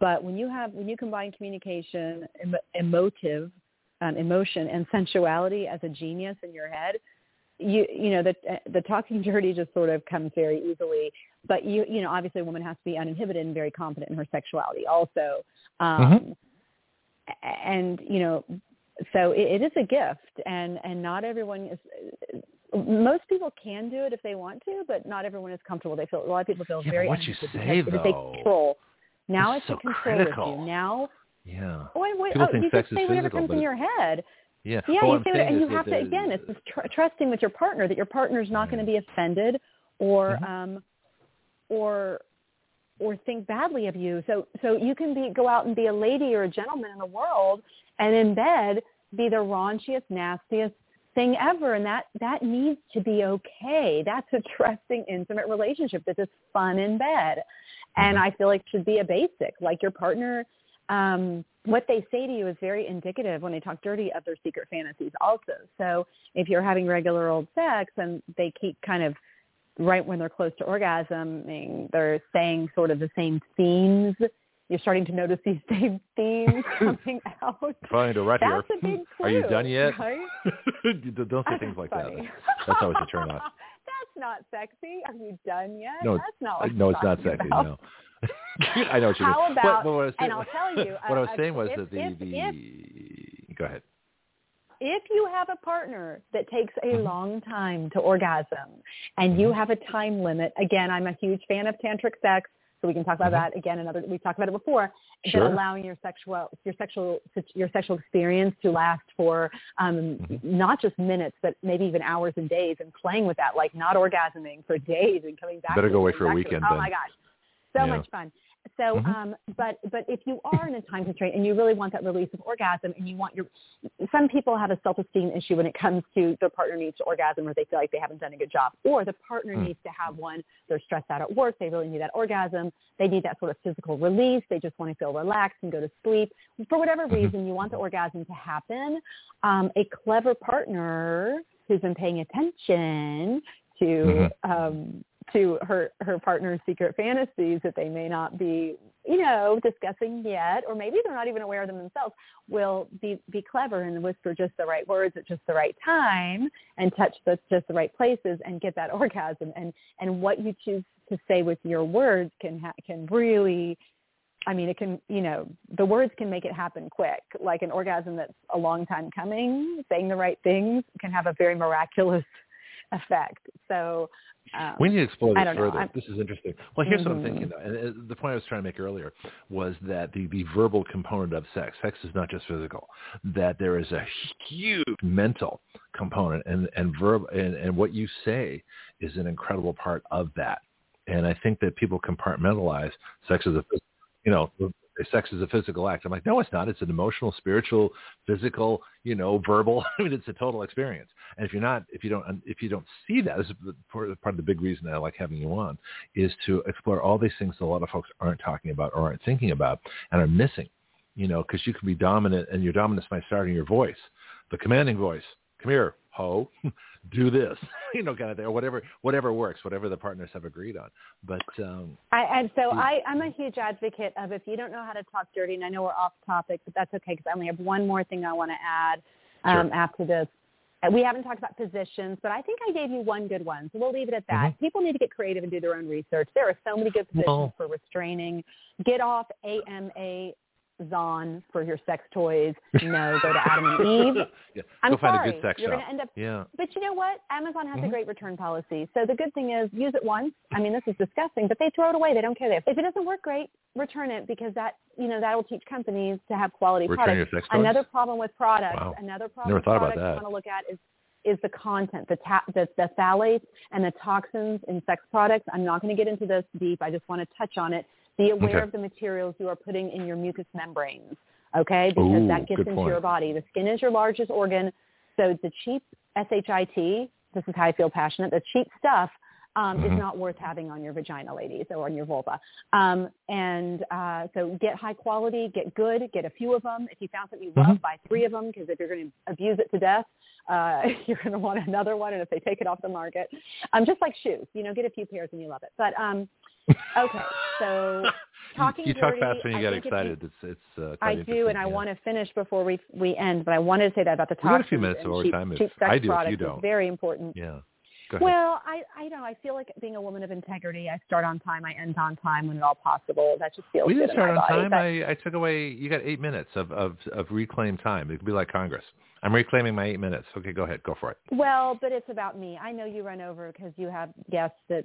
But when you have, when you combine communication, em- emotive, um, emotion and sensuality as a genius in your head, you you know the the talking dirty just sort of comes very easily but you you know obviously a woman has to be uninhibited and very confident in her sexuality also um mm-hmm. and you know so it, it is a gift and and not everyone is most people can do it if they want to but not everyone is comfortable they feel a lot of people feel yeah, very what you say though they control now it's, it's so a control critical. issue now yeah wait, wait, people oh, think you sex can say is whatever physical, comes in your head yeah, yeah, well, you say that, and you have to again. It's just tr- trusting with your partner that your partner's not going to be offended or mm-hmm. um, or or think badly of you. So so you can be go out and be a lady or a gentleman in the world, and in bed be the raunchiest, nastiest thing ever, and that that needs to be okay. That's a trusting, intimate relationship that's just fun in bed, and Mm-hmm. I feel like should be a basic. Like your partner. Um, what they say to you is very indicative when they talk dirty of their secret fantasies also. So if you're having regular old sex and they keep kind of right when they're close to orgasming, they're saying sort of the same themes. You're starting to notice these same themes coming out. Find a right That's here. a big clue. Are you done yet? Right? Don't say things like funny. that. That's always a turn off. That's not sexy. Are you done yet? No, That's not what no, it's not sexy. about. No. I know what you How mean. about, But- but was and saying- I'll tell you, what I uh, was saying was if- that the if- the if- go ahead. if you have a partner that takes a Mhm. long time to orgasm and you Mhm. have a time limit, again, I'm a huge fan of tantric sex, so we can talk about Mhm. that again. Another, we've talked about it before. Sure. That allowing your sexual, your sexual, your sexual experience to last for um, Mhm. not just minutes, but maybe even hours and days, and playing with that, like not orgasming for days and coming back. Better go away for a to weekend Oh my gosh, so Yeah. much fun. So, Mhm. um, but but if you are in a time constraint and you really want that release of orgasm, and you want your, some people have a self-esteem issue when it comes to their partner needs to orgasm, or they feel like they haven't done a good job, or the partner Mm. needs to have one. They're stressed out at work. They really need that orgasm. They need that sort of physical release. They just want to feel relaxed and go to sleep. For whatever Mhm. reason, you want the orgasm to happen. Um, a clever partner who's been paying attention to Mhm. um, to her her partner's secret fantasies that they may not be you know discussing yet or maybe they're not even aware of them themselves will be be clever and whisper just the right words at just the right time and touch the just the right places and get that orgasm and and what you choose to say with your words can ha- can really I mean, it can, you know, the words can make it happen quick. Like an orgasm that's a long time coming, saying the right things can have a very miraculous effect. So um, We need to explore this further. This is interesting. Well, here's what I'm thinking, though. And the point I was trying to make earlier was that the, the verbal component of sex, sex is not just physical, that there is a huge mental component and, and verb and, and what you say is an incredible part of that. And I think that people compartmentalize sex as a, you know, sex is a physical act. I'm like, no, it's not. It's an emotional, spiritual, physical, you know, verbal. I mean, it's a total experience. And if you're not, if you don't, if you don't see that, this is part of the big reason I like having you on, is to explore all these things that a lot of folks aren't talking about or aren't thinking about and are missing. You know, because you can be dominant, and your dominance might start in your voice, the commanding voice. Come here, ho, do this, you know, kind of thing, or whatever, whatever works, whatever the partners have agreed on. But um, I, and so Yeah. I, I'm a huge advocate of if you don't know how to talk dirty, and I know we're off topic, but that's okay because I only have one more thing I want to add um, Sure. after this. We haven't talked about positions, but I think I gave you one good one, so we'll leave it at that. People need to get creative and do their own research. There are so many good positions for restraining. Get off AMA Amazon for your sex toys. No, go to Adam and Eve. yeah. I'm go find sorry. a good sex You're shop. going to end up. Yeah. But you know what? Amazon has Mhm. a great return policy. So the good thing is, use it once. I mean, this is disgusting, but they throw it away. They don't care. If it doesn't work great, return it because that you know that will teach companies to have quality Return products. your sex toys? Another problem with products. Wow. Another problem Never with thought about that. you want to look at is is the content, the, ta- the the phthalates and the toxins in sex products. I'm not going to get into this deep. I just want to touch on it. Be aware Okay. of the materials you are putting in your mucous membranes. Okay, because Ooh, that gets into point. your body. The skin is your largest organ, so the cheap shit. This is how I feel passionate. The cheap stuff um, is Mhm. not worth having on your vagina, ladies, or on your vulva. Um, and uh, so get high quality, get good, get a few of them. If you found something you love, Mhm. buy three of them because if you're going to abuse it to death, uh, you're going to want another one. And if they take it off the market, um, just like shoes, you know, get a few pairs and you love it. But um, okay, so talking you, you talk dirty, fast when you I get excited. it's it's uh, I do, and I want to finish before we we end. But I wanted to say that about the We got a few minutes of cheap, overtime if- cheap sex I do if you don't. Very important. Yeah. Well, I I know I feel like being a woman of integrity. I start on time, I end on time when at all possible. That just feels we didn't start on body. time. I, I took away. You got eight minutes of, of of reclaimed time. It could be like Congress. I'm reclaiming my eight minutes. Okay, go ahead. Go for it. Well, but it's about me. I know you run over because you have guests that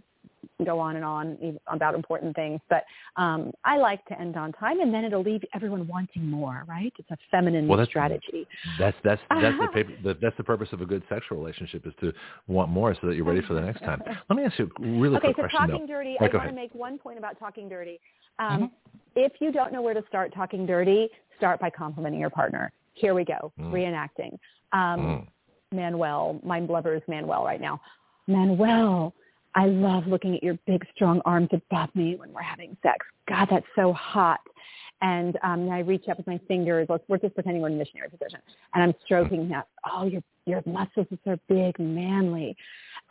go on and on about important things, but um, I like to end on time, and then it'll leave everyone wanting more. Right? It's a feminine Well, that's- strategy. That's that's that's the, paper, the that's the purpose of a good sexual relationship is to want more so that you're ready for the next time. Let me ask you a really okay, quick so question talking though. dirty. Right, I want to make one point about talking dirty. Um, Mhm. If you don't know where to start talking dirty, start by complimenting your partner. Here we go, Mm. reenacting. Um, Mm. Manuel, my lover is Manuel right now. Manuel, I love looking at your big, strong arms above me when we're having sex. God, that's so hot. And um, I reach up with my fingers. Let's, we're just pretending we're in missionary position, and I'm stroking that. Oh, your your muscles are so big, manly.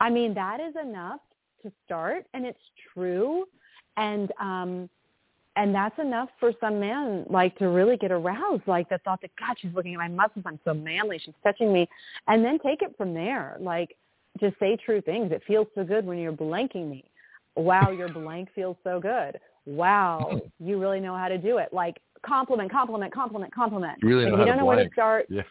I mean, that is enough to start, and it's true. And um, and that's enough for some men like to really get aroused like the thought that god she's looking at my muscles i'm so manly she's touching me. And then take it from there like just say true things. It feels so good when you're blanking me. Wow your blank feels so good. Wow you really know how to do it. Like compliment compliment compliment compliment. Really if you don't know where to start Yeah.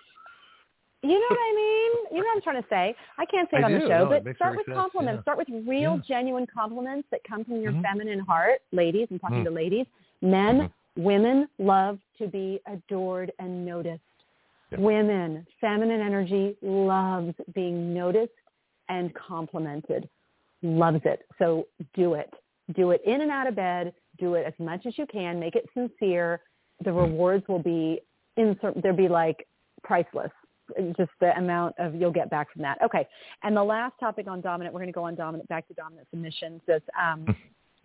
You know what I mean? You know what I'm trying to say. I can't say it I on the show, No, but start with sense. compliments. Yeah. Start with real, Yeah. genuine compliments that come from your Mhm. feminine heart, ladies. I'm talking Mm. to ladies. Men, Mhm. women love to be adored and noticed. Yeah. Women, feminine energy loves being noticed and complimented. Loves it. So do it. Do it in and out of bed. Do it as much as you can. Make it sincere. The Mm. rewards will be insert. They'll be like priceless just the amount of you'll get back from that. Okay. And the last topic on dominant, we're going to go on dominant, back to dominant submission. Says, um,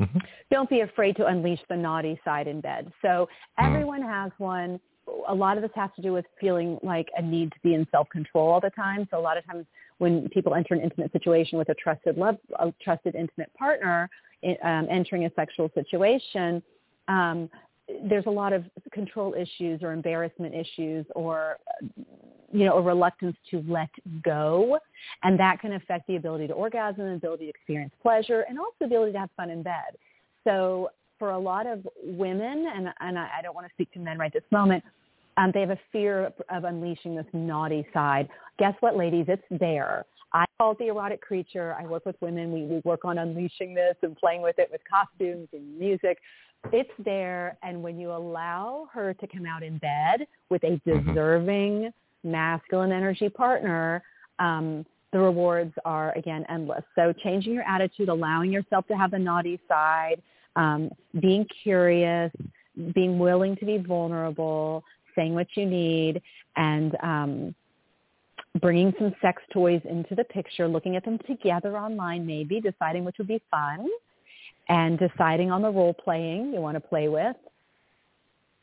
Mhm. don't be afraid to unleash the naughty side in bed. So everyone has one. A lot of this has to do with feeling like a need to be in self-control all the time. So a lot of times when people enter an intimate situation with a trusted love, a trusted intimate partner, um, entering a sexual situation, um, there's a lot of control issues or embarrassment issues or you know a reluctance to let go. And that can affect the ability to orgasm the ability to experience pleasure and also the ability to have fun in bed. So for a lot of women and and i, I don't want to speak to men right this moment um, they have a fear of, of unleashing this naughty side. Guess what ladies? It's there I call it the erotic creature. I work with women. We, we work on unleashing this and playing with it with costumes and music it's there and when you allow her to come out in bed with a Mhm. deserving masculine energy partner um, the rewards are again endless so changing your attitude allowing yourself to have the naughty side um, being curious being willing to be vulnerable saying what you need and um, bringing some sex toys into the picture looking at them together online maybe deciding which would be fun and deciding on the role playing you want to play with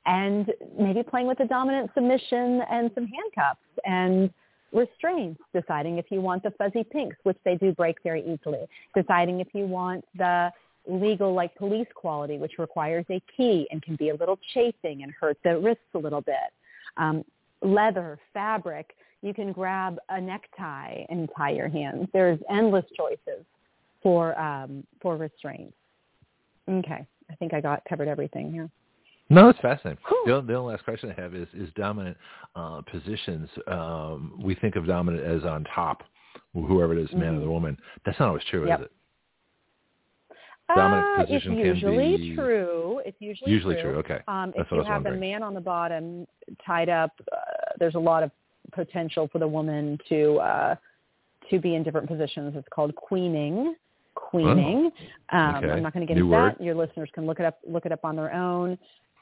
and maybe playing with the dominant submission and some handcuffs and restraints, deciding if you want the fuzzy pinks, which they do break very easily, deciding if you want the legal like police quality, which requires a key and can be a little chafing and hurt the wrists a little bit. Um, leather, fabric, you can grab a necktie and tie your hands. There's endless choices for um, for restraints. Okay, I think I got covered everything here. No, it's fascinating. The, the only last question I have is is dominant uh, positions. Um, we think of dominant as on top, whoever it is, man mm-hmm. or the woman. That's not always true, yep. is it? Dominant uh, position it's usually be... true. It's usually usually true. true. Okay. Um, if you have the man on the bottom tied up, uh, there's a lot of potential for the woman to uh, to be in different positions. It's called queening. Queening. Oh, um, okay. I'm not going to get New into word. that. Your listeners can look it up. Look it up on their own.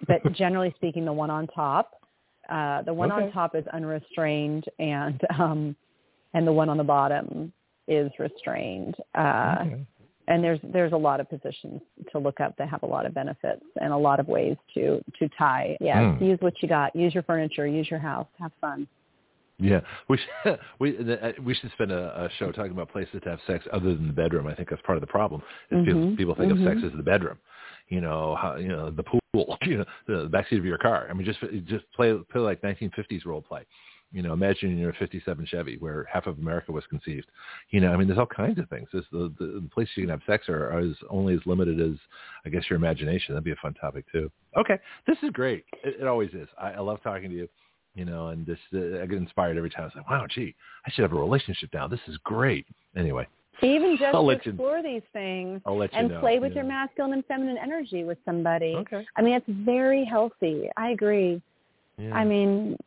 But generally speaking, the one on top, uh, the one okay. on top is unrestrained, and um, and the one on the bottom is restrained. Uh, okay. And there's there's a lot of positions to look up that have a lot of benefits and a lot of ways to to tie. Yeah, mm. use what you got. Use your furniture. Use your house. Have fun. Yeah, we should, we uh, we should spend a, a show talking about places to have sex other than the bedroom. I think that's part of the problem. Is mm-hmm. people, people think mm-hmm. of sex as the bedroom. You know, how, you know the pool, you know, the backseat of your car. I mean, just just play play like 1950s role play. You know, imagine you're a 57 Chevy where half of America was conceived. You know, I mean, there's all kinds of things. There's the, the, the places you can have sex are, are as only as limited as, I guess, your imagination. That'd be a fun topic too. Okay, this is great. It, it always is. I, I love talking to you you know, and just uh, I get inspired every time. I was like, wow, gee, I should have a relationship now. This is great. Anyway, even just I'll explore you, these things I'll let you and know, play with yeah. your masculine and feminine energy with somebody. Okay. I mean, it's very healthy. I agree. Yeah. I mean,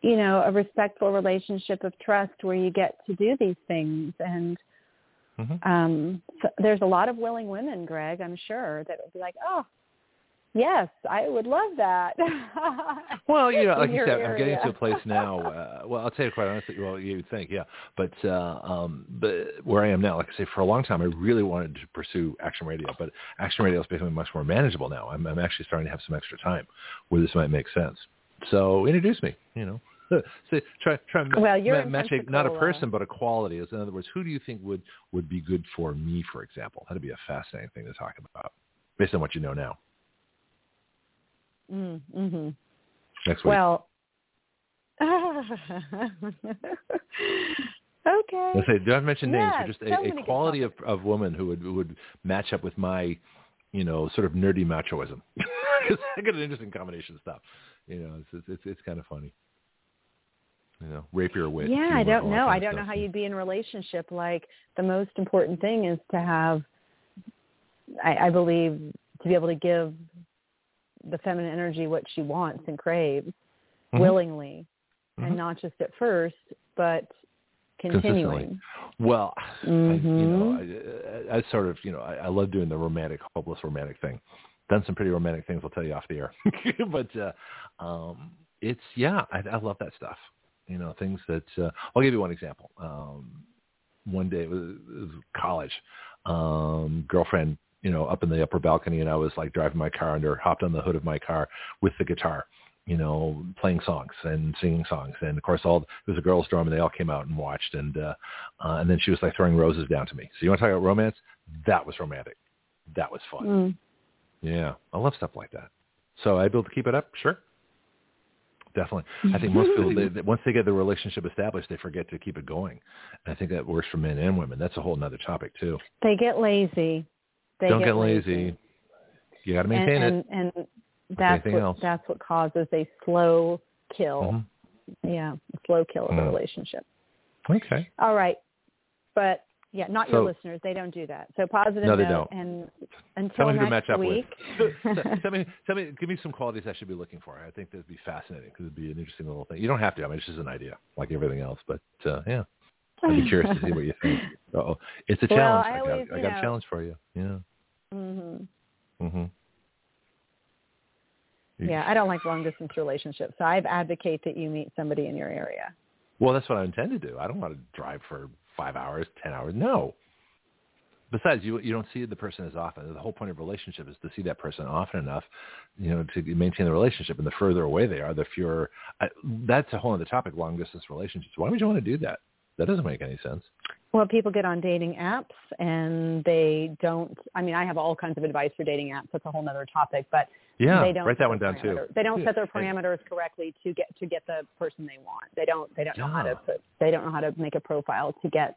you know, a respectful relationship of trust where you get to do these things and mm-hmm. um so there's a lot of willing women, Greg, I'm sure, that would be like, "Oh, Yes, I would love that. well, you know, like you said, area. I'm getting to a place now. Uh, well, I'll tell you quite honestly. Well, you would think, yeah, but uh, um, but where I am now, like I say, for a long time, I really wanted to pursue action radio, but action radio is becoming much more manageable now. I'm, I'm actually starting to have some extra time where this might make sense. So introduce me. You know. So try try well, you're ma- match a, not a person but a quality. In other words, who do you think would would be good for me, for example? That'd be a fascinating thing to talk about, based on what you know now. Mm, hmm Next week. Well, okay. Let's say, do I mention names just a, a quality of, of woman who would who would match up with my, you know, sort of nerdy machoism? Because I got an interesting combination of stuff. You know, it's it's it's, it's kind of funny. You know, rapier wit. Yeah, humor, I don't know. I don't know how you'd be in a relationship. Like the most important thing is to have, I, I believe, to be able to give the feminine energy what she wants and craves mm-hmm. willingly mm-hmm. and not just at first but continuing. Well mm-hmm. I, you know I, I, sort of you know I, I love doing the romantic hopeless romantic thing. Done some pretty romantic things i'll tell you off the air. But uh um it's yeah I, I love that stuff. You know things that uh, i'll give you one example. Um one day it was, it was college. Um girlfriend you know, up in the upper balcony and I was like driving my car under, hopped on the hood of my car with the guitar, you know, playing songs and singing songs. And of course all, it was a girls dorm and they all came out and watched and, uh, uh, and then she was like throwing roses down to me. So you want to talk about romance? That was romantic. That was fun. Mm. Yeah. I love stuff like that. So I be able to keep it up? Sure. Definitely. I think most people, they, once they get the relationship established, they forget to keep it going. And I think that works for men and women. That's a whole other topic too. They get lazy. They Don't get, get lazy. You got to maintain and, it. And, and that's what else. that's what causes a slow kill. Mm-hmm. Yeah, a slow kill of Mm. a relationship. Okay. All right, but yeah, not So- your listeners. They don't do that. So positive No, they don't. and until Tell me who to next up week. with. Tell me, tell me, give me some qualities I should be looking for. I think that'd be fascinating because it'd be an interesting little thing. You don't have to. I mean, it's just an idea, like everything else. But uh, yeah, I'd be curious to see what you think. Oh, it's a Well, challenge. I I, always, got, I got know- a challenge for you. Yeah. Mhm. Mhm. Yeah, I don't like long distance relationships. So I advocate that you meet somebody in your area. Well, that's what I intend to do. I don't want to drive for five hours, ten hours. No. Besides, you you don't see the person as often. The whole point of a relationship is to see that person often enough, you know, to maintain the relationship. And the further away they are, the fewer. I, that's a whole other topic: long distance relationships. Why would you want to do that? That doesn't make any sense. Well, people get on dating apps and they don't. I mean, I have all kinds of advice for dating apps. That's a whole other topic, but Yeah, they don't write set that one their down too. parameters- They don't set their parameters correctly to get to get the person they want. They don't. They don't know how to put. They don't know how to make a profile to get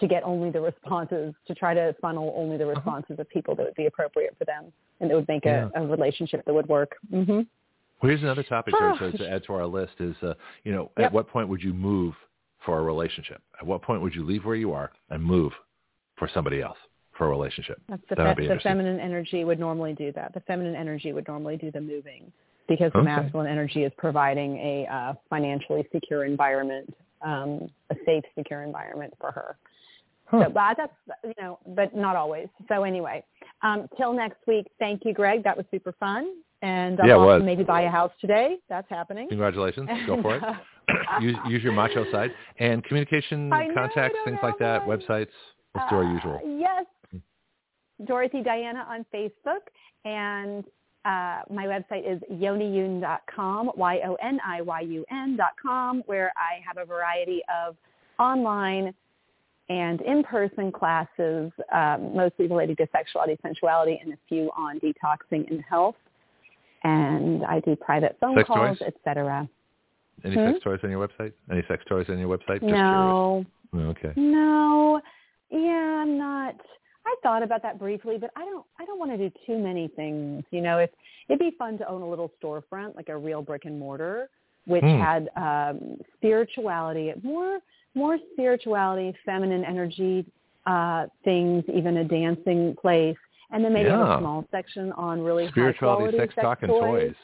to get only the responses, to try to funnel only the uh-huh. responses uh-huh. of people that would be appropriate for them and that would make yeah. a, a, relationship that would work. Mm-hmm. Well, here's another topic oh. to, to add to our list is, uh, you know, yep. at what point would you move for a relationship? At what point would you leave where you are and move for somebody else? for a relationship. That's the, fe- the feminine energy would normally do that. The feminine energy would normally do the moving because the okay. masculine energy is providing a uh, financially secure environment, um, a safe, secure environment for her. Huh. So but that's you know, but not always. So anyway, um, till next week. Thank you, Greg. That was super fun, and I'm yeah, maybe buy a house today. That's happening. Congratulations. Go for it. use, use your macho side and communication contacts, things like that, websites. Let's do our usual. Uh, yes. Dorothy Diana on Facebook, and uh, my website is yoniyun.com, Y-O-N-I-Y-U-N.com, where I have a variety of online and in-person classes, um, mostly related to sexuality, sensuality, and a few on detoxing and health. And I do private phone sex calls, etc. Any hmm? sex toys on your website? Any sex toys on your website? Just no. Curious. Okay. No. Yeah, I'm not. I thought about that briefly, but I don't. I don't want to do too many things. You know, if it'd be fun to own a little storefront, like a real brick and mortar, which mm. had um, spirituality, more more spirituality, feminine energy uh, things, even a dancing place, and then maybe yeah. have a small section on really spirituality, sex, sex talk, and toys.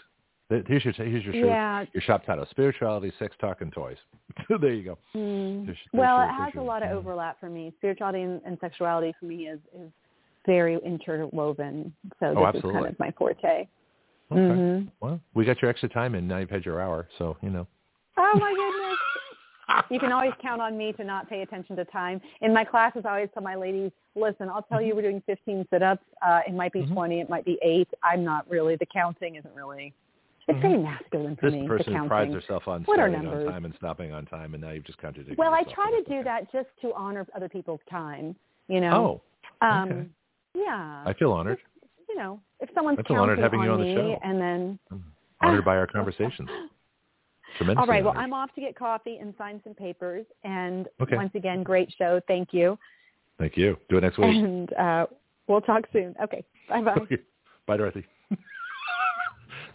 Here's your here's your yeah. your shop title: spirituality, sex talk, and toys. there you go. Mm. Well, your, it has a lot of overlap for me. Spirituality and, and, sexuality for me is is very interwoven. So oh, this absolutely. is kind of my forte. Okay. Mm-hmm. Well, we got your extra time and Now you've had your hour, so you know. Oh my goodness. you can always count on me to not pay attention to time. In my classes, I always tell my ladies, listen, I'll tell you we're doing 15 sit-ups. Uh, it might be mm-hmm. 20. It might be 8. I'm not really, the counting isn't really it's mm-hmm. very masculine for this me. person the prides herself on what starting on time and stopping on time, and now you've just contradicted. Well, I try to do that just to honor other people's time. You know. Oh. Um, okay. Yeah. I feel honored. you know, if someone's I feel honored having on you on me, the show. and then I'm honored by our conversations. Tremendously All right. Honored. Well, I'm off to get coffee and sign some papers. And okay. once again, great show. Thank you. Thank you. Do it next week. And uh, we'll talk soon. Okay. Bye bye. Okay. Bye, Dorothy.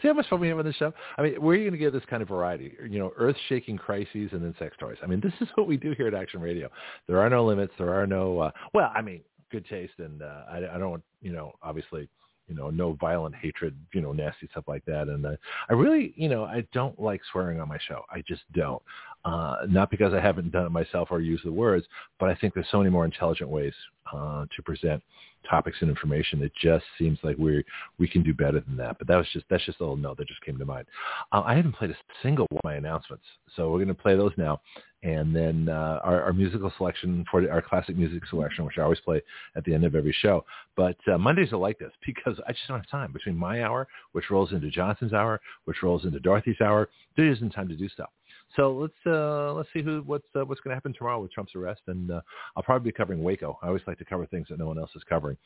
See how much fun we have on this show? I mean, where are you going to get this kind of variety? You know, earth-shaking crises and then sex toys. I mean, this is what we do here at Action Radio. There are no limits. There are no, uh, well, I mean, good taste. And uh, I, I don't you know, obviously – you know, no violent hatred, you know, nasty stuff like that. And uh, I really, you know, I don't like swearing on my show. I just don't. Uh, not because I haven't done it myself or used the words, but I think there's so many more intelligent ways uh, to present topics and information. It just seems like we we can do better than that. But that was just that's just a little note that just came to mind. Uh, I haven't played a single one of my announcements, so we're going to play those now, and then uh, our, our, musical selection for our classic music selection, which I always play at the end of every show. But uh, Mondays are like this because I just don't have time between my hour, which rolls into Jonathon's hour, which rolls into Dorothy's hour. There isn't time to do stuff. So let's uh, let's see who what's uh, what's going to happen tomorrow with Trump's arrest, and uh, I'll probably be covering Waco. I always like to cover things that no one else is covering.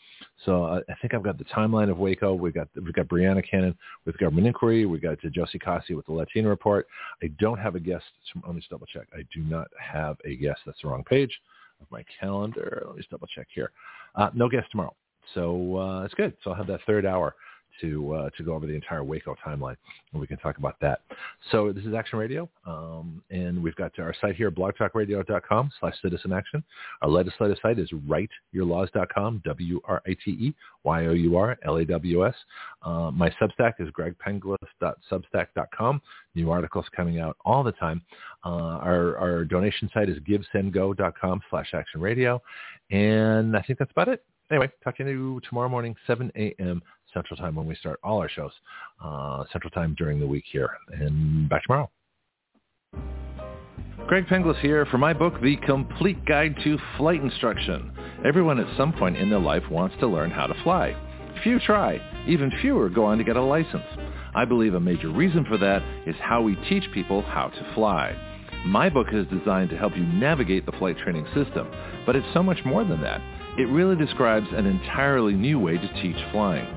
So uh, I think I've got the timeline of Waco. We've got we've got Brianna Cannon with government inquiry. We got to Josie Kasi with the Latino report. I don't have a guest. Let me just double check. I do not have a guest. That's the wrong page of my calendar. Let me just double check here. Uh, no guest tomorrow. So uh, it's good. So I'll have that third hour to uh, to go over the entire Waco timeline, and we can talk about that. So this is Action Radio, um, and we've got our site here, blogtalkradio.com slash citizen action. Our legislative site is writeyourlaws.com, W-R-I-T-E-Y-O-U-R-L-A-W-S. Uh, my Substack is gregpenglis.substack.com. New articles coming out all the time. Uh, our, our donation site is givesendgo.com slash action radio. And I think that's about it anyway, talk to you tomorrow morning, 7 a.m. Central Time when we start all our shows, uh, Central Time during the week here. And back tomorrow. Greg Penglis here for my book, The Complete Guide to Flight Instruction. Everyone at some point in their life wants to learn how to fly. Few try. Even fewer go on to get a license. I believe a major reason for that is how we teach people how to fly. My book is designed to help you navigate the flight training system, but it's so much more than that. It really describes an entirely new way to teach flying.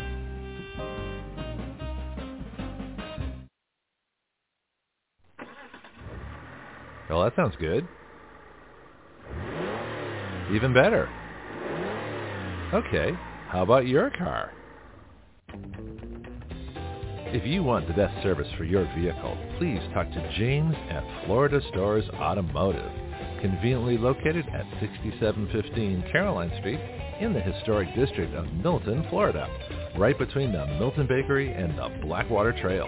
Well, that sounds good. Even better. Okay, how about your car? If you want the best service for your vehicle, please talk to James at Florida Stars Automotive, conveniently located at 6715 Caroline Street in the historic district of Milton, Florida, right between the Milton Bakery and the Blackwater Trail.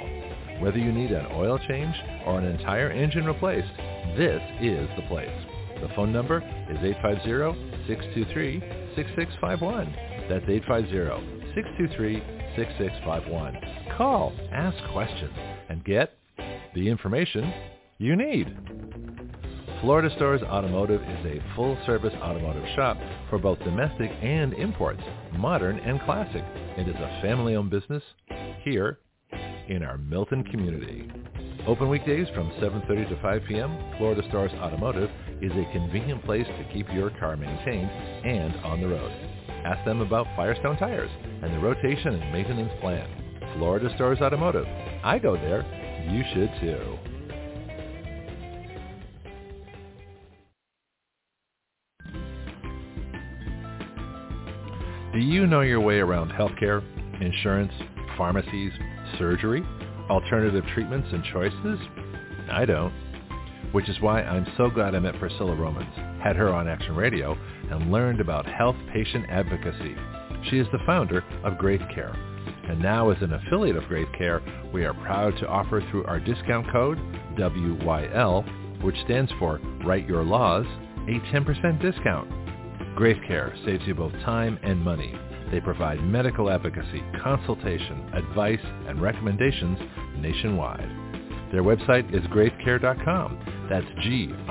Whether you need an oil change or an entire engine replaced, this is the place. The phone number is 850-623-6651. That's 850-623-6651. Call, ask questions, and get the information you need. Florida Stars Automotive is a full-service automotive shop for both domestic and imports, modern and classic. It is a family-owned business here in our Milton community. Open weekdays from 7.30 to 5 p.m., Florida Stars Automotive is a convenient place to keep your car maintained and on the road. Ask them about Firestone tires and the rotation and maintenance plan. Florida Stars Automotive. I go there. You should too. Do you know your way around healthcare, insurance, pharmacies, surgery, alternative treatments and choices? I don't. Which is why I'm so glad I met Priscilla Romans, had her on Action Radio, and learned about health patient advocacy. She is the founder of Graith Care, and now as an affiliate of Graith Care, we are proud to offer through our discount code, WYL, which stands for Write Your Laws, a 10% discount. Graith Care saves you both time and money. They provide medical advocacy, consultation, advice, and recommendations nationwide. Their website is graithcare.com. That's G-R-A-I-T-H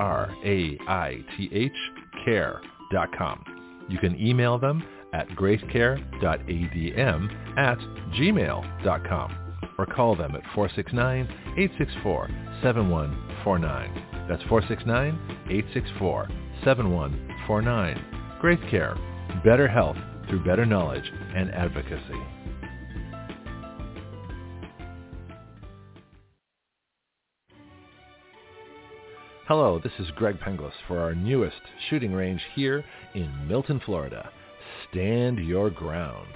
care.com. You can email them at graithcare.adm at gmail.com or call them at 469-864-7149. That's 469-864-7149. Graith Care, better health through better knowledge and advocacy. Hello, this is Greg Penglis for our newest shooting range here in Milton, Florida. Stand Your Ground.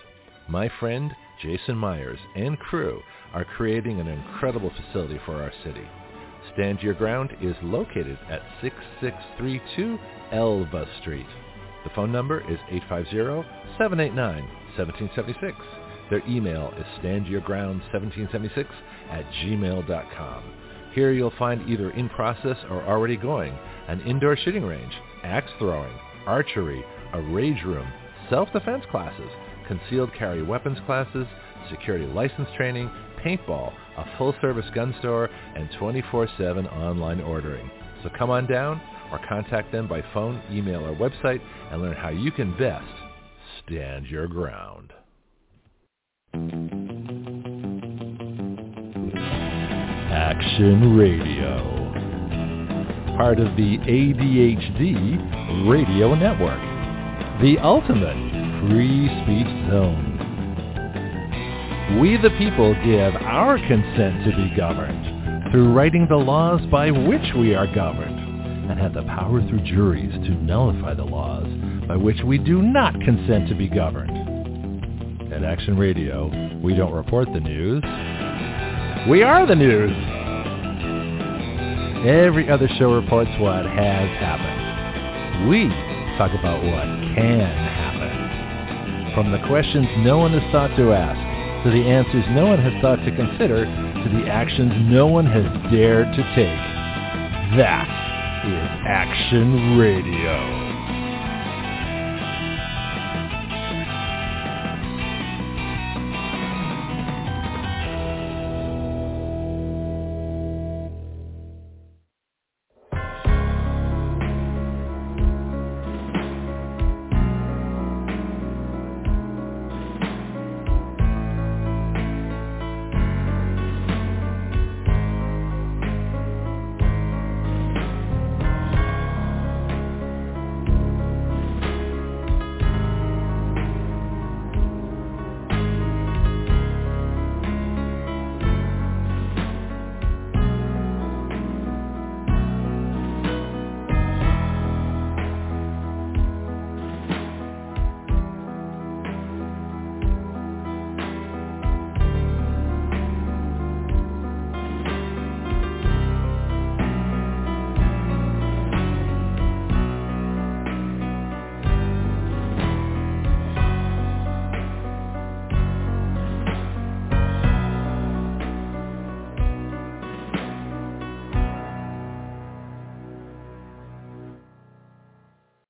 My friend Jason Myers and crew are creating an incredible facility for our city. Stand Your Ground is located at 6632 Elva Street. The phone number is 850-789-1776. Their email is standyourground1776 at gmail.com. Here you'll find either in process or already going an indoor shooting range, axe throwing, archery, a rage room, self-defense classes, concealed carry weapons classes, security license training, paintball, a full-service gun store, and 24-7 online ordering. So come on down or contact them by phone, email, or website and learn how you can best stand your ground. Action Radio. Part of the ADHD Radio Network the ultimate free speech zone. We the people give our consent to be governed through writing the laws by which we are governed and have the power through juries to nullify the laws by which we do not consent to be governed. At Action Radio, we don't report the news. We are the news. Every other show reports what has happened. We talk about what can happen. From the questions no one has thought to ask, to the answers no one has thought to consider, to the actions no one has dared to take. That is Action Radio.